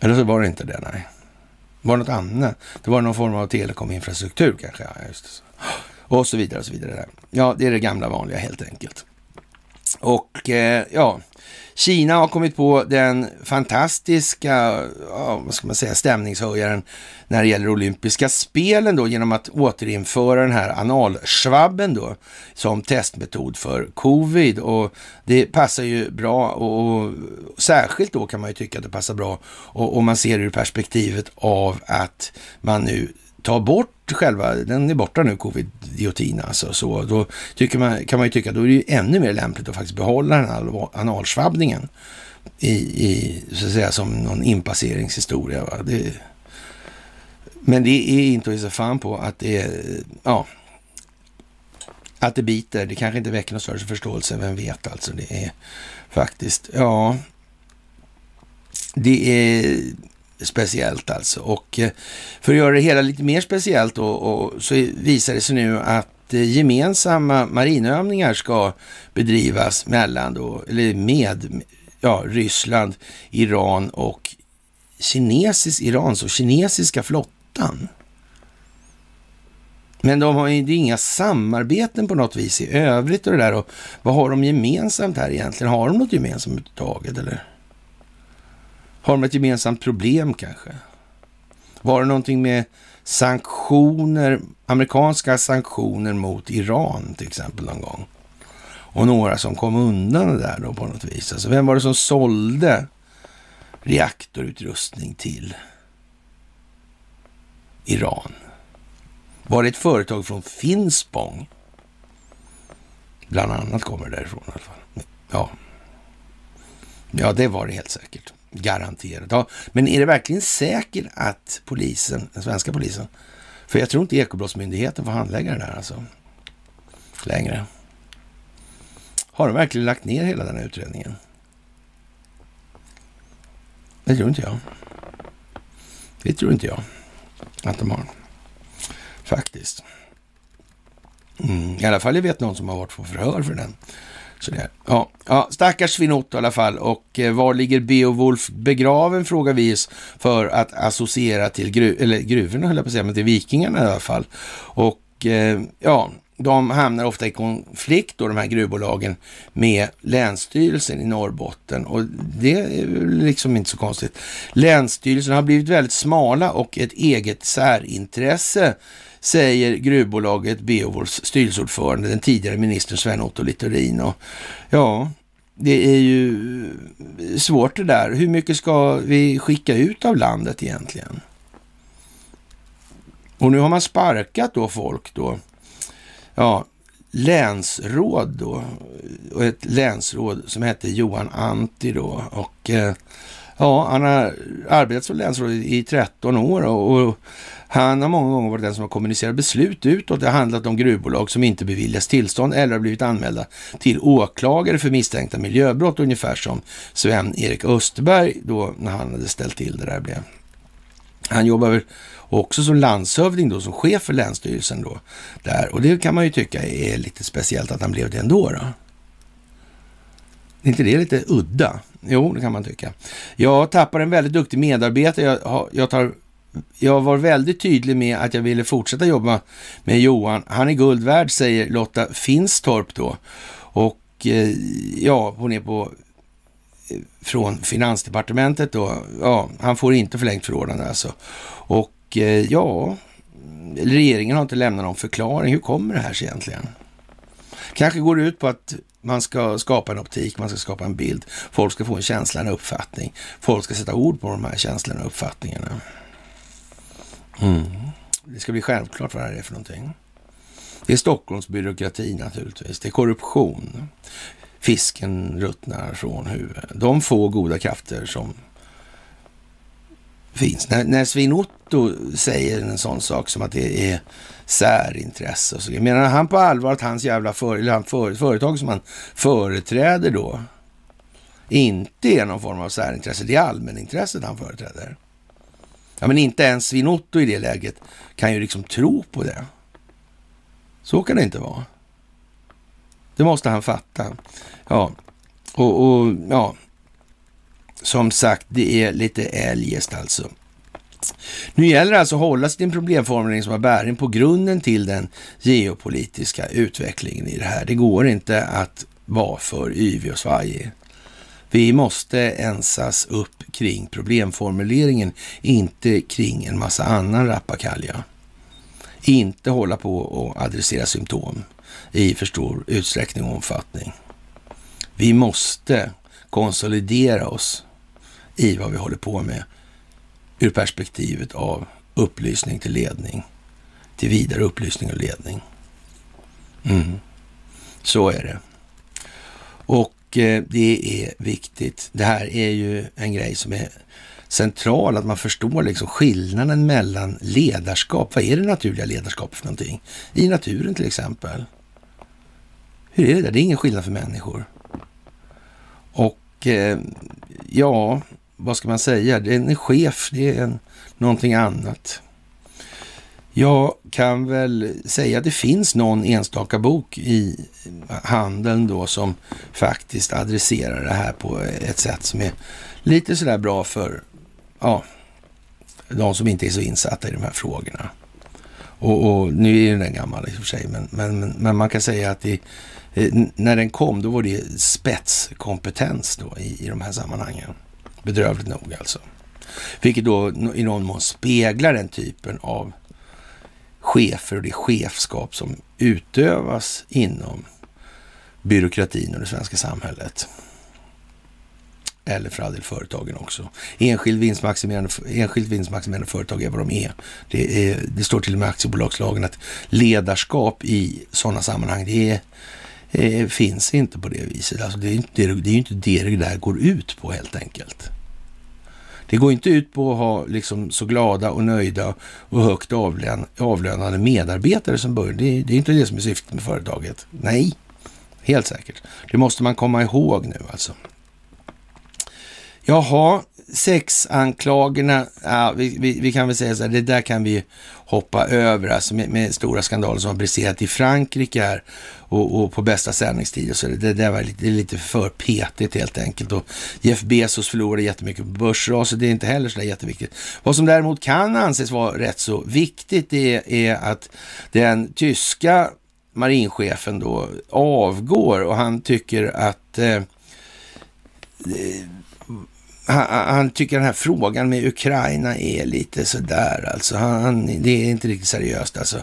A: Eller så var det inte det, nej. Var det något annat? Det var någon form av telekominfrastruktur kanske. Ja, just det. Och så vidare och så vidare. Ja, det är det gamla vanliga helt enkelt. Och eh, ja, Kina har kommit på den fantastiska, ja, vad ska man säga, stämningshöjaren när det gäller olympiska spelen då genom att återinföra den här analsvabben då som testmetod för covid. Och det passar ju bra och, och särskilt då kan man ju tycka att det passar bra och, och man ser ur perspektivet av att man nu ta bort själva, den är borta nu, covid-giotin alltså. Så då tycker man, kan man ju tycka att då är det ju ännu mer lämpligt att faktiskt behålla den här analsvabbningen i, i, så att säga, som någon inpasseringshistoria. Va? Det, men det är inte att ge sig fan på att det är, ja, att det biter. Det kanske inte väcker någon större förståelse, vem vet alltså. Det är faktiskt, ja, det är speciellt alltså. Och eh, för att göra det hela lite mer speciellt då, och så visar det sig nu att eh, gemensamma marinövningar ska bedrivas mellan då, eller med ja, Ryssland, Iran och kinesisk, Irans och kinesiska flottan. Men de har ju inga samarbeten på något vis i övrigt och det där. Och vad har de gemensamt här egentligen? Har de något gemensamt överhuvudtaget eller? Har de ett gemensamt problem kanske? Var det någonting med sanktioner, amerikanska sanktioner mot Iran till exempel någon gång? Och några som kom undan det där då på något vis. Alltså vem var det som sålde reaktorutrustning till Iran? Var det ett företag från Finspång? Bland annat kommer det därifrån i alla fall. Ja, ja det var det helt säkert. Garanterat. Ja, men är det verkligen säkert att polisen, den svenska polisen, för jag tror inte Ekobrottsmyndigheten får handlägga det där alltså längre. Har de verkligen lagt ner hela den här utredningen? Det tror inte jag. Det tror inte jag att de har. Faktiskt. Mm, I alla fall jag vet någon som har varit på förhör för den. Sådär. ja, ja, stackars Svinotto i alla fall. Och eh, var ligger Beowulf begraven frågar vi oss för att associera till gru, eller gruvorna, höll jag på att säga, men till vikingarna i alla fall. Och eh, ja, de hamnar ofta i konflikt, då, de här gruvbolagen, med Länsstyrelsen i Norrbotten. Och det är liksom inte så konstigt. Länsstyrelsen har blivit väldigt smala och ett eget särintresse, säger gruvbolaget Beowulfs styrelseordförande, den tidigare ministern Sven-Otto Littorin. Och ja, det är ju eh, svårt det där. Hur mycket ska vi skicka ut av landet egentligen? Och nu har man sparkat då folk då ja, länsråd då. Och ett länsråd som hette Johan Antti då. Och eh, ja, han har arbetat som länsråd i 13 år och, och han har många gånger varit den som har kommunicerat beslut utåt. Det har handlat om gruvbolag som inte beviljas tillstånd eller har blivit anmälda till åklagare för misstänkta miljöbrott, ungefär som Sven-Erik Österberg då när han hade ställt till det där blev. Han jobbar också som landshövding då, som chef för Länsstyrelsen då. Där. Och det kan man ju tycka är lite speciellt att han blev det ändå. Då. Är inte det lite udda? Jo, det kan man tycka. Jag tappar en väldigt duktig medarbetare. Jag, jag, tar, jag var väldigt tydlig med att jag ville fortsätta jobba med Johan. Han är guld värd, säger Lotta Finstorp då. Och eh, ja, hon är på eh, från Finansdepartementet då. Ja, han får inte förlängt förordnande alltså. Och eh, ja, regeringen har inte lämnat någon förklaring. Hur kommer det här sig egentligen? Kanske går det ut på att man ska skapa en optik, man ska skapa en bild. Folk ska få en känsla, en uppfattning. Folk ska sätta ord på de här känslorna och uppfattningarna. Mm. Det ska bli självklart vad det här är för någonting. Det är Stockholmsbyråkrati naturligtvis. Det är korruption. Fisken ruttnar från huvudet. De få goda krafter som finns. När, när Svin Otto säger en sån sak som att det är särintresse och så Menar han på allvar att hans jävla för, eller han för, företag som han företräder då inte är någon form av särintresse? Det är allmänintresset han företräder. Ja, men inte ens Svin-Otto i det läget kan ju liksom tro på det. Så kan det inte vara. Det måste han fatta. Ja, och, och ja, som sagt, det är lite eljest alltså. Nu gäller det alltså att hålla sig till en problemformulering som har bäring på grunden till den geopolitiska utvecklingen i det här. Det går inte att vara för yvig och svajig. Vi måste ensas upp kring problemformuleringen, inte kring en massa annan rappakalja. Inte hålla på och adressera symptom i för stor utsträckning och omfattning. Vi måste konsolidera oss i vad vi håller på med ur perspektivet av upplysning till ledning, till vidare upplysning och ledning. Mm. Så är det. Och eh, det är viktigt. Det här är ju en grej som är central, att man förstår liksom skillnaden mellan ledarskap. Vad är det naturliga ledarskapet för någonting? I naturen till exempel. Hur är det där? Det är ingen skillnad för människor. Och eh, ja, vad ska man säga, det är en chef, det är en, någonting annat. Jag kan väl säga att det finns någon enstaka bok i handeln då som faktiskt adresserar det här på ett sätt som är lite sådär bra för ja, de som inte är så insatta i de här frågorna. Och, och nu är den gammal i och för sig, men, men, men man kan säga att det, eh, när den kom, då var det spetskompetens då i, i de här sammanhangen. Bedrövligt nog alltså. Vilket då i någon mån speglar den typen av chefer och det chefskap som utövas inom byråkratin och det svenska samhället. Eller för all del företagen också. Enskild vinstmaximerande, enskilt vinstmaximerande företag är vad de är. Det, är. det står till och med i aktiebolagslagen att ledarskap i sådana sammanhang, det är eh, finns inte på det viset. Alltså det, är inte, det är inte det det där går ut på helt enkelt. Det går inte ut på att ha liksom så glada och nöjda och högt avlön, avlönade medarbetare som börjar. Det, det är inte det som är syftet med företaget. Nej, helt säkert. Det måste man komma ihåg nu alltså. Jaha, sexanklagerna, ja, vi, vi, vi, kan väl säga så här, det där kan vi hoppa över, alltså med, med stora skandaler som har briserat i Frankrike här och, och, på bästa sändningstid och så. Det där var lite, det är lite för petigt helt enkelt. Och Jeff Bezos förlorade jättemycket på börsraset, det är inte heller så där jätteviktigt. Vad som däremot kan anses vara rätt så viktigt, det är att den tyska marinchefen då avgår och han tycker att eh, han, han, tycker den här frågan med Ukraina är lite sådär alltså. Han, det är inte riktigt seriöst alltså.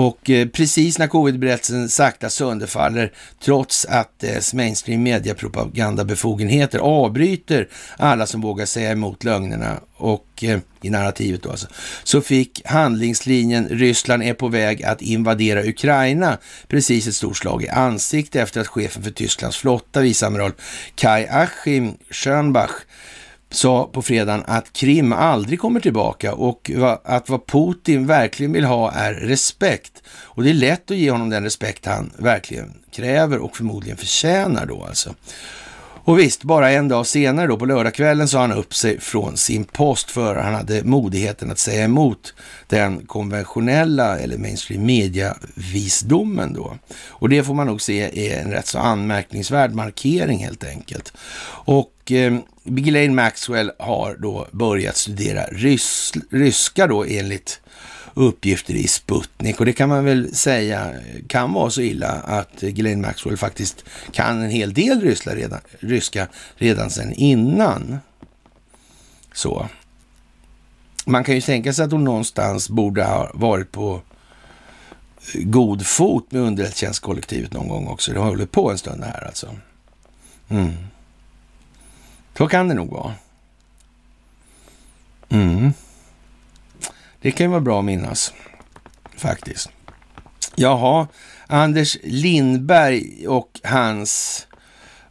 A: Och eh, precis när covid-berättelsen sakta sönderfaller, trots att dess mainstream mediepropagandabefogenheter avbryter alla som vågar säga emot lögnerna och eh, i narrativet då alltså, så fick handlingslinjen Ryssland är på väg att invadera Ukraina precis ett stort slag i ansiktet efter att chefen för Tysklands flotta, viceamiral Kai Achim Schönbach sa på fredagen att Krim aldrig kommer tillbaka och att vad Putin verkligen vill ha är respekt. Och det är lätt att ge honom den respekt han verkligen kräver och förmodligen förtjänar då alltså. Och visst, bara en dag senare då på lördagskvällen sa han upp sig från sin post för han hade modigheten att säga emot den konventionella eller mainstream media-visdomen då. Och det får man nog se är en rätt så anmärkningsvärd markering helt enkelt. Och eh, Ghislaine Maxwell har då börjat studera rys ryska då enligt uppgifter i Sputnik och det kan man väl säga kan vara så illa att Ghislaine Maxwell faktiskt kan en hel del ryska redan, ryska redan sedan innan. Så. Man kan ju tänka sig att hon någonstans borde ha varit på eh, god fot med underrättelsetjänstkollektivet någon gång också. Det har hållit på en stund här alltså. Mm. Så kan det nog vara. Mm. Det kan ju vara bra att minnas, faktiskt. Jaha, Anders Lindberg och hans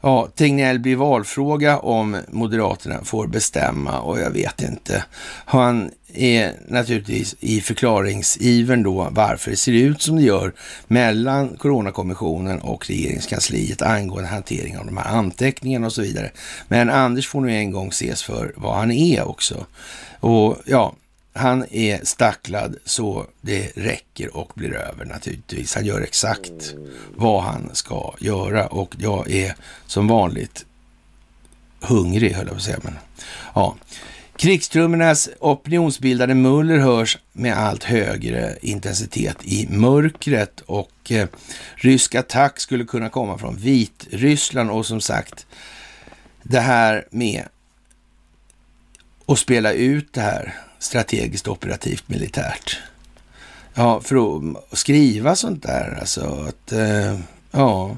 A: Ja, Tegnell blir valfråga om Moderaterna får bestämma och jag vet inte. Han är naturligtvis i förklaringsivern då varför det ser ut som det gör mellan Coronakommissionen och regeringskansliet angående hantering av de här anteckningarna och så vidare. Men Anders får nu en gång ses för vad han är också. Och ja, han är stacklad så det räcker och blir över naturligtvis. Han gör exakt vad han ska göra och jag är som vanligt hungrig höll jag på att säga. Men, ja. Krigstrummornas opinionsbildande muller hörs med allt högre intensitet i mörkret och eh, rysk attack skulle kunna komma från Vitryssland och som sagt det här med att spela ut det här strategiskt operativt militärt. Ja, för att skriva sånt där alltså att, eh, ja.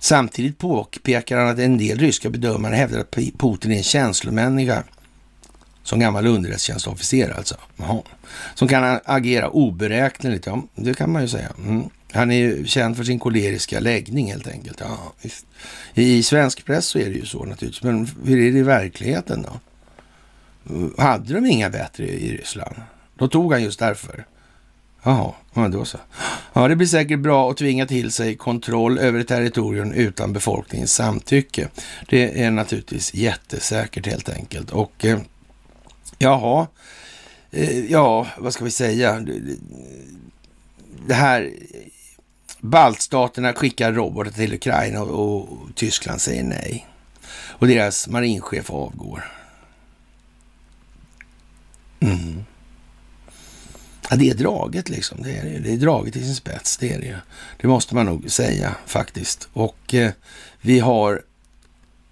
A: Samtidigt påpekar han att en del ryska bedömare hävdar att Putin är en känslomänniska. Som gammal underrättelsetjänstofficer alltså. Jaha. Som kan agera oberäkneligt, ja det kan man ju säga. Mm. Han är ju känd för sin koleriska läggning helt enkelt. Ja, visst. I svensk press så är det ju så naturligtvis, men hur är det i verkligheten då? Hade de inga bättre i Ryssland? Då tog han just därför. Jaha, ja då så. Ja, det blir säkert bra att tvinga till sig kontroll över ett territorium utan befolkningens samtycke. Det är naturligtvis jättesäkert helt enkelt. Och eh, jaha, eh, ja, vad ska vi säga? Det här, baltstaterna skickar robotar till Ukraina och, och Tyskland säger nej. Och deras marinchef avgår. Mm. Ja, det är draget liksom. Det är, det är draget i sin spets, det är det ju. Det måste man nog säga faktiskt. Och eh, vi har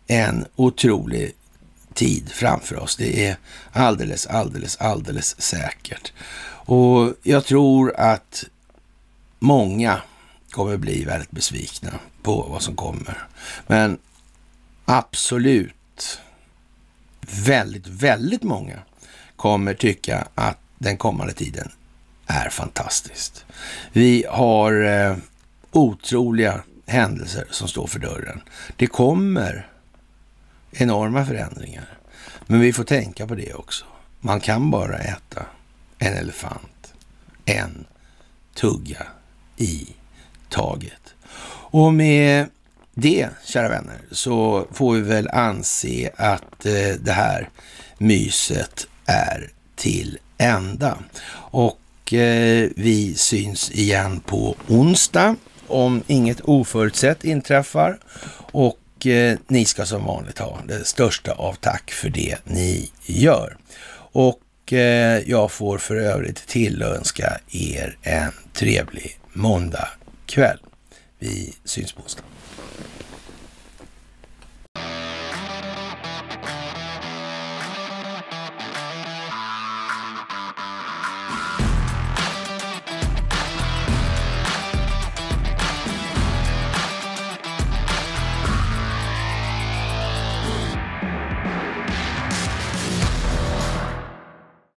A: en otrolig tid framför oss. Det är alldeles, alldeles, alldeles säkert. Och jag tror att många kommer bli väldigt besvikna på vad som kommer. Men absolut väldigt, väldigt många kommer tycka att den kommande tiden är fantastiskt. Vi har eh, otroliga händelser som står för dörren. Det kommer enorma förändringar. Men vi får tänka på det också. Man kan bara äta en elefant, en tugga i taget. Och med det, kära vänner, så får vi väl anse att eh, det här myset är till ända. Och eh, vi syns igen på onsdag om inget oförutsett inträffar. Och eh, ni ska som vanligt ha det största av tack för det ni gör. Och eh, jag får för övrigt tillönska er en trevlig måndagkväll. Vi syns på onsdag.